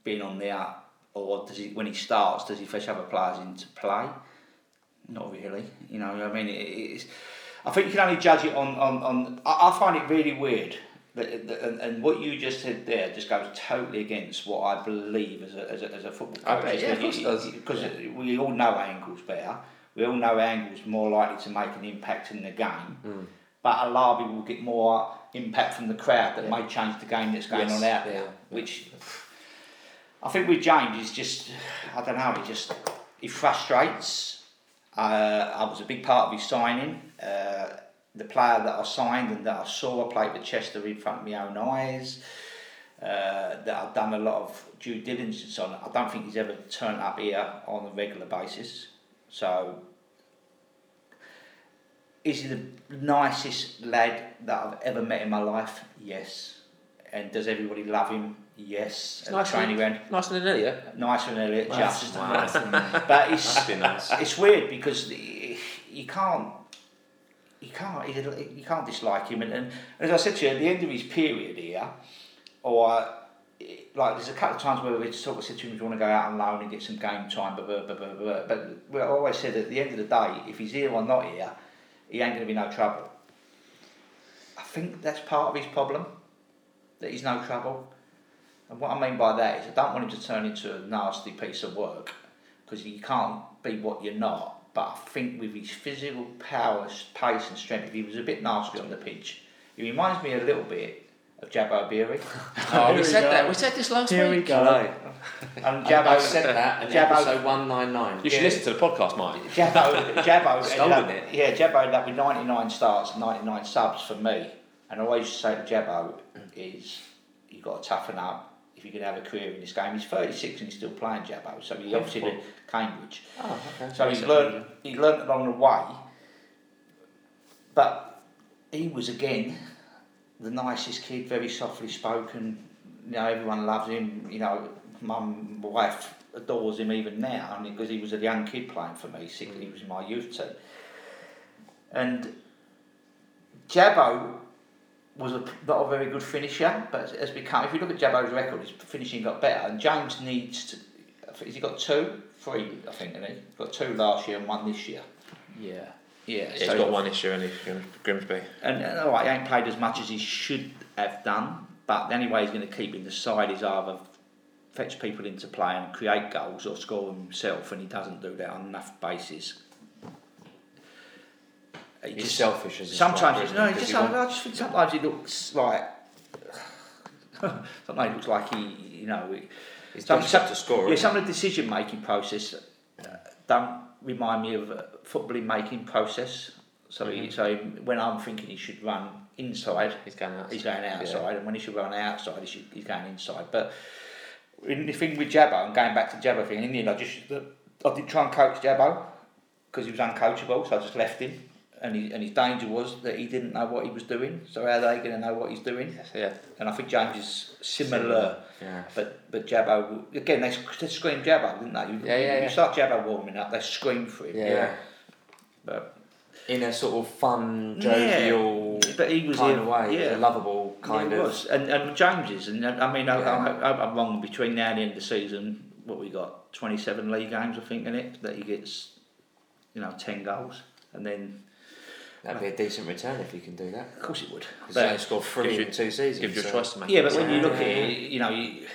being on the there, or does he when he starts does he fetch other players into play? Not really. You know, I mean, it, it's. I think you can only judge it on on, on I, I find it really weird. That, that, and, and what you just said there just goes totally against what I believe as a, as a, as a football I coach. bet, yeah, of course it does. Because we all know Angol's better. We all know Angol's more likely to make an impact in the game. Hmm. But Alabi will get more impact from the crowd that may change the game that's going Yes, on out there. yeah, Which I think with James is just I don't know. He just he frustrates. Uh, I was a big part of his signing. Uh, the player that I signed and that I saw I played with Chester in front of my own eyes. Uh, that I've done a lot of due diligence on. I don't think he's ever turned up here on a regular basis. So, is he the nicest lad that I've ever met in my life? Yes. And does everybody love him? Yes. It's At nice the training and- ground. nicer than Elliot. Nicer than Elliot, Well, just. that's nice. but it's nice. it's weird because you can't you can't you can't dislike him and, and as I said to you at the end of his period here or like there's a couple of times where we sort of said to him, "Do you want to go out on loan and get some game time?" Blah, blah, blah, blah, blah. But we always said at the end of the day, if he's here or not here, he ain't going to be no trouble. I think that's part of his problem, that he's no trouble. And what I mean by that is, I don't want him to turn into a nasty piece of work because you can't be what you're not. But I think with his physical power, pace, and strength, if he was a bit nasty on the pitch, he reminds me a little bit of Jabbo Ibehre. Oh, we said that. We said this last Here we week. go. And I- Jabbo I said that in Jabbo, episode 199. You should Yeah. listen to the podcast, Mike. Jabbo, Jabbo ended Stolen up, it. Yeah, Jabbo ended up with 99 starts, 99 subs for me. And I always say to Jabbo is, you've got to toughen up if you're going to have a career in this game. He's 36 and he's still playing Jabbo, so he obviously did Cambridge. Oh, okay. So he's learned, he learned along the way. But he was again the nicest kid, very softly spoken. You know, everyone loves him. You know, mum, wife adores him even now. I mean, because he was a young kid playing for me. He mm. was in my youth team. And Jabbo was a, not a very good finisher, but has become. If you look at Jabbo's record, his finishing got better. And James needs to. Has he got two, three? I think, hasn't he? He's got two last year and one this year. Yeah. Yeah, Yeah, he's got one issue in Grimsby. And uh, all right, he ain't played as much as he should have done, but the only way he's going to keep in the side is either fetch people into play and create goals or score himself, and he doesn't do that on enough bases. He He's selfish as a sometimes. striker, no, isn't just, he I just think sometimes he looks like. sometimes he looks like he, you know, he, He's some, some, to score, Yeah, isn't some of the decision making process uh, don't remind me of a footballing making process. So, he, so when I'm thinking he should run inside, he's going outside. He's going Yeah. outside, and when he should run outside, he should, he's going inside. But in the thing with Jabbo, and going back to Jabbo thing, in the end, I just I did try and coach Jabbo because he was uncoachable, so I just left him. And, he, and his danger was that he didn't know what he was doing. So how are they going to know what he's doing? Yeah. And I think James is similar. Similar, yeah. But but Jabbo again they, they screamed Jabbo, didn't they? You, Yeah, yeah, You yeah. start Jabbo warming up, they scream for him. Yeah. Yeah. But in a sort of fun, Yeah, jovial but he was kind in- of way, yeah. a lovable kind Yeah, it of. was. And, and James is, and I mean, I, Yeah. I, I'm wrong. Between now and the end of the season, what we got, 27 league games, I think, in it, that he gets, you know, 10 goals, and then. That'd be a decent return if you can do that. Of course it would. He's only scored three in two seasons. so- Yeah, but when you look at it, you know, you,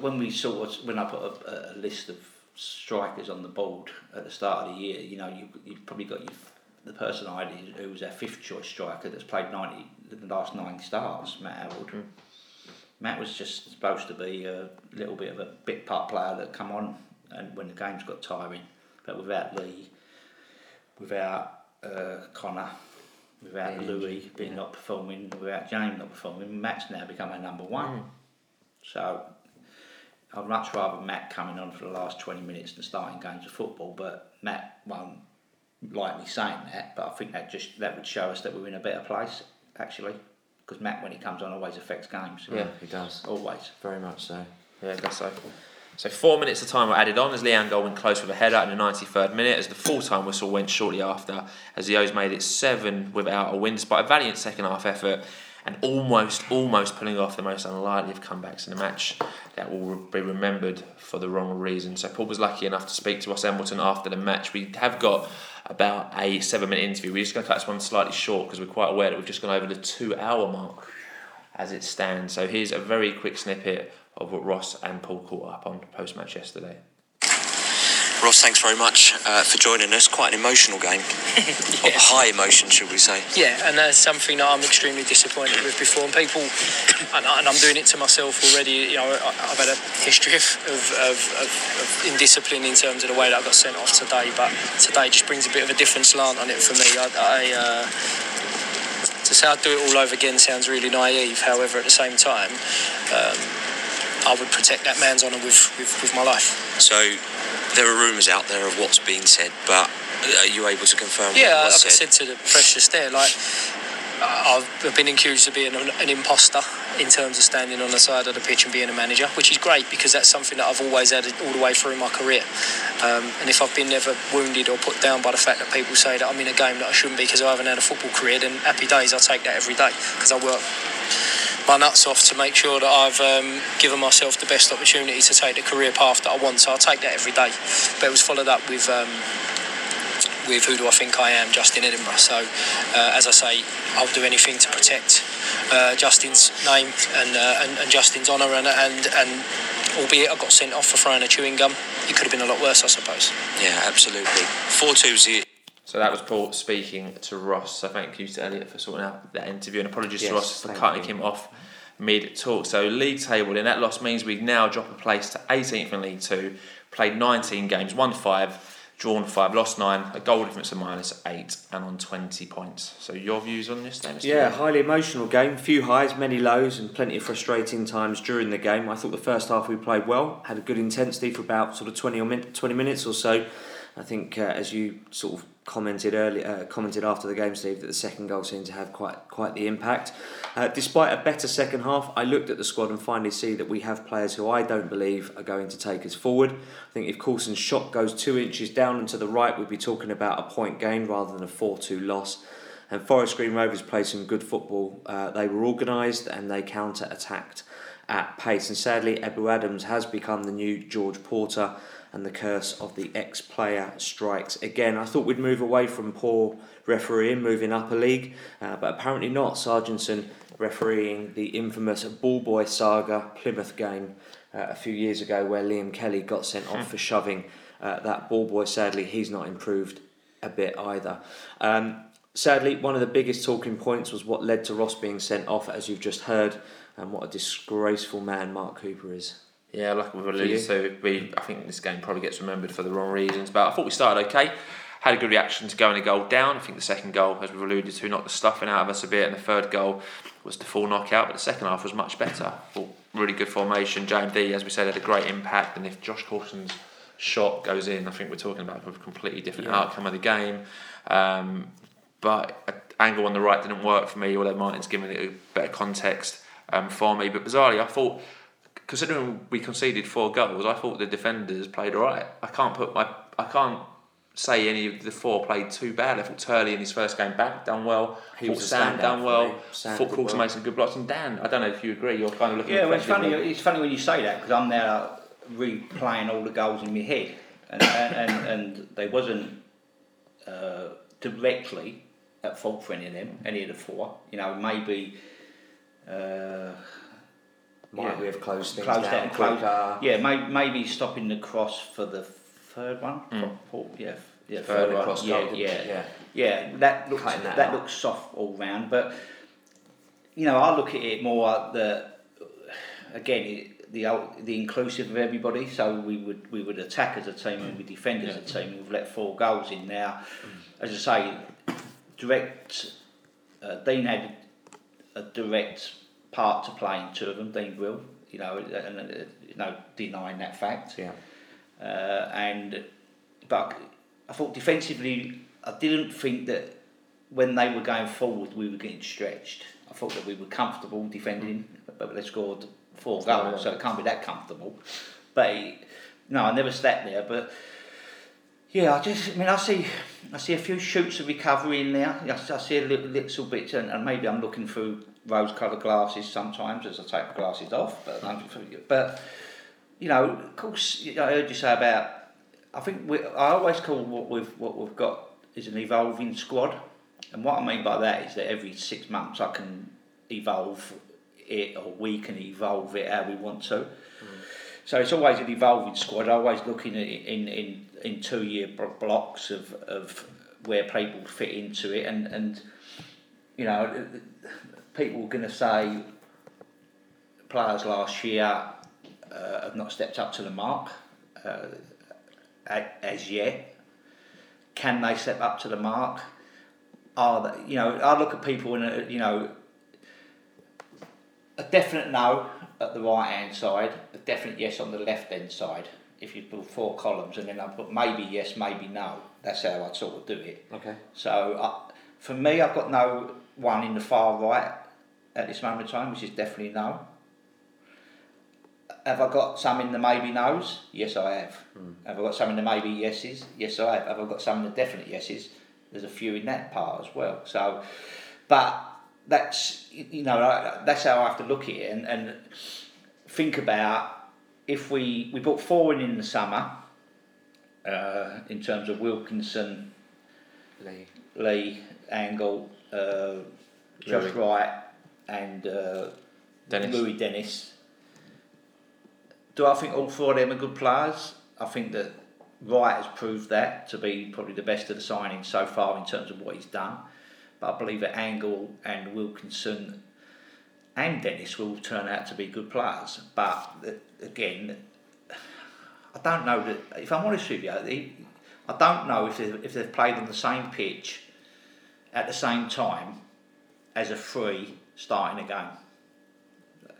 when we sort of, when I put a, a list of strikers on the board at the start of the year, you know, you you've probably got your, the person I did who was our fifth choice striker that's played ninety the last nine starts, Matt Howard. Matt was just supposed to be a little bit of a bit part player that come on and when the games got tiring, but without Lee, without uh, Connor, without Being Louis being not performing, without James not performing, Matt's now become our number one. Mm. So I'd much rather Matt coming on for the last 20 minutes than starting games of football, but Matt won't like me saying that, but I think that just that would show us that we're in a better place, actually. Because Matt, when he comes on, always affects games. Yeah, he does. Always. Very much so. Yeah, I guess so. So four minutes of time were added on as Lee Angol went close with a header in the 93rd minute as the full-time whistle went shortly after as the O's made it seven without a win despite a valiant second half effort and almost, almost pulling off the most unlikely of comebacks in the match that will be remembered for the wrong reason. So Paul was lucky enough to speak to Ross Embleton after the match. We have got about a seven-minute interview. We're just going to cut this one slightly short because we're quite aware that we've just gone over the two-hour mark as it stands. So here's a very quick snippet of what Ross and Paul caught up on post match yesterday. Ross, thanks very much uh, for joining us. Quite an emotional game. Of high emotion, should we say? Yeah, and that's something that I'm extremely disappointed with before. And people, and, I- and I'm doing it to myself already. You know, I, I've had a history of, of, of, of, of indiscipline in terms of the way that I got sent off today. But today just brings a bit of a different slant on it for me. I, I uh, to say I'd do it all over again sounds really naive. However, at the same time, um, I would protect that man's honour with, with, with my life. So, there are rumours out there of what's being said, but are you able to confirm Yeah, like was I said? said to the press just there, like I've I've been accused of being an, an imposter in terms of standing on the side of the pitch and being a manager, which is great because that's something that I've always had all the way through my career. Um, and if I've been never wounded or put down by the fact that people say that I'm in a game that I shouldn't be because I haven't had a football career, then happy days. I take that every day because I work my nuts off to make sure that I've um, given myself the best opportunity to take the career path that I want. So I take that every day. But it was followed up with. Um, with who do I think I am, Justin Edinburgh. So, uh, as I say, I'll do anything to protect uh, Justin's name and, uh, and and Justin's honour. And, and and albeit I got sent off for throwing a chewing gum, it could have been a lot worse, I suppose. Yeah, absolutely. 4 2 the. So that was Paul speaking to Ross. So thank you to Elliot for sorting out that interview, and apologies Yes, to Ross for cutting you. him off mid talk. So league table, and that loss means we now drop a place to 18th in League Two. Played 19 games, won five, drawn five, lost nine, a goal difference of minus eight, and on 20 points. So your views on this, then? Yeah, highly emotional game. Few highs, many lows, and plenty of frustrating times during the game. I thought the first half we played well, had a good intensity for about sort of 20 or min- 20 minutes or so. I think, uh, as you sort of commented earlier, uh, commented after the game, Steve, that the second goal seemed to have quite quite the impact. Uh, despite a better second half, I looked at the squad and finally see that we have players who I don't believe are going to take us forward. I think if Coulson's shot goes two inches down and to the right, we'd be talking about a point gain rather than a 4-2 loss. And Forest Green Rovers played some good football. Uh, they were organised and they counter attacked at pace. And sadly, Ebou Adams has become the new George Porter, and the curse of the ex player strikes again. I thought we'd move away from poor refereeing, moving up a league, uh, but apparently not. Sargentson refereeing the infamous Ball Boy Saga Plymouth game uh, a few years ago, where Liam Kelly got sent Hmm. off for shoving uh, that ball boy. Sadly, he's not improved a bit either. Um, sadly, one of the biggest talking points was what led to Ross being sent off, as you've just heard, and what a disgraceful man Mark Cooper is. Yeah, like we've alluded to, we I think this game probably gets remembered for the wrong reasons. But I thought we started okay. Had a good reaction to going a goal down. I think the second goal, as we've alluded to, knocked the stuffing out of us a bit, and the third goal was the full knockout. But the second half was much better. Thought really good formation. JMD, as we said, had a great impact. And if Josh Coulson's shot goes in, I think we're talking about a completely different Yeah. outcome of the game. Um, but Angol on the right didn't work for me, although Martin's given it a better context um, for me. But bizarrely, I thought, considering we conceded four goals, I thought the defenders played all right. I can't put my, I can't say any of the four played too bad. I thought Turley in his first game back done well. He was a Sam standout done for well. me. Sam thought did Coulson well. made some good blocks, and Dan. I don't know if you agree. You're kind of looking. Yeah, well, it's funny. reflectively. It's funny when you say that because I'm now replaying all the goals in my head, and and, and, and they wasn't uh, directly at fault for any of them, any of the four. You know, maybe. Uh, Might we have closed things closed down down, closed- quicker? Yeah, may, maybe stopping the cross for the third one. Mm. Four- yeah, yeah, Third third one. cross Yeah, yeah. Yeah. yeah. That looks that, that looks soft all round, but you know, I look at it more like the again the the inclusive of everybody. So we would we would attack as a team and we defend as a team. We've let four goals in now. As I say, direct. Uh, Dean had a direct part to play in two of them. Dean will, you know, and uh, you know, denying that fact. Yeah. Uh, and but I thought defensively, I didn't think that when they were going forward, we were getting stretched. I thought that we were comfortable defending, but they scored four goals, so it can't be that comfortable. But no, I never sat there. But yeah, I just, I mean, I see, I see a few shoots of recovery in there. I, I see a little, little bit, and, and maybe I'm looking through rose-coloured glasses sometimes as I take my glasses off. But, but you know, of course, I heard you say about. I think we, I always call what we've what we've got is an evolving squad, and what I mean by that is that every six months I can evolve it, or we can evolve it how we want to. Mm. So it's always an evolving squad. Always looking in in in two year blocks of of where people fit into it, and and you know, people are going to say players last year uh, have not stepped up to the mark uh, as yet. Can they step up to the mark? Are they, you know? I look at people and uh, you know a definite no at the right hand side, a definite yes on the left hand side. If you put four columns and then I put maybe yes, maybe no. That's how I'd sort of do it. Okay. So uh, for me, I've got no one in the far right at this moment in time, which is definitely no. Have I got some in the maybe no's? Yes, I have. Have I got some in the maybe yeses? Yes, I have. Have I got some in the definite yeses? There's a few in that part as well. So, but that's you know that's how I have to look at it and, and think about if we we put four in in the summer uh, in terms of Wilkinson, Lee, Lee, Angol, uh, Josh. Wright, and uh, Dennis. Louis Dennis. Do I think all four of them are good players? I think that Wright has proved that to be probably the best of the signings so far in terms of what he's done. But I believe that Angol and Wilkinson and Dennis will turn out to be good players. But again, I don't know that. If I'm honest with you, I don't know if they if they've played on the same pitch at the same time as a free starting a game.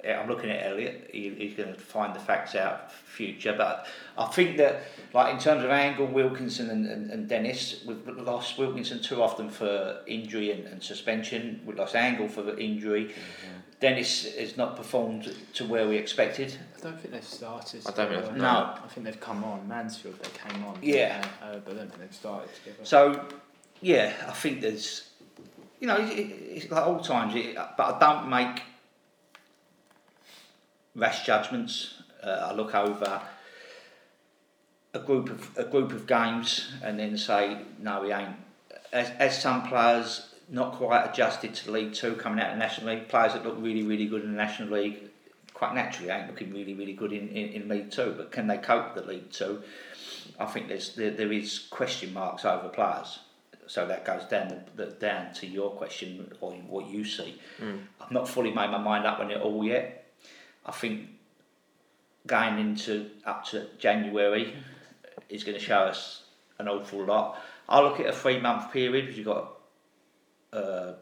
Yeah, I'm looking at Elliot. He, he's going to find the facts out for future. But I think that, like in terms of Angol, Wilkinson, and, and, and Dennis, we've lost Wilkinson too often for injury and, and suspension. We've lost Angol for the injury. Dennis has not performed to where we expected. I don't think they've started. I don't think together. they've- No. I think they've come on. Mansfield, they came on. Yeah. Uh, uh, but I don't think they've started together. So, yeah, I think there's, you know, it, it, it's like all times, it, but I don't make rash judgments. Uh, I look over a group of a group of games and then say, no, we ain't. As, as some players not quite adjusted to League Two coming out of the National League. Players that look really, really good in the National League, quite naturally, ain't looking really, really good in, in, in League Two. But can they cope with the League Two? I think there's there, there is question marks over players. So that goes down the, the, down to your question or what you see. Mm. I've not fully made my mind up on it all yet. I think going into up to January is going to show us an awful lot. I look at a three month period because you've got uh,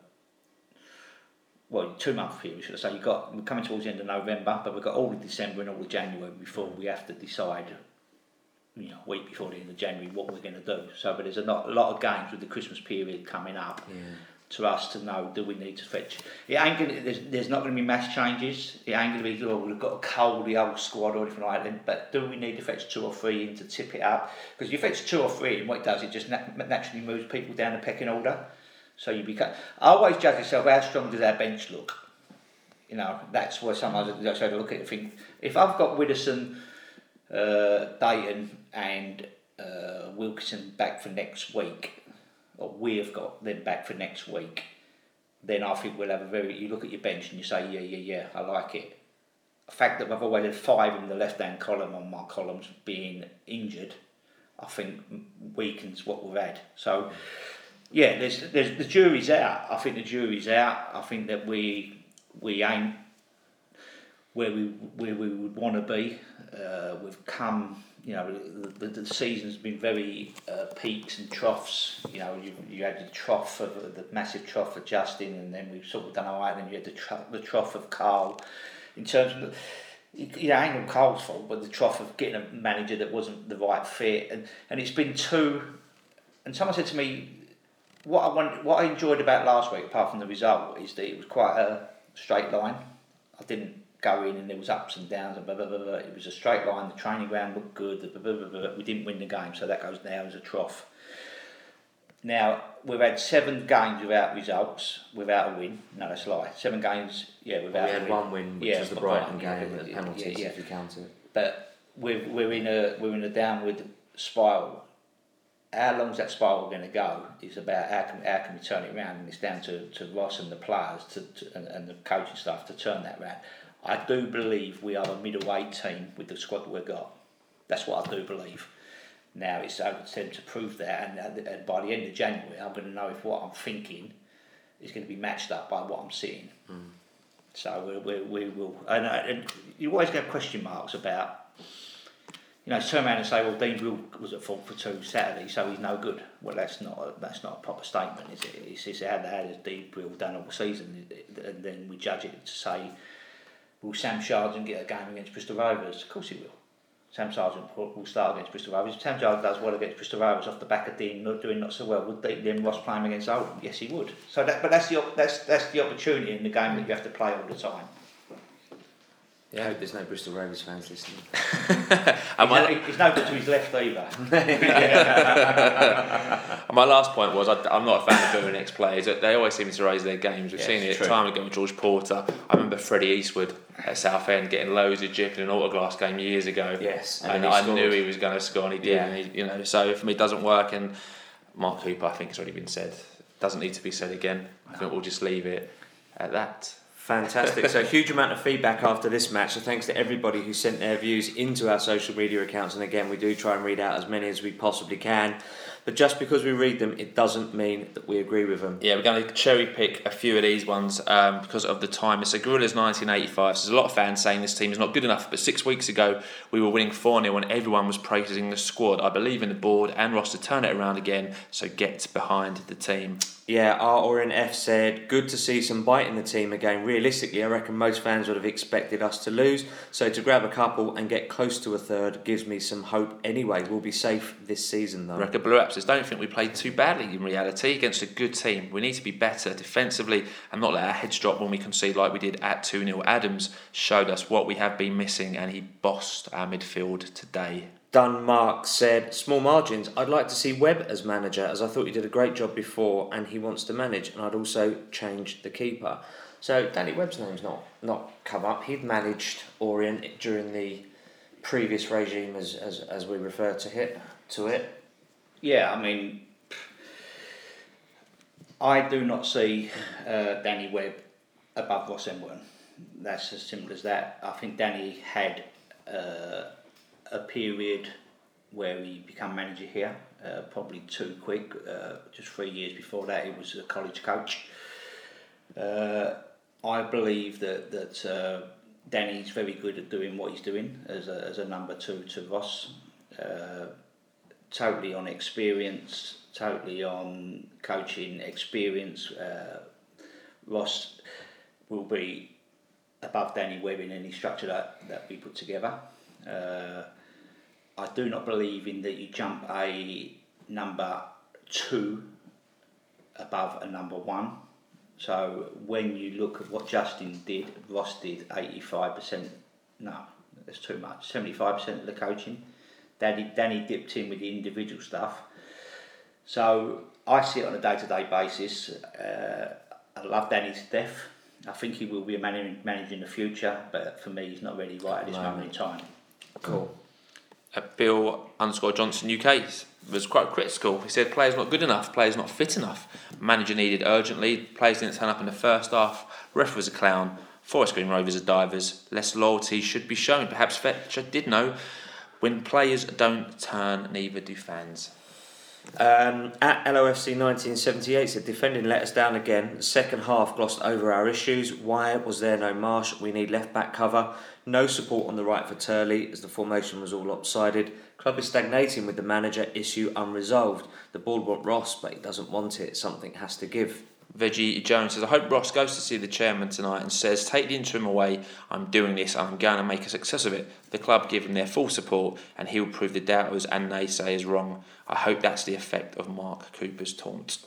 well, two month period, should I say? You've got we're coming towards the end of November, but we've got all of December and all of January before we have to decide, you know, week before the end of January what we're going to do. So, but there's a lot, a lot of games with the Christmas period coming up to us to know do we need to fetch. It ain't gonna, there's, there's not going to be mass changes. It ain't going to be oh we've got to cull the old squad or anything like that. But do we need to fetch two or three in to tip it up? Because if you fetch two or three, and what it does it just nat- naturally moves people down the pecking order. So you become. I always judge myself how strong does our bench look. You know that's where sometimes I try to look at it and think if I've got Widdowson, uh, Dayton, and uh, Wilkinson back for next week, or we've got them back for next week, then I think we'll have a very. You look at your bench and you say, yeah, yeah, yeah, I like it. The fact that we've had five in the left hand column on my columns being injured, I think weakens what we've had. So, yeah, there's, there's the jury's out. I think the jury's out. I think that we we ain't where we where we would want to be. Uh, we've come, you know, the, the, season's been very uh, peaks and troughs. You know, you, you had the trough of the massive trough of Justin, and then we've sort of done all right. Then you had the tr- the trough of Carl. In terms of the, it it ain't Carl's fault, but the trough of getting a manager that wasn't the right fit, and and it's been two. And someone said to me, what I want, what I enjoyed about last week, apart from the result, is that it was quite a straight line. I didn't go in and there was ups and downs and blah blah blah. blah. It was a straight line. The training ground looked good. Blah, blah, blah, blah. We didn't win the game, so that goes down as a trough. Now we've had seven games without results, without a win. No, that's a lie. Seven games, yeah, without. we had win. one win, which yeah, was the Brighton Brighton, game yeah, penalties, yeah. if you count it. But we're, we're in a we're in a downward spiral. How long's that spiral going to go? Is about how can how can we turn it around, and it's down to, to Ross and the players to, to and, and the coaching staff to turn that round. I do believe we are a middleweight team with the squad we've got. That's what I do believe. Now it's over to them to prove that, and, and by the end of January, I'm going to know if what I'm thinking is going to be matched up by what I'm seeing. So we, we, we will, and, uh, and you always get question marks about, you know, turn around and say, well, Dean Brill was at fault for two Saturdays, so he's no good. Well, that's not a, that's not a proper statement, is it? It's, it's how, how has Dean Brill done all season, and then we judge it to say, will Sam Sargeant get a game against Bristol Rovers? Of course he will. Sam Sargeant will start against Bristol Rovers. If Sam Sargeant does well against Bristol Rovers off the back of Dean not doing not so well, would then Ross play him against Oldham? Yes, he would. So that, but that's the that's that's the opportunity in the game that you have to play all the time. I hope there's no Bristol Rovers fans listening. He's no, good to his left either. And my last point was I, I'm not a fan of booing ex players. They always seem to raise their games. We've Yeah, seen it true. time ago with George Porter. I remember Freddie Eastwood at Southend getting loads of jip in an autoglass game years ago. Yes, and and, I scored. knew he was going to score, and he did. Yeah. And he, you know, so for me, it doesn't work. And Mark Cooper, I think, has already been said. Doesn't need to be said again. I think we'll just leave it at that. Fantastic. So, huge amount of feedback after this match. So, thanks to everybody who sent their views into our social media accounts. And again, we do try and read out as many as we possibly can. But just because we read them, it doesn't mean that we agree with them. Yeah, we're going to cherry pick a few of these ones um, because of the time. It's a Gorillas 1985. So there's a lot of fans saying this team is not good enough. But six weeks ago, we were winning 4 0 and everyone was praising the squad. I believe in the board and Ross to turn it around again. So get behind the team. Yeah, our Orion F said, good to see some bite in the team again. Realistically, I reckon most fans would have expected us to lose. So to grab a couple and get close to a third gives me some hope anyway. We'll be safe this season though. Record Blue App says, don't think we played too badly in reality against a good team. We need to be better defensively and not let our heads drop when we concede like we did at 2 0. Adams showed us what we have been missing and he bossed our midfield today. Dunmark said, small margins. I'd like to see Webb as manager as I thought he did a great job before and he wants to manage. And I'd also change the keeper. So Danny Webb's name's not, not come up. He'd managed Orient during the previous regime as, as, as we refer to it. To it. Yeah, I mean, I do not see uh, Danny Webb above Ross Embleton. That's as simple as that. I think Danny had uh, a period where he became manager here, uh, probably too quick. Uh, just three years before that, he was a college coach. Uh, I believe that that uh, Danny's very good at doing what he's doing as a, as a number two to Ross. Uh, totally on experience, totally on coaching experience. Uh, Ross will be above Danny Webb in any structure that, that we put together. Uh, I do not believe in that you jump a number two above a number one. So when you look at what Justin did, Ross did 85%, no, that's too much, 75% of the coaching. Danny, Danny dipped in with the individual stuff. So I see it on a day to day basis. Uh, I love Danny to death. I think he will be a man- manager in the future, but for me, he's not ready right at this moment in time. Cool. Uh, Bill underscore Johnson UK was quite critical. He said players not good enough, players not fit enough. Manager needed urgently. Players didn't turn up in the first half. Ref was a clown. Forest Green Rovers are divers. Less loyalty should be shown. Perhaps Fletcher did know. When players don't turn, neither do fans. Um, at LOFC 1978 said defending let us down again. Second half glossed over our issues. Why was there no Marsh? We need left back cover. No support on the right for Turley as the formation was all lopsided. Club is stagnating with the manager issue unresolved. The board want Ross, but he doesn't want it. Something has to give. Veggie Jones says, I hope Ross goes to see the chairman tonight and says, Take the interim away, I'm doing this I'm going to make a success of it. The club give him their full support and he will prove the doubters and naysayers wrong. I hope that's the effect of Mark Cooper's taunt.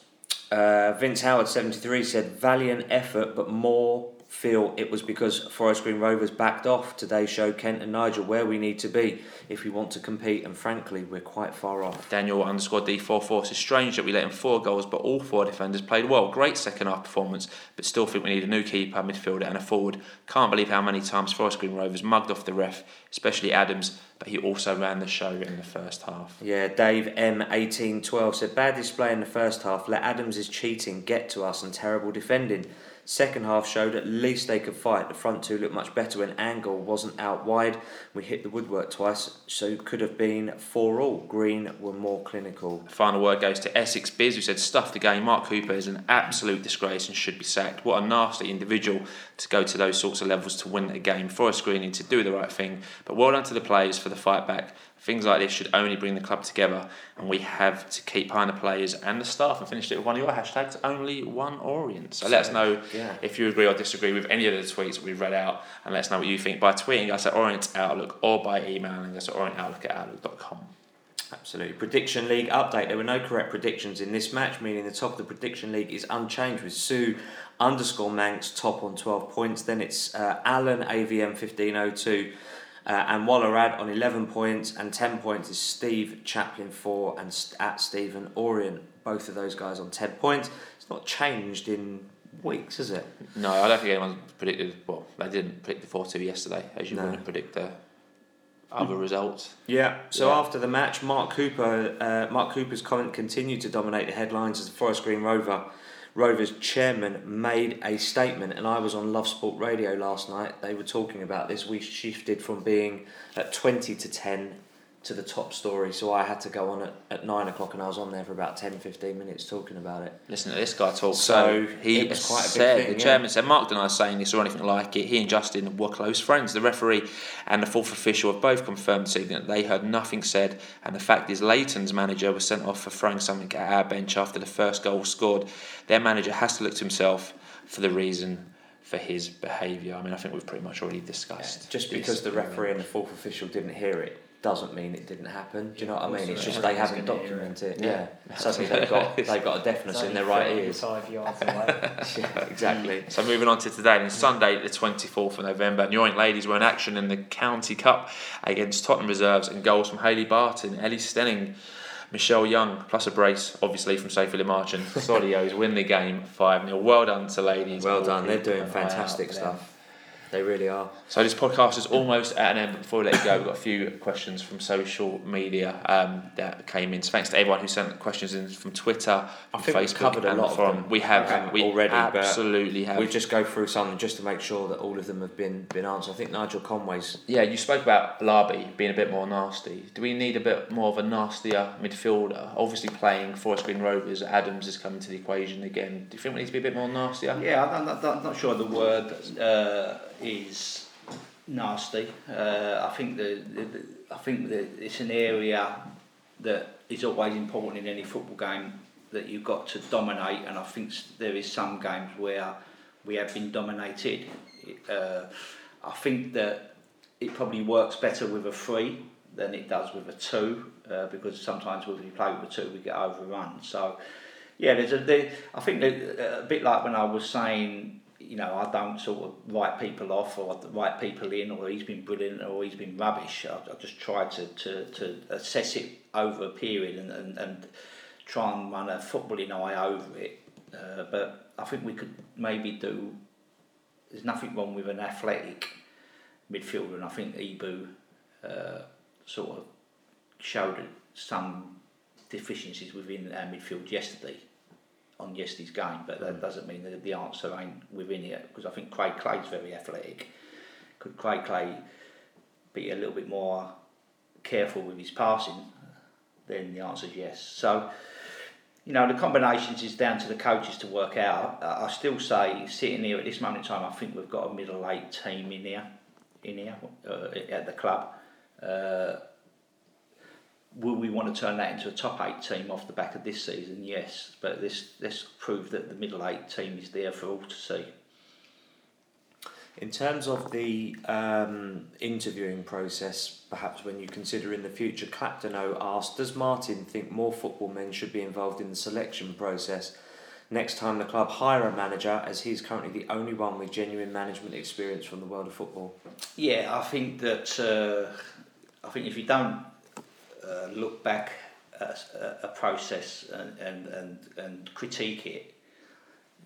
Uh, Vince Howard, 73, said valiant effort, but more feel it was because Forest Green Rovers backed off. Today showed Kent and Nigel where we need to be if we want to compete, and frankly, we're quite far off. Daniel underscore D44 says, Strange that we let in four goals, but all four defenders played well. Great second half performance, but still think we need a new keeper, midfielder, and a forward. Can't believe how many times Forest Green Rovers mugged off the ref, especially Adams, but he also ran the show in the first half. Yeah, Dave M1812 said bad display in the first half. Let Adams' cheating get to us and terrible defending. Second half showed at least they could fight. The front two looked much better when Angol wasn't out wide. We hit the woodwork twice, so could have been four all. Green were more clinical. Final word goes to Essex Biz, who said, Stuff the game. Mark Cooper is an absolute disgrace and should be sacked. What a nasty individual to go to those sorts of levels to win a game for a screening, to do the right thing. But well done to the players for the fight back. Things like this should only bring the club together, and we have to keep behind the players and the staff. And finished it with one of your hashtags, only one Orient. So let us know Yeah. if you agree or disagree with any of the tweets that we've read out, and let us know what you think by tweeting us at Orient Outlook or by emailing us at orientoutlook at outlook.com. Absolutely. Prediction League update. There were no correct predictions in this match, meaning the top of the Prediction League is unchanged with Sue underscore Manx top on 12 points. Then it's uh, Alan AVM 1502 uh, and Wallerad on 11 points, and 10 points is Steve Chaplin 4 and st- at Stephen Orient. Both of those guys on 10 points. It's not changed in weeks, has it? No, I don't think anyone predicted. Well, they didn't predict the four two yesterday, as you No. wouldn't predict the other results. Yeah. So Yeah. after the match, Mark Cooper, uh, Mark Cooper's comment continued to dominate the headlines as the Forest Green Rover Rovers chairman made a statement, and I was on Love Sport Radio last night. They were talking about this. We shifted from being at twenty to ten to the top story, so I had to go on at, at nine o'clock, and I was on there for about 10, 15 minutes talking about it. Listen to this guy talk. So, So, he quite said, thing, the yeah. chairman said, Mark denies saying this or anything like it. He and Justin were close friends. The referee and the fourth official have both confirmed this evening that they heard nothing said. And the fact is, Leyton's manager was sent off for throwing something at our bench after the first goal was scored. Their manager has to look to himself for the reason for his behaviour. I mean, I think we've pretty much already discussed. Just because the referee and the fourth official didn't hear it doesn't mean it didn't happen. Do you know what I mean? It's just they haven't gonna hear it. documented it. Yeah. Yeah. Suddenly they've got they've got a deafness in their right ears. Five yards away. yeah, exactly. So moving on to today, then Sunday, the 24th of November, New Orient ladies were in action in the County Cup against Tottenham Reserves and goals from Hayley Barton, Ellie Stenning, Michelle Young, plus a brace, obviously from Safely March and Solios win the game 5 0. Well done to ladies. Well done. They're doing an eye out fantastic for them. stuff. They really are. So this podcast is almost at an end. But before we let you go, we've got a few questions from social media um, that came in. So thanks to everyone who sent questions in from Twitter, I from think we've Facebook, covered a and lot from them. we have uh, we already. absolutely but have. We just go through some just to make sure that all of them have been been answered. I think Nigel Conway's. Yeah, you spoke about Larby being a bit more nasty. Do we need a bit more of a nastier midfielder? Obviously, playing Forest Green Rovers, Adams is coming to the equation again. Do you think we need to be a bit more nastier? Yeah, I'm not, I'm not sure the word uh, is nasty. Uh, I think the, the, I think that it's an area that is always important in any football game that you've got to dominate, and I think there is some games where we have been dominated. Uh, I think that it probably works better with a three than it does with a two, uh, because sometimes when we play with a two, we get overrun. So, yeah, there's a there, I think that uh, a bit like when I was saying, you know, I don't sort of write people off or write people in, or he's been brilliant or he's been rubbish. I, I just try to, to, to assess it over a period and, and, and try and run a footballing eye over it. Uh, but I think we could maybe do. There's nothing wrong with an athletic midfielder, and I think Ebou uh, sort of showed some deficiencies within our midfield yesterday on yesterday's game, but that doesn't mean that the answer ain't within it because I think Craig Clay's very athletic. Could Craig Clay be a little bit more careful with his passing? Then the answer is yes. So, you know, the combinations is down to the coaches to work out. I I still say, sitting here at this moment in time, I think we've got a middle eight team in here, in here uh, at the club. Uh, will we want to turn that into a top eight team off the back of this season? Yes, but this let's prove that the middle eight team is there for all to see. In terms of the um, interviewing process, perhaps when you consider in the future, Claptono asked, does Martin think more football men should be involved in the selection process next time the club hire a manager, as he is currently the only one with genuine management experience from the world of football? Yeah, I think that uh, I think if you don't uh, look back at a, process and, and, and, and critique it,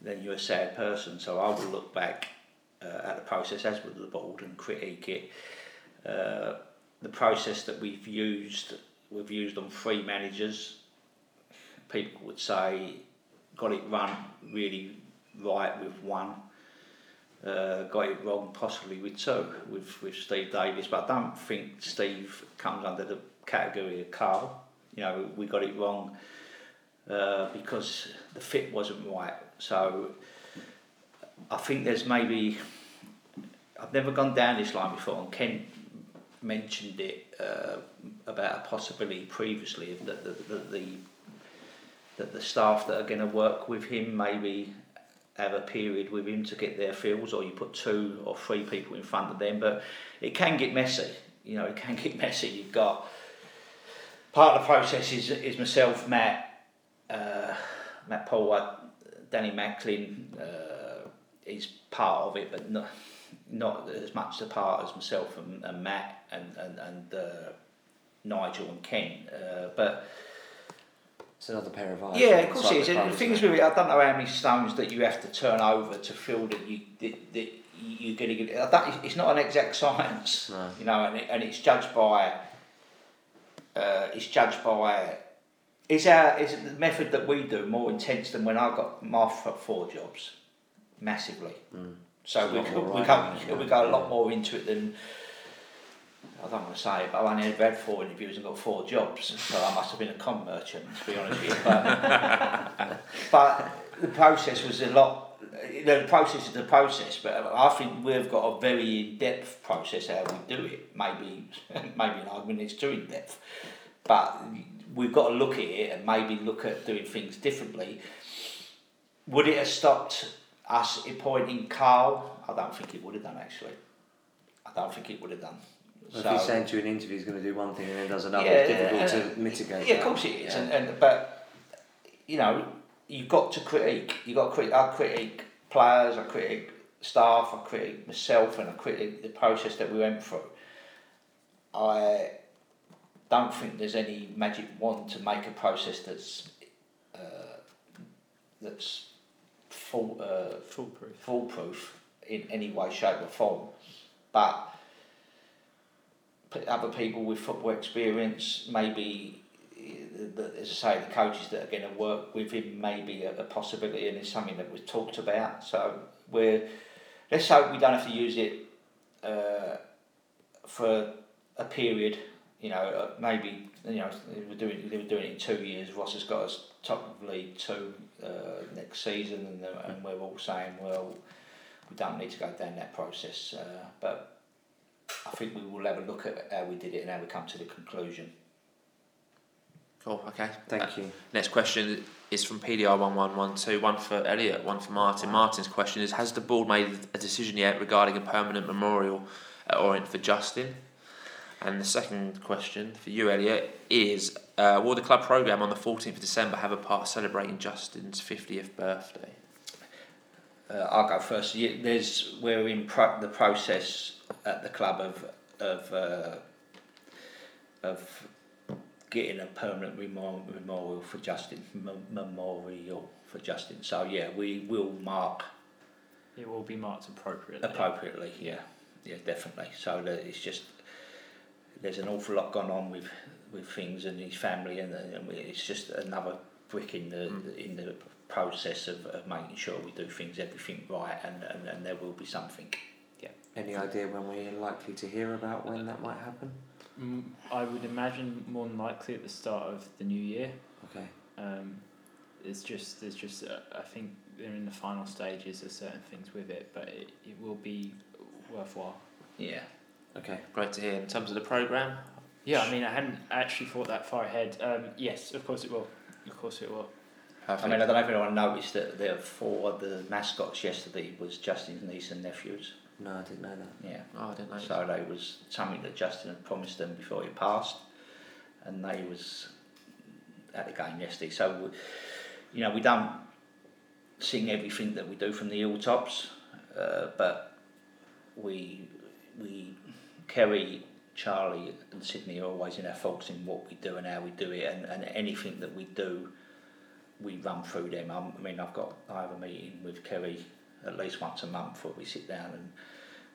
then you're a sad person. So I will look back uh, at the process as with the board and critique it. Uh, the process that we've used, we've used on three managers. People would say got it run really right with one uh, got it wrong possibly with two with, with Steve Davis, but I don't think Steve comes under the category of Carl. You know, we got it wrong uh, because the fit wasn't right. So I think there's maybe I've never gone down this line before, and Kent mentioned it uh, about a possibility previously that the, the, the that the staff that are going to work with him maybe have a period with him to get their feels, or you put two or three people in front of them. But it can get messy. You know, it can get messy. You've got part of the process is, is myself, Matt, uh, Matt Paul, Danny Macklin uh, is part of it, but not not as much a part as myself and, and Matt and and, and uh, Nigel and Kent. Uh, but It's another pair of eyes. yeah, of course it is. the And the thing is with it, I don't know how many stones that you have to turn over to feel that you that, that you're going to get. Don't, it's not an exact science, No. you know, and, it, and it's judged by. Uh, it's judged by. Is our is the method that we do more intense than when I got my four jobs, massively. Mm. So It's we go, we go we yeah. go a lot more into it than I don't want to say it, but I only ever had four interviews and got four jobs, so I must have been a con merchant, to be honest with you. But, but the process was a lot. Uh, the process is the process, but um, I think we've got a very in-depth process how we do it. Maybe, maybe an argument is too in-depth, but we've got to look at it and maybe look at doing things differently. Would it have stopped us appointing Carl? I don't think it would have done actually. I don't think it would have done. If he's saying to you an interview he's going to do one thing and then does another, Yeah, it's difficult and- to uh, mitigate. Yeah, that. of course it is, Yeah. and, and but you know you've got to critique. You got to critique. I critique players. I critique staff. I critique myself, and I critique the process that we went through. I don't think there's any magic wand to make a process that's uh, that's full uh, foolproof. Foolproof. in any way, shape, or form. But other people with football experience, maybe, the, as I say, the coaches that are going to work with him may be a, a possibility, and it's something that we've talked about. So we're let's hope we don't have to use it uh, for a period. You know, uh, maybe you know we're doing they were doing it in two years. Ross has got us top of League Two uh, next season, and, uh, and we're all saying, well, we don't need to go down that process. Uh, but I think we will have a look at how we did it and how we come to the conclusion. Cool. Okay. Thank Uh, you. Next question is from PDR one one one two. One for Elliot. One for Martin. Martin's question is: Has the board made a decision yet regarding a permanent memorial at Orient for Justin? And the second question for you, Elliot, is: uh, Will the club program on the fourteenth of December have a part celebrating Justin's fiftieth birthday? Uh, I'll go first. Yeah, There's we're in pro- the process at the club of of uh, of getting a permanent memorial, memorial for Justin memorial for Justin. So yeah, we will mark It will be marked appropriately. appropriately. Yeah, yeah, definitely. So that it's just there's an awful lot gone on with with things and his family, and, and we- it's just another brick in the hmm. in the process of, of making sure we do things everything right, and, and, and there will be something. Yeah. Any idea when we're likely to hear about when that might happen? Mm, I would imagine more than likely at the start of the new year. Okay. Um, it's just there's just uh, I think they're in the final stages of certain things with it, but it, it will be worthwhile. Yeah. Okay. Great to hear. In terms of the program, Yeah, I mean I hadn't actually thought that far ahead. Um, yes, of course it will. Of course it will. I mean, I don't know if anyone noticed that there four of the mascots yesterday was Justin's niece and nephews. No, I didn't know that. Yeah. Oh, I didn't know. So they was something that Justin had promised them before he passed, and they was at the game yesterday. So, we, you know, we don't sing everything that we do from the hilltops, uh, but we we Kerry, Charlie, and Sydney are always in our thoughts in what we do and how we do it, and, and anything that we do, we run through them. I'm, I mean, I've got I have a meeting with Kerry at least once a month where we sit down and,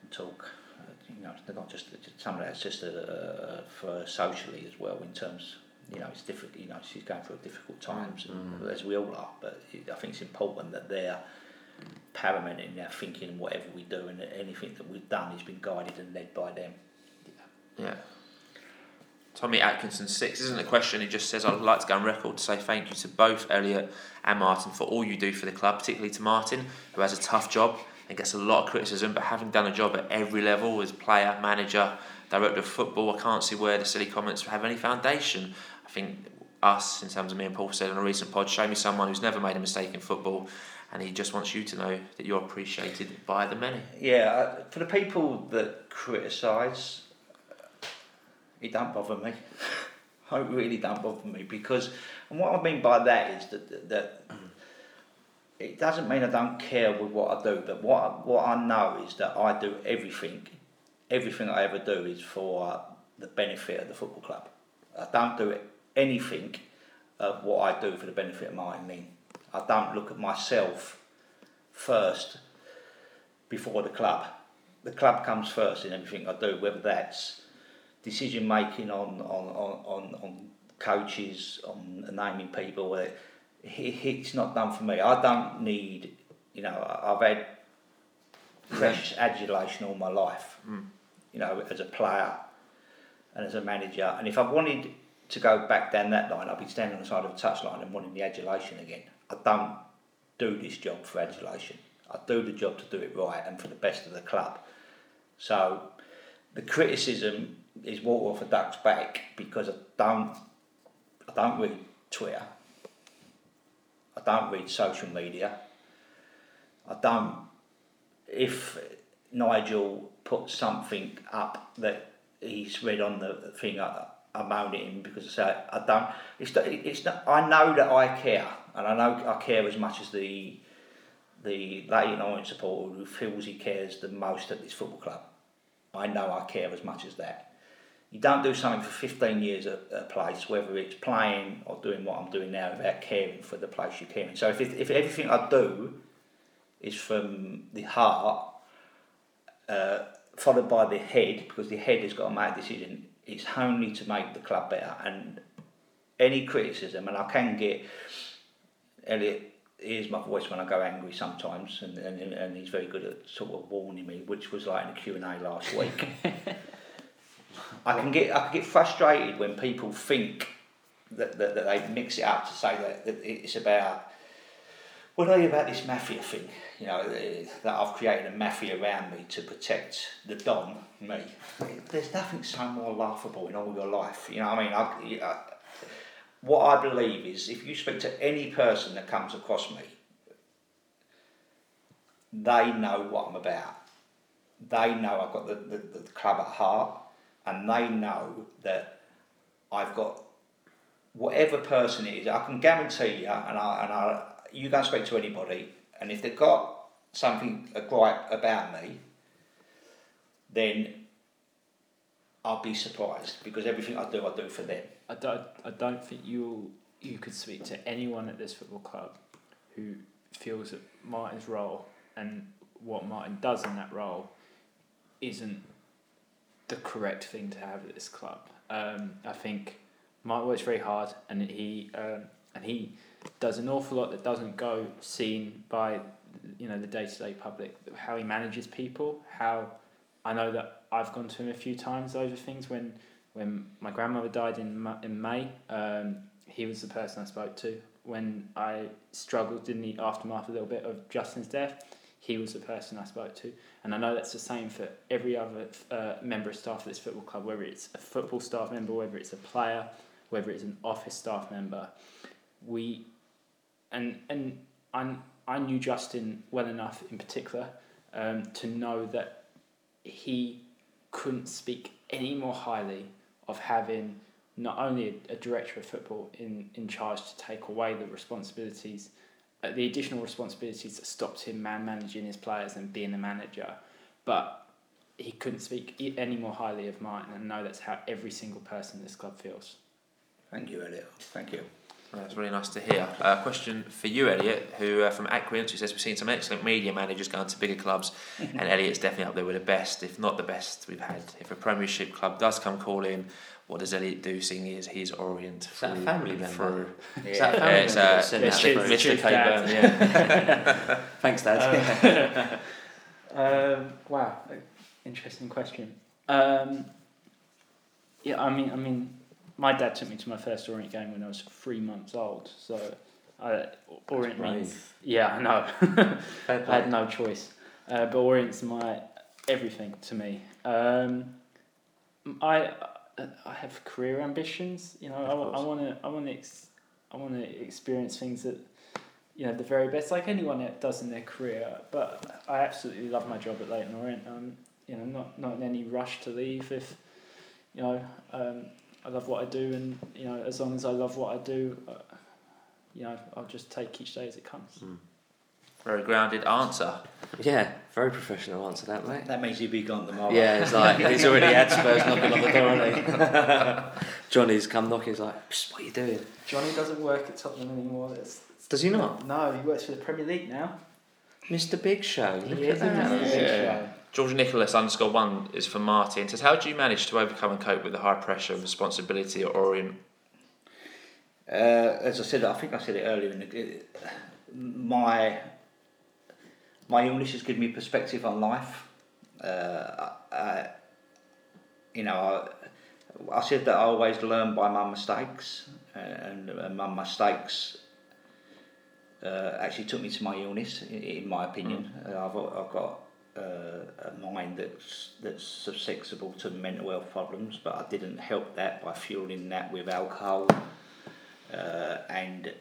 and talk. Uh, you know, they're not just some of that's just uh, for socially as well in terms. You know, it's difficult. You know, she's going through difficult times, and, as we all are. But I think it's important that they're paramount in their thinking and whatever we do, and anything that we've done has been guided and led by them. Yeah. Tommy Atkinson six isn't a question. He just says, "I'd like to go on record to say thank you to both Elliot and Martin for all you do for the club, particularly to Martin, who has a tough job and gets a lot of criticism. But having done a job at every level as player, manager, director of football, I can't see where the silly comments have any foundation. I think us, in terms of me and Paul said on a recent pod, show me someone who's never made a mistake in football, and he just wants you to know that you're appreciated by the many." Yeah, for the people that criticise, it don't bother me. it really don't bother me because, and what I mean by that is that that it doesn't mean I don't care with what I do, but what what I know is that I do everything, everything I ever do is for the benefit of the football club. I don't do anything of what I do for the benefit of Martin Ling. I don't look at myself first before the club. The club comes first in everything I do, whether that's decision making on, on, on, on, on coaches, on naming people. uh, It, it's not done for me. I don't need, you know, I've had precious adulation all my life, Mm. you know, as a player and as a manager. And if I wanted to go back down that line, I'd be standing on the side of a touchline and wanting the adulation again. I don't do this job for adulation. I do the job to do it right and for the best of the club. So the criticism is water off a duck's back because I don't I don't read Twitter. I don't read social media. I don't if Nigel puts something up that he's read on the thing I, I moan at him because I say I don't it's it's not I know that I care and I know I care as much as the the Leyton Orient supporter who feels he cares the most at this football club. I know I care as much as that. You don't do something for 15 years at a place, whether it's playing or doing what I'm doing now, without caring for the place you're caring. So if, if everything I do is from the heart, uh, followed by the head, because the head has got to make a decision. It's only to make the club better, and any criticism, and I can get Elliot hears my voice when I go angry sometimes, and, and, and he's very good at sort of warning me, which was like in the Q and A last week. I can get I can get frustrated when people think that, that, that they mix it up to say that, that it's about what are you about this mafia thing? You know eh, that I've created a mafia around me to protect the don me. There's nothing so more laughable in all your life. You know what I mean? I, I, what I believe is if you speak to any person that comes across me, they know what I'm about. They know I've got the, the, the club at heart, and they know that I've got whatever person it is. I can guarantee you, and I, and I, you go and speak to anybody, and if they've got something a gripe about me, then I'll be surprised because everything I do, I do for them. I don't, I don't think you you could speak to anyone at this football club who feels that Martin's role and what Martin does in that role isn't the correct thing to have at this club. Um, I think Martin works very hard and he um, and he does an awful lot that doesn't go seen by you know the day to day public. How he manages people, how I know that I've gone to him a few times over things when when my grandmother died in in May. Um, he was the person I spoke to when I struggled in the aftermath a little bit of Justin's death. He was the person I spoke to, and I know that's the same for every other uh, member of staff of this football club, whether it's a football staff member, whether it's a player, whether it's an office staff member. We and and I I knew Justin well enough in particular um, to know that he couldn't speak any more highly of having not only a, a director of football in, in charge to take away the responsibilities, the additional responsibilities that stopped him man managing his players and being a manager, but he couldn't speak any more highly of Martin and know that's how every single person in this club feels. Thank you, Elliot. Thank you. That's really nice to hear. A uh, question for you, Elliot, who uh, from Aquins, who says we've seen some excellent media managers going to bigger clubs, and Elliot's definitely up there with the best, if not the best we've had. If a Premiership club does come calling, what does Elliot do, seeing as he's Orient that a through- family member? through- Is that a family Yeah, it's, member uh, that sent Mr. that? Mr. K-Burn, Dad. yeah. Thanks, Dad. um, wow, interesting question. Um, yeah, I mean, I mean, my dad took me to my first Orient game when I was three months old. So, I, Orient means yeah, I know. I had no choice, uh, but Orient's my everything to me. Um, I I have career ambitions. You know, I, I want to I want to ex- I want to experience things that you know the very best, like anyone that does in their career. But I absolutely love my job at Leyton Orient. Um, you know, not not in any rush to leave. If you know, um, I love what I do, and you know, as long as I love what I do, uh, you know, I'll just take each day as it comes. Very grounded answer. Yeah, very professional answer that, mate. That means he'd be gone tomorrow. Yeah, it's like he's already had Spurs knocking on the door, hasn't he? Johnny's come knocking. He's like, "Psst, "What are you doing?" Johnny doesn't work at Tottenham anymore. That's, Does he not? No, he works for the Premier League now. Mr. Big Show. Look He at is that. Mr. Big Show. George Nicholas underscore one is for Martin. Says, how do you manage to overcome and cope with the high pressure and responsibility at Orient? Uh, as I said, I think I said it earlier. In the, my my illness has given me perspective on life. Uh, I, you know, I, I said that I always learn by my mistakes, and, and my mistakes uh, actually took me to my illness. In, in my opinion, uh, I've I've got uh, a mind that's that's susceptible to mental health problems, but I didn't help that by fueling that with alcohol uh, and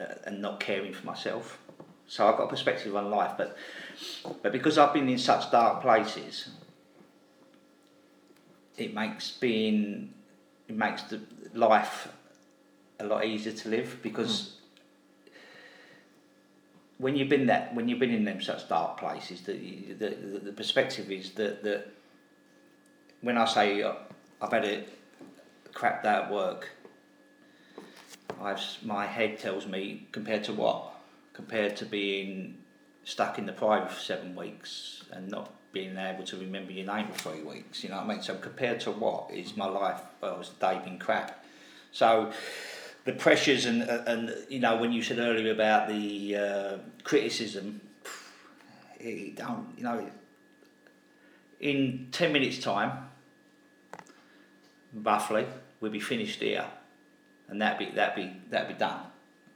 uh, and not caring for myself. So I've got a perspective on life, but but because I've been in such dark places, it makes being it makes the life a lot easier to live because when you've been that when you've been in them such dark places, the the, the, the perspective is that that when I say uh, I've had a crap day at work, I've my head tells me compared to what? Compared to being stuck in the private for seven weeks and not being able to remember your name for three weeks. You know what I mean? So compared to what is my life? Well, it's been crap. So the pressures and and you know when you said earlier about the uh, criticism, it don't you know. In ten minutes' time, roughly, we'll be finished here, and that be that be that be done.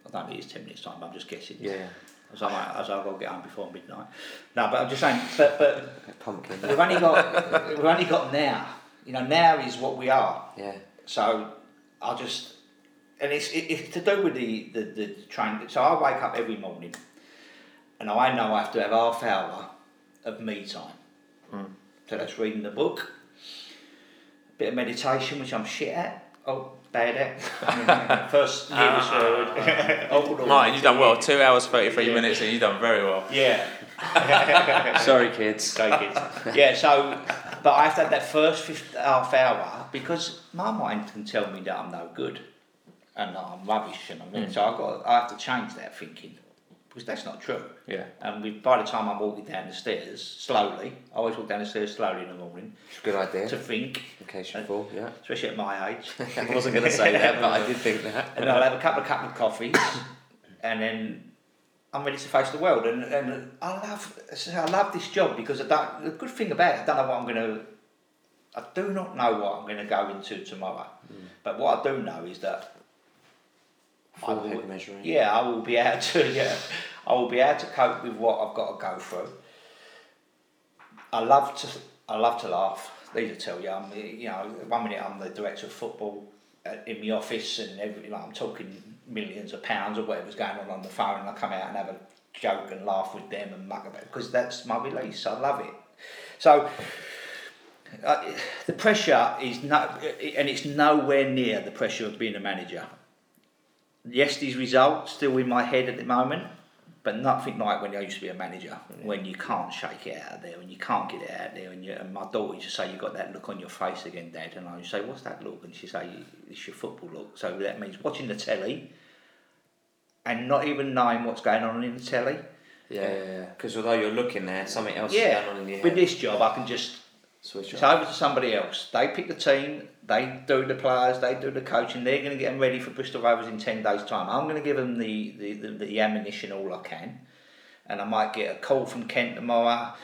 I don't think it's ten minutes' time. I'm just guessing. Yeah. As I as I got to get home before midnight. No, but I'm just saying. But but Pumpkin. we've only got we've only got now. You know, now is what we are. Yeah. So I just and it's it, it's to do with the the the train. So I wake up every morning, and I know I have to have half hour of me time. Hmm. So that's reading the book, a bit of meditation, which I'm shit at. Oh, bad at. First year was word. Oh, no. Martin, you've done well. Two hours, 33 minutes, and you've done very well. Yeah. Sorry, kids. Sorry, kids. Yeah, so, but I have to have that first fifth, half hour because my mind can tell me that I'm no good and that I'm rubbish and I'm Mm. so I've got I have to change that thinking because that's not true. Yeah. And we, by the time I'm walking down the stairs slowly, I always walk down the stairs slowly in the morning. It's a good idea. To think. In case you fall, yeah. Especially at my age. I wasn't gonna say that, but I did think that. And I'll have a couple of cup of coffees, and then I'm ready to face the world. And, and I love I love this job because I don't, the good thing about it, I don't know what I'm going to. I do not know what I'm going to go into tomorrow, mm. but what I do know is that I will, measuring. yeah, I will be able to yeah, I will be able to cope with what I've got to go through. I love to I love to laugh. These will tell you. I'm you know one minute I'm the director of football uh, in the office and everything. Like I'm talking millions of pounds or whatever's going on on the phone, and I come out and have a joke and laugh with them and muck about because that's my release. I love it. So. Uh, the pressure is not, and it's nowhere near the pressure of being a manager. Yes, these results still in my head at the moment, but nothing like when I used to be a manager, when you can't shake it out of there, when you can't get it out there, and, you, and my daughter used to say, "You've got that look on your face again, Dad," and I would say, "What's that look?" And she say, "It's your football look." So that means watching the telly and not even knowing what's going on in the telly. Yeah, yeah, yeah. Because although you're looking there, something else Yeah, is going on in your head. with this job, I can just Switch it's over to somebody else. They pick the team, they do the players, they do the coaching. They're going to get them ready for Bristol Rovers in ten days' time. I'm going to give them the, the, the, the ammunition all I can, and I might get a call from Kent tomorrow.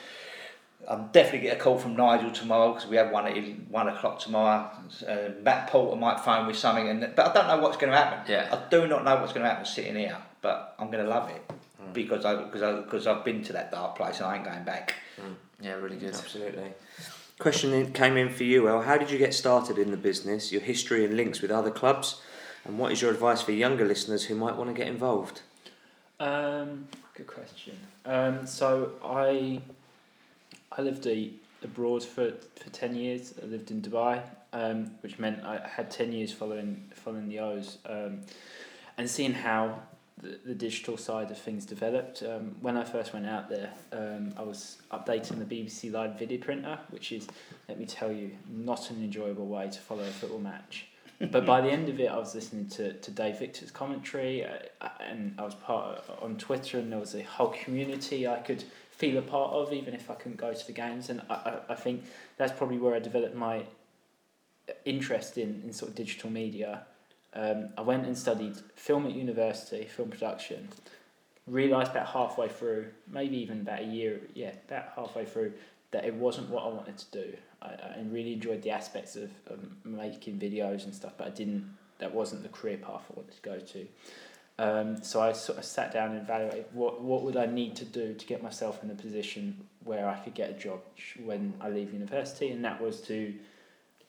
I'll definitely get a call from Nigel tomorrow because we have one at one o'clock tomorrow. Uh, Matt Porter might phone with something, and but I don't know what's going to happen. Yeah. I do not know what's going to happen sitting here, but I'm going to love it because I because I because I've been to that dark place and I ain't going back. Yeah, really good. Absolutely. Question came in for you, El. How did you get started in the business? Your history and links with other clubs, and what is your advice for younger listeners who might want to get involved? Um, good question. Um, so I I lived a, abroad for, for ten years. I lived in Dubai, um, which meant I had ten years following following the O's, um, and seeing how the, the digital side of things developed. Um, when I first went out there, um, I was updating the BBC Live video printer, which is, let me tell you, not an enjoyable way to follow a football match. but by the end of it, I was listening to, to Dave Victor's commentary, uh, and I was part of, on Twitter, and there was a whole community I could feel a part of, even if I couldn't go to the games. And I, I, I think that's probably where I developed my interest in, in sort of digital media. Um, I went and studied film at university, film production. Realised about halfway through, maybe even about a year, yeah, about halfway through, that it wasn't what I wanted to do. I, I really enjoyed the aspects of, of making videos and stuff, but I didn't. That wasn't the career path I wanted to go to. Um, so I sort of sat down and evaluated what what would I need to do to get myself in a position where I could get a job when I leave university, and that was to.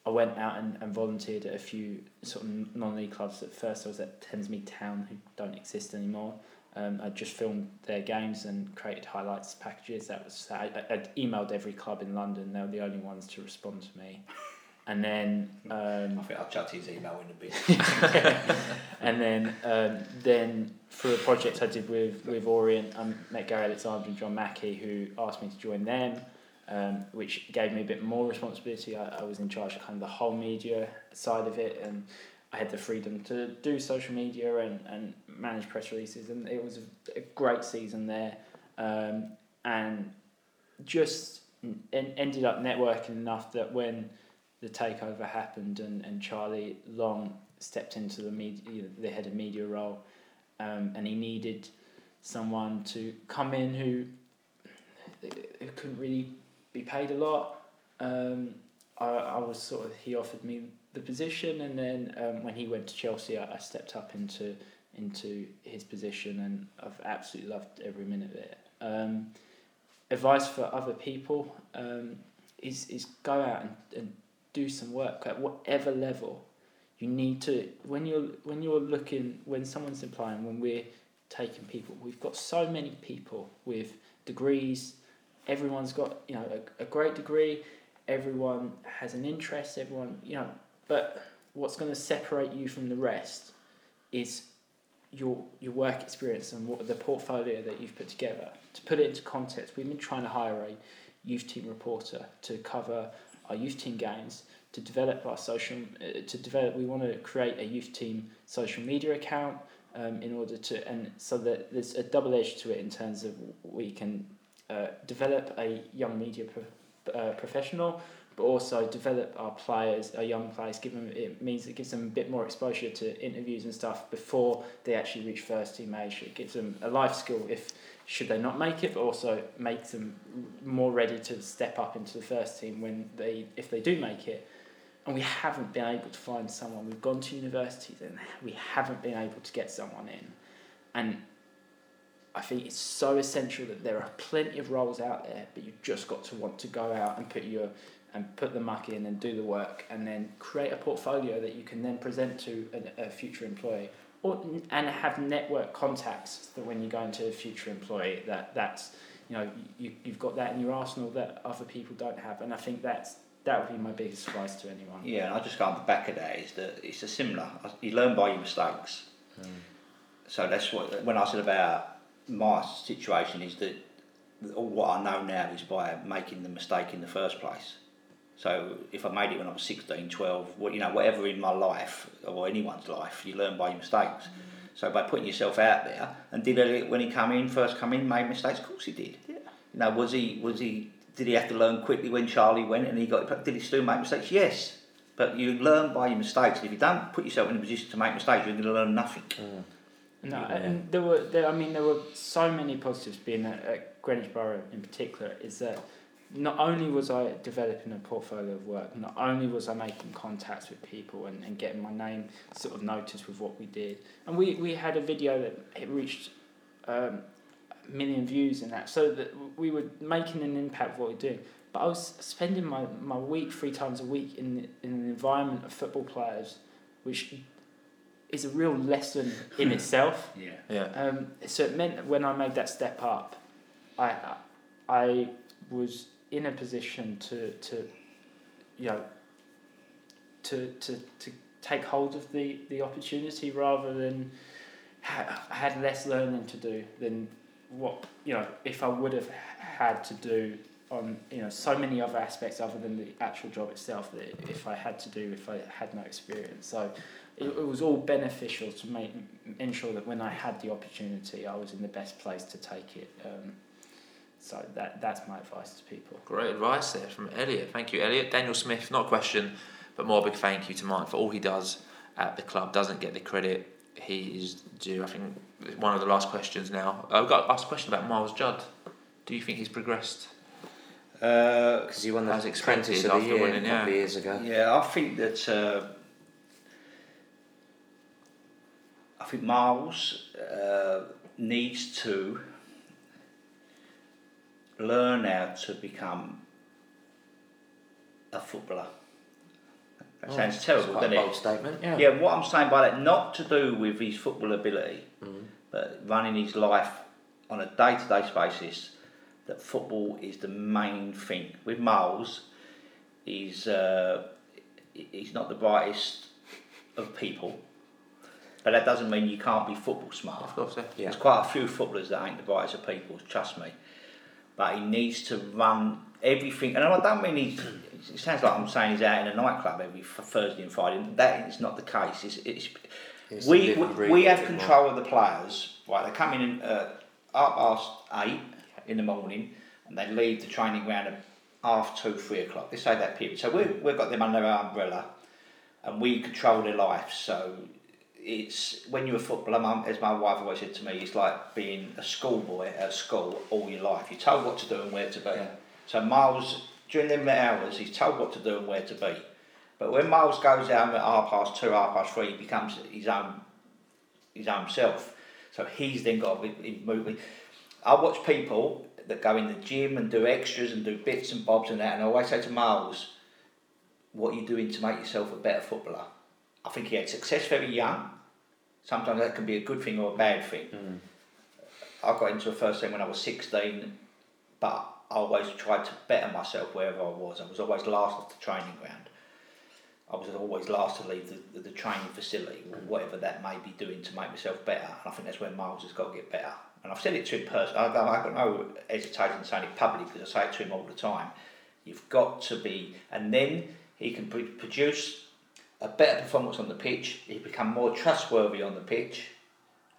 I went out and, and volunteered at a few sort of non-league clubs. At first, I was at Thamesmead Town, who don't exist anymore. Um, I just filmed their games and created highlights packages. That was I, I- I'd emailed every club in London. They were the only ones to respond to me. And then um, I think I'll chuck his email in a bit. and then um, then through a project I did with with Orient, I met Gary Alexander and John Mackey, who asked me to join them, um, which gave me a bit more responsibility. I, I was in charge of kind of the whole media side of it, and I had the freedom to do social media and, and manage press releases, and it was a, a great season there. Um, and just en- ended up networking enough that when the takeover happened and, and Charlie Long stepped into the media, the head of media role, um, and he needed someone to come in who who couldn't really be paid a lot. Um, I, I was sort of he offered me the position, and then um, when he went to Chelsea, I, I stepped up into into his position, and I've absolutely loved every minute of it. Um, advice for other people um, is is go out and, and do some work at whatever level you need to when you're when you're looking when someone's applying when we're taking people we've got so many people with degrees everyone's got you know a, a great degree everyone has an interest everyone you know but what's going to separate you from the rest is your your work experience and what the portfolio that you've put together. To put it into context, we've been trying to hire a youth team reporter to cover our youth team games, to develop our social, uh, to develop. We want to create a youth team social media account um, in order to, and so that there's a double edge to it in terms of we can uh, develop a young media pro, uh, professional, but also develop our players, our young players. Give them it means it gives them a bit more exposure to interviews and stuff before they actually reach first team age. It gives them a life skill if should they not make it, but also makes them more ready to step up into the first team when they if they do make it. And we haven't been able to find someone. We've gone to universities and we haven't been able to get someone in. And I think it's so essential that there are plenty of roles out there, but you've just got to want to go out and put your and put the muck in and do the work, and then create a portfolio that you can then present to a, a future employee, or and have network contacts that when you go into a future employee, that that's you know you you've got that in your arsenal that other people don't have, and I think that's that would be my biggest advice to anyone. Yeah, and I just go on the back of that is that it's a similar. You learn by your mistakes. Hmm. So that's what when I said about my situation is that all what I know now is by making the mistake in the first place. So if I made it when I was 16, 12, what you know, whatever in my life or anyone's life, you learn by your mistakes. So by putting yourself out there, and did Elliot when he come in first come in made mistakes? Of course he did. Yeah. You know, was he was he did he have to learn quickly when Charlie went and he got did he still make mistakes? Yes. But you learn by your mistakes. If you don't put yourself in a position to make mistakes, you're going to learn nothing. Mm. No, and there were there, I mean there were so many positives being at, at Greenwich Borough in particular is that not only was I developing a portfolio of work, not only was I making contacts with people and, and getting my name sort of noticed with what we did, and we, we had a video that it reached um, a million views in that, so that we were making an impact with what we do. But I was spending my, my week three times a week in in an environment of football players, which is a real lesson in itself. Yeah. Yeah. Um, so it meant that when I made that step up, I I was in a position to to you know to to, to take hold of the, the opportunity rather than ha- I had less learning to do than what you know if I would have had to do on you know so many other aspects other than the actual job itself that if I had to do if I had no experience so it, it was all beneficial to make ensure that when I had the opportunity I was in the best place to take it um, so that that's my advice to people Great advice there from Elliot. Thank you, Elliot. Daniel Smith, not a question, but more a big thank you to Mike for all he does at the club. Doesn't get the credit he is due. I think one of the last questions now. I've got asked a question about Miles Judd. Do you think he's progressed? Because he won the As Apprentice of the after Year winning, a couple of years ago. Yeah, I think that uh, I think Miles uh, needs to learn how to become a footballer. That Oh, sounds terrible, doesn't it? bold statement, yeah. Yeah, what I'm saying by that, not to do with his football ability, Mm. but running his life on a day-to-day basis. That football is the main thing. With Miles, he's uh, he's not the brightest of people, but that doesn't mean you can't be football smart. Of course, yeah. There's quite a few footballers that ain't the brightest of people, trust me. But he needs to run everything, and I don't mean he's. It sounds like I'm saying he's out in a nightclub every Thursday and Friday. That is not the case. It's, it's, It's we we, we have bit more. control of the players. Right, they come in uh, half past eight in the morning, and they leave the training ground at half two, three o'clock. Let's say that period. So we we've got them under our umbrella, and we control their life. So it's when you're a footballer, mum, as my wife always said to me, it's like being a schoolboy at school all your life. You're told what to do and where to be. So Miles, during them hours, he's told what to do and where to be. But when Miles goes out at half past two, half past three, he becomes his own his own self. So he's then got to be moving. I watch people that go in the gym and do extras and do bits and bobs and that, and I always say to Miles, "What are you doing to make yourself a better footballer?" I think he had success very young. Sometimes that can be a good thing or a bad thing. Hmm. I got into a first team when I was 16, but I always tried to better myself wherever I was. I was always last off the training ground. I was always last to leave the, the, the training facility, or hmm. whatever that may be doing to make myself better. And I think that's where Miles has got to get better. And I've said it to him personally. I've got, I've got no hesitation saying it publicly because I say it to him all the time. You've got to be, and then he can pr- produce a better performance on the pitch. He become more trustworthy on the pitch,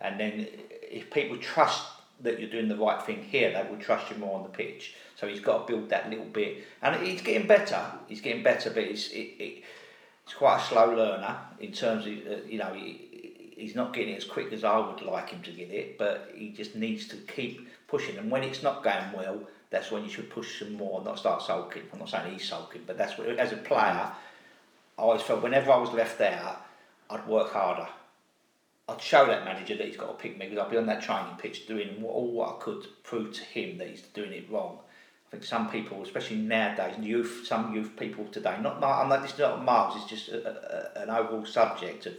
and then if people trust that you're doing the right thing here, they will trust you more on the pitch. So he's got to build that little bit, and he's getting better. He's getting better, but it's it, it, it's quite a slow learner in terms of uh, you know he, he's not getting it as quick as I would like him to get it, but he just needs to keep pushing. And when it's not going well, that's when you should push some more, not start sulking. I'm not saying he's sulking, but that's what as a player. I always felt whenever I was left out, I'd work harder. I'd show that manager that he's got to pick me because I'd be on that training pitch doing all what I could to prove to him that he's doing it wrong. I think some people, especially nowadays, youth, some youth people today, not, I'm not, this is not Miles, it's just a, a, an overall subject of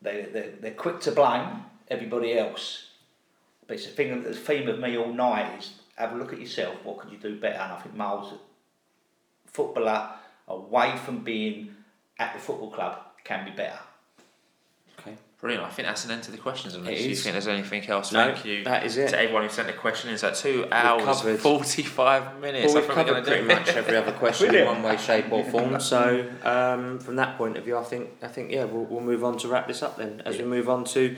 they, they, they're quick to blame everybody else. But it's a thing, the theme of me all night is have a look at yourself, what could you do better? And I think Miles, footballer, away from being at the football club, can be better. Okay, brilliant. I think that's an end to the questions. Unless It you is. think there's anything else, No, thank you. that is it. To everyone who sent a question, it's at two hours, covered- 45 minutes. Well, we've think we're covered gonna do pretty much every other question in one way, shape, or form. So, um, from that point of view, I think, I think, yeah, we'll, we'll move on to wrap this up then. As we move on to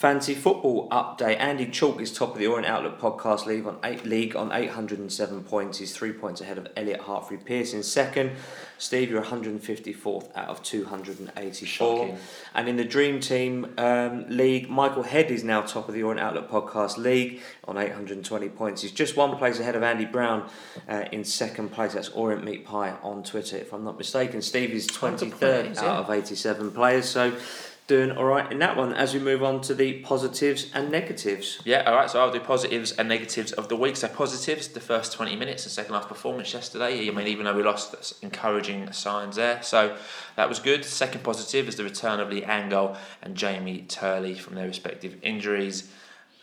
fancy football update, Andy Chalk is top of the Orient Outlook podcast league on eight league on eight hundred and seven points. He's three points ahead of Elliot Hartfrey Pierce in second. Steve, you're 154th out of 284. Shocking. And in the Dream Team um, League, Michael Head is now top of the Orient Outlook Podcast League on 820 points. He's just one place ahead of Andy Brown uh, in second place. That's Orient Meat Pie on Twitter, if I'm not mistaken. Steve is 23rd players, out yeah. of 87 players, so doing all right in that one. As we move on to the positives and negatives. Yeah, all right. So I'll do positives and negatives of the week. So positives, the first twenty minutes, the second half performance yesterday. I mean, even though we lost, that's encouraging signs there. So that was good. Second positive is the return of Lee Angol and Jamie Turley from their respective injuries,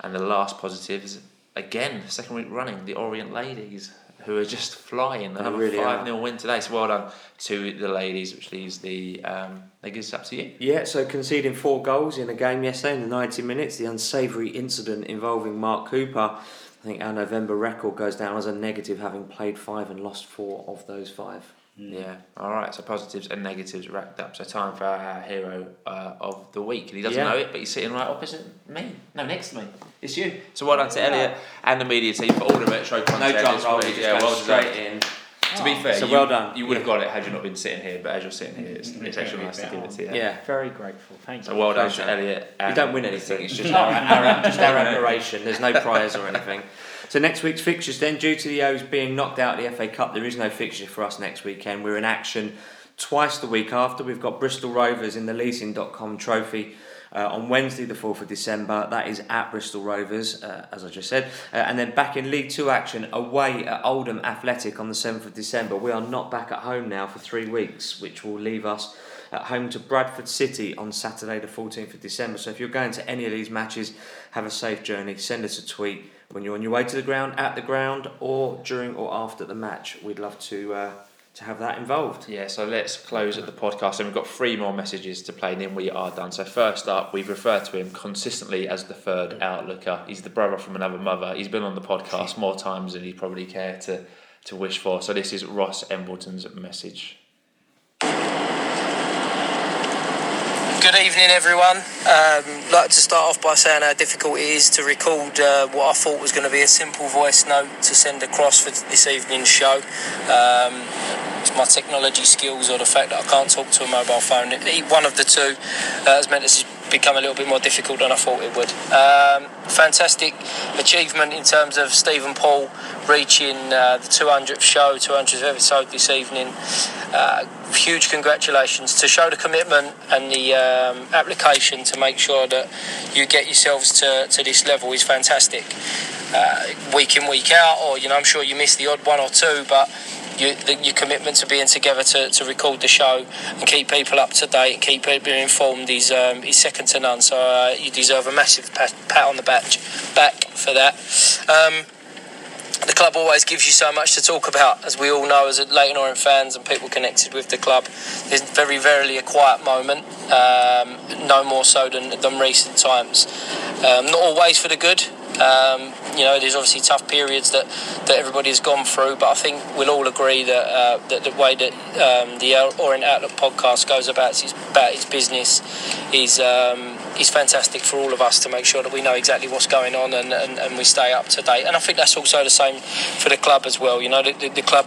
and the last positive is again second week running the Orient Ladies. Who are just flying? They Another really five 0 win today. So well done to the ladies, which leaves the um, negatives up to you. Yeah, so conceding four goals in a game yesterday in the 90 minutes, the unsavoury incident involving Mark Cooper. I think our November record goes down as a negative, having played five and lost four of those five. Yeah. All right. So positives and negatives racked up. So time for our hero uh, of the week, and he doesn't Yeah. know it, but he's sitting right opposite me. No, next to me. It's you. So well done to Elliot and the media team for all the retro content. drum this roll, week. yeah, well straight deserved. To be fair, So you, well done. You would have got it had you not been sitting here, but as you're sitting here, it's, it's actually nice to give it to you. Yeah. Very grateful. Thank So you. So well done Pleasure. to Elliot. You don't win anything, it's just our, our, just our admiration. There's no prize or anything. So next week's fixtures then, due to the O's being knocked out of the FA Cup, there is no fixture for us next weekend. We're in action twice the week after. We've got Bristol Rovers in the leasing.com trophy. Uh, on Wednesday, the 4th of December, that is at Bristol Rovers, uh, as I just said. Uh, and then back in League Two action, away at Oldham Athletic on the 7th of December. We are not back at home now for three weeks, which will leave us at home to Bradford City on Saturday, the 14th of December. So if you're going to any of these matches, have a safe journey. Send us a tweet when you're on your way to the ground, at the ground, or during or after the match. We'd love to uh, to have that involved. Yeah, so let's close at the podcast, and we've got three more messages to play, and then we are done. So first up, we've referred to him consistently as the third outlooker. He's the brother from another mother. He's been on the podcast more times than he'd probably care to to wish for. So this is Ross Embleton's message. Good evening, everyone. Um, like to start off by saying how difficult it is to record uh, what I thought was going to be a simple voice note to send across for this evening's show. Um, it's my technology skills or the fact that I can't talk to a mobile phone. E- One of the two uh, has meant this has become a little bit more difficult than I thought it would. Um, fantastic achievement in terms of Stephen Paul reaching uh, the 200th show, 200th episode this evening. Uh, huge congratulations to show the commitment and the um, application to make sure that you get yourselves to, to this level is fantastic. Uh, week in, week out, or you know, I'm sure you miss the odd one or two, but you, the, your commitment to being together to, to record the show and keep people up to date and keep people informed is um, is second to none. So uh, you deserve a massive pat, pat on the back back for that. Um, the club always gives you so much to talk about, as we all know as Leyton Orient fans and people connected with the club. There's very rarely a quiet moment, um, no more so than, than recent times. Um, not always for the good. Um, you know, there's obviously tough periods that, that everybody has gone through, but I think we'll all agree that uh, that the way that um, the Orient Outlook podcast goes about its, about its business is um, is fantastic for all of us to make sure that we know exactly what's going on and, and, and we stay up to date. And I think that's also the same for the club as well. You know, the, the, the club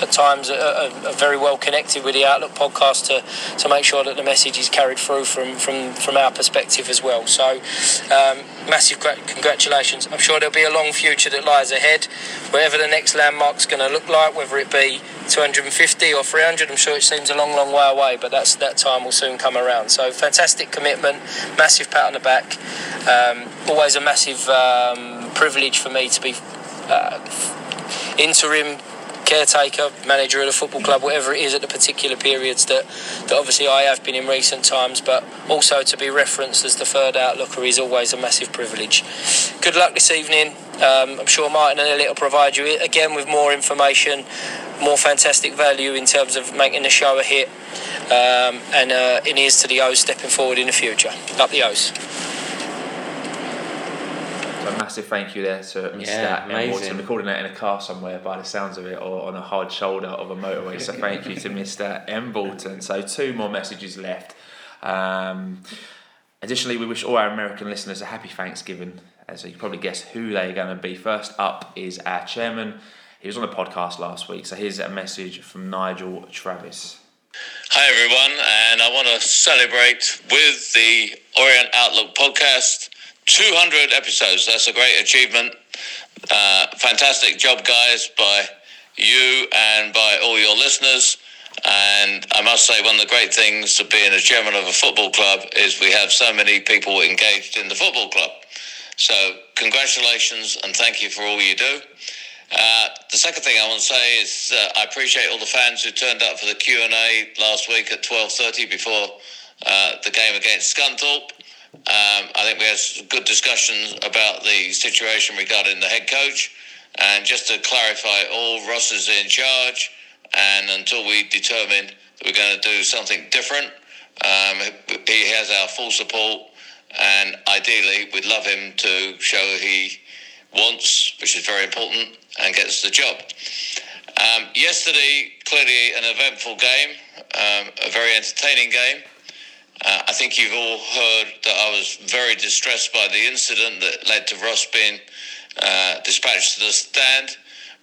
at times are, are, very well connected with the Outlook podcast to, to make sure that the message is carried through from, from, from our perspective as well. So, um, massive gra- congratulations. I'm sure there'll be a long future that lies ahead, wherever the next landmark's going to look like, whether it be 250 or 300. I'm sure it seems a long, long way away, but that's that time will soon come around. So, fantastic commitment, massive pat on the back. Um, always a massive um, privilege for me to be uh, interim caretaker, manager of the football club, whatever it is at the particular periods that, that obviously I have been in recent times, but also to be referenced as the third outlooker is always a massive privilege. Good luck this evening. Um, I'm sure Martin and Elliot will provide you again with more information, more fantastic value in terms of making the show a hit, um, and uh, in ears to the O's stepping forward in the future. Up the O's. So a massive thank you there to Mr. Yeah, Emma Watson, amazing. recording that in a car somewhere by the sounds of it, or on a hard shoulder of a motorway. So thank you to Mr. Embleton. So two more messages left. Um, additionally, we wish all our American listeners a happy Thanksgiving. As you can probably guess who they're going to be. First up is our chairman. He was on the podcast last week, so here's a message from Nigel Travis. Hi everyone, and I want to celebrate with the Orient Outlook podcast 200 episodes. That's a great achievement. Uh, fantastic job, guys, by you and by all your listeners. And I must say, one of the great things of being a chairman of a football club is we have so many people engaged in the football club. So, congratulations and thank you for all you do. Uh, the second thing I want to say is uh, I appreciate all the fans who turned up for the Q and A last week at twelve thirty before uh, the game against Scunthorpe. Um, I think we had good discussions about the situation regarding the head coach. And just to clarify, all Ross is in charge, and until we determine that we're going to do something different, um, he has our full support. And ideally, we'd love him to show he wants, which is very important, and gets the job. Um, yesterday, clearly an eventful game, um, a very entertaining game. Uh, I think you've all heard that I was very distressed by the incident that led to Ross being uh, dispatched to the stand.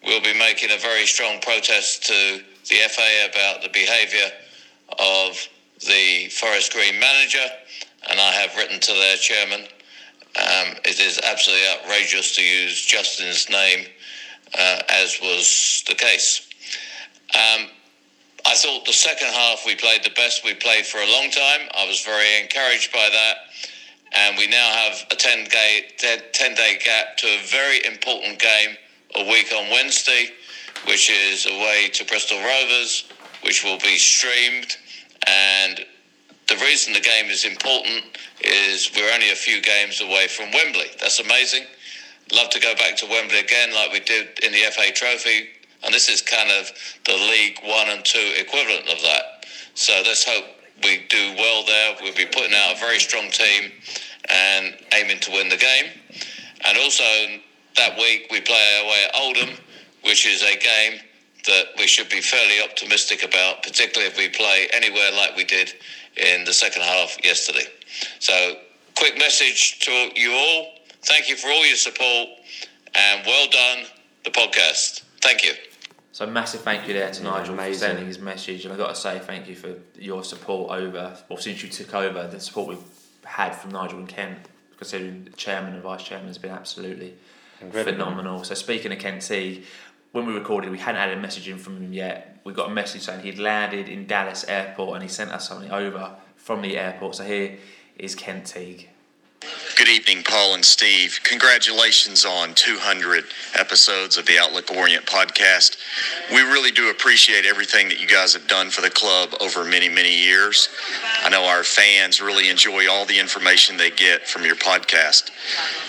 We'll be making a very strong protest to the FA about the behaviour of the Forest Green manager, and I have written to their chairman. Um, it is absolutely outrageous to use Justin's name, uh, as was the case. Um, I thought the second half we played the best we played for a long time. I was very encouraged by that. And we now have a 10 day, 10 day gap to a very important game a week on Wednesday, which is away to Bristol Rovers, which will be streamed. And the reason the game is important is we're only a few games away from Wembley. That's amazing. Love to go back to Wembley again, like we did in the FA Trophy. And this is kind of the League One and Two equivalent of that. So let's hope we do well there. We'll be putting out a very strong team and aiming to win the game. And also that week we play away at Oldham, which is a game that we should be fairly optimistic about, particularly if we play anywhere like we did in the second half yesterday. So, quick message to you all. Thank you for all your support and well done, the podcast. Thank you. So massive thank you there to Yeah, Nigel for sending his message, and I've got to say thank you for your support over, or since you took over, the support we've had from Nigel and Kent, considering the chairman and vice chairman has been absolutely Incredible. phenomenal. So speaking of Kent T, when we recorded, we hadn't had a message in from him yet. We got a message saying he'd landed in Dallas Airport, and he sent us something over from the airport. So here is Kent Teague. Good evening, Paul and Steve. Congratulations on 200 episodes of the Outlook Orient podcast. We really do appreciate everything that you guys have done for the club over many, many years. I know our fans really enjoy all the information they get from your podcast.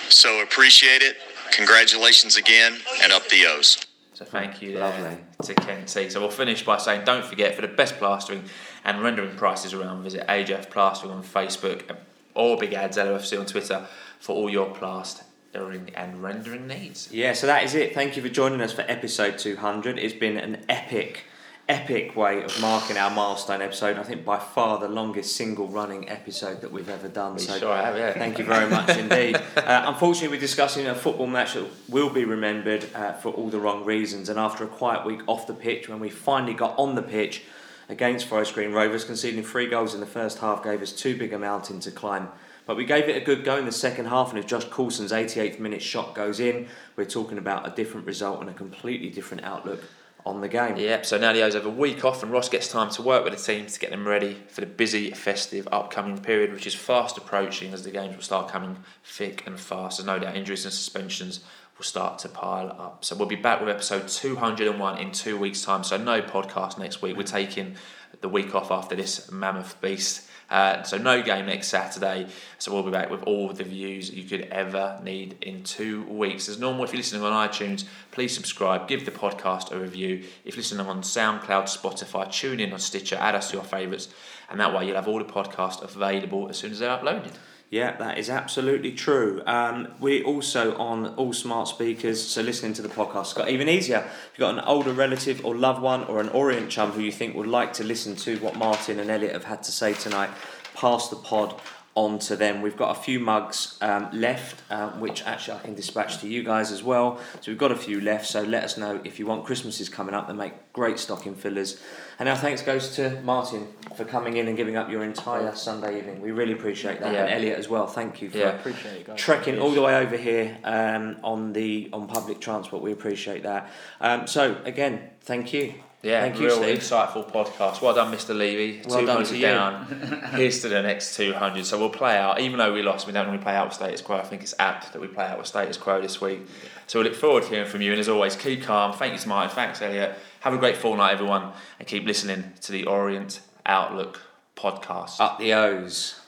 So appreciate it. Congratulations again, and up the O's. So thank you Lovely. to Kent T. So we'll finish by saying don't forget for the best plastering and rendering prices around, visit AJF Plastering on Facebook or Big Ads LOFC on Twitter for all your plastering and rendering needs. Yeah, so that is it. Thank you for joining us for episode 200. It's been an epic, epic way of marking our milestone episode. I think by far the longest single running episode that we've ever done. We so sure have, yeah. Thank you very much indeed. Uh, unfortunately, we're discussing a football match that will be remembered uh, for all the wrong reasons. And after a quiet week off the pitch, when we finally got on the pitch against Forest Green Rovers, conceding three goals in the first half gave us too big a mountain to climb. But we gave it a good go in the second half, and if Josh Coulson's 88th minute shot goes in, we're talking about a different result and a completely different outlook on the game. Yep, so now Leo's have a week off and Ross gets time to work with the team to get them ready for the busy, festive, upcoming period, which is fast approaching as the games will start coming thick and fast. There's no doubt injuries and suspensions will start to pile up. So we'll be back with episode 201 in two weeks' time. So no podcast next week. We're taking the week off after this mammoth beast. Uh, so no game next Saturday. So we'll be back with all the views you could ever need in two weeks. As normal, if you're listening on iTunes, please subscribe, give the podcast a review. If you're listening on SoundCloud, Spotify, tune in on Stitcher, add us to your favourites, and that way you'll have all the podcasts available as soon as they're uploaded. Yeah, that is absolutely true. Um, we're also on all smart speakers, so listening to the podcast got even easier. If you've got an older relative or loved one or an Orient chum who you think would like to listen to what Martin and Elliot have had to say tonight, pass the pod on to them. We've got a few mugs um, left, uh, which actually I can dispatch to you guys as well. So we've got a few left, so let us know if you want. Christmas is coming up, they make great stocking fillers. And our thanks goes to Martin for coming in and giving up your entire Sunday evening. We really appreciate that. Yeah. And Elliot as well, thank you for Yeah. It, trekking all the way over here um, on the on public transport. We appreciate that. Um, so again, thank you. Yeah, thank you, real Steve. insightful podcast. Well done, Mr. Levy. Well done to you. down. Here's to the next 200. So we'll play out, even though we lost, we don't normally play out with status quo. I think it's apt that we play out with status quo this week. So we look forward to hearing from you. And as always, keep calm. Thank you Martin. Thanks, Elliot. Have a great fortnight, everyone. And keep listening to the Orient Outlook podcast. Up the O's.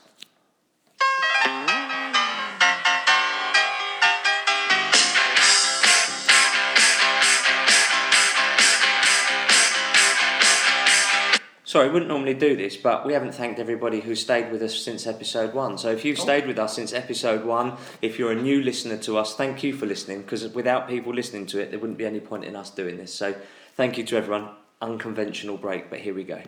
Sorry, we wouldn't normally do this, but we haven't thanked everybody who stayed with us since episode one. So if you've oh. stayed with us since episode one, if you're a new listener to us, thank you for listening, because without people listening to it, there wouldn't be any point in us doing this. So thank you to everyone. Unconventional break, but here we go.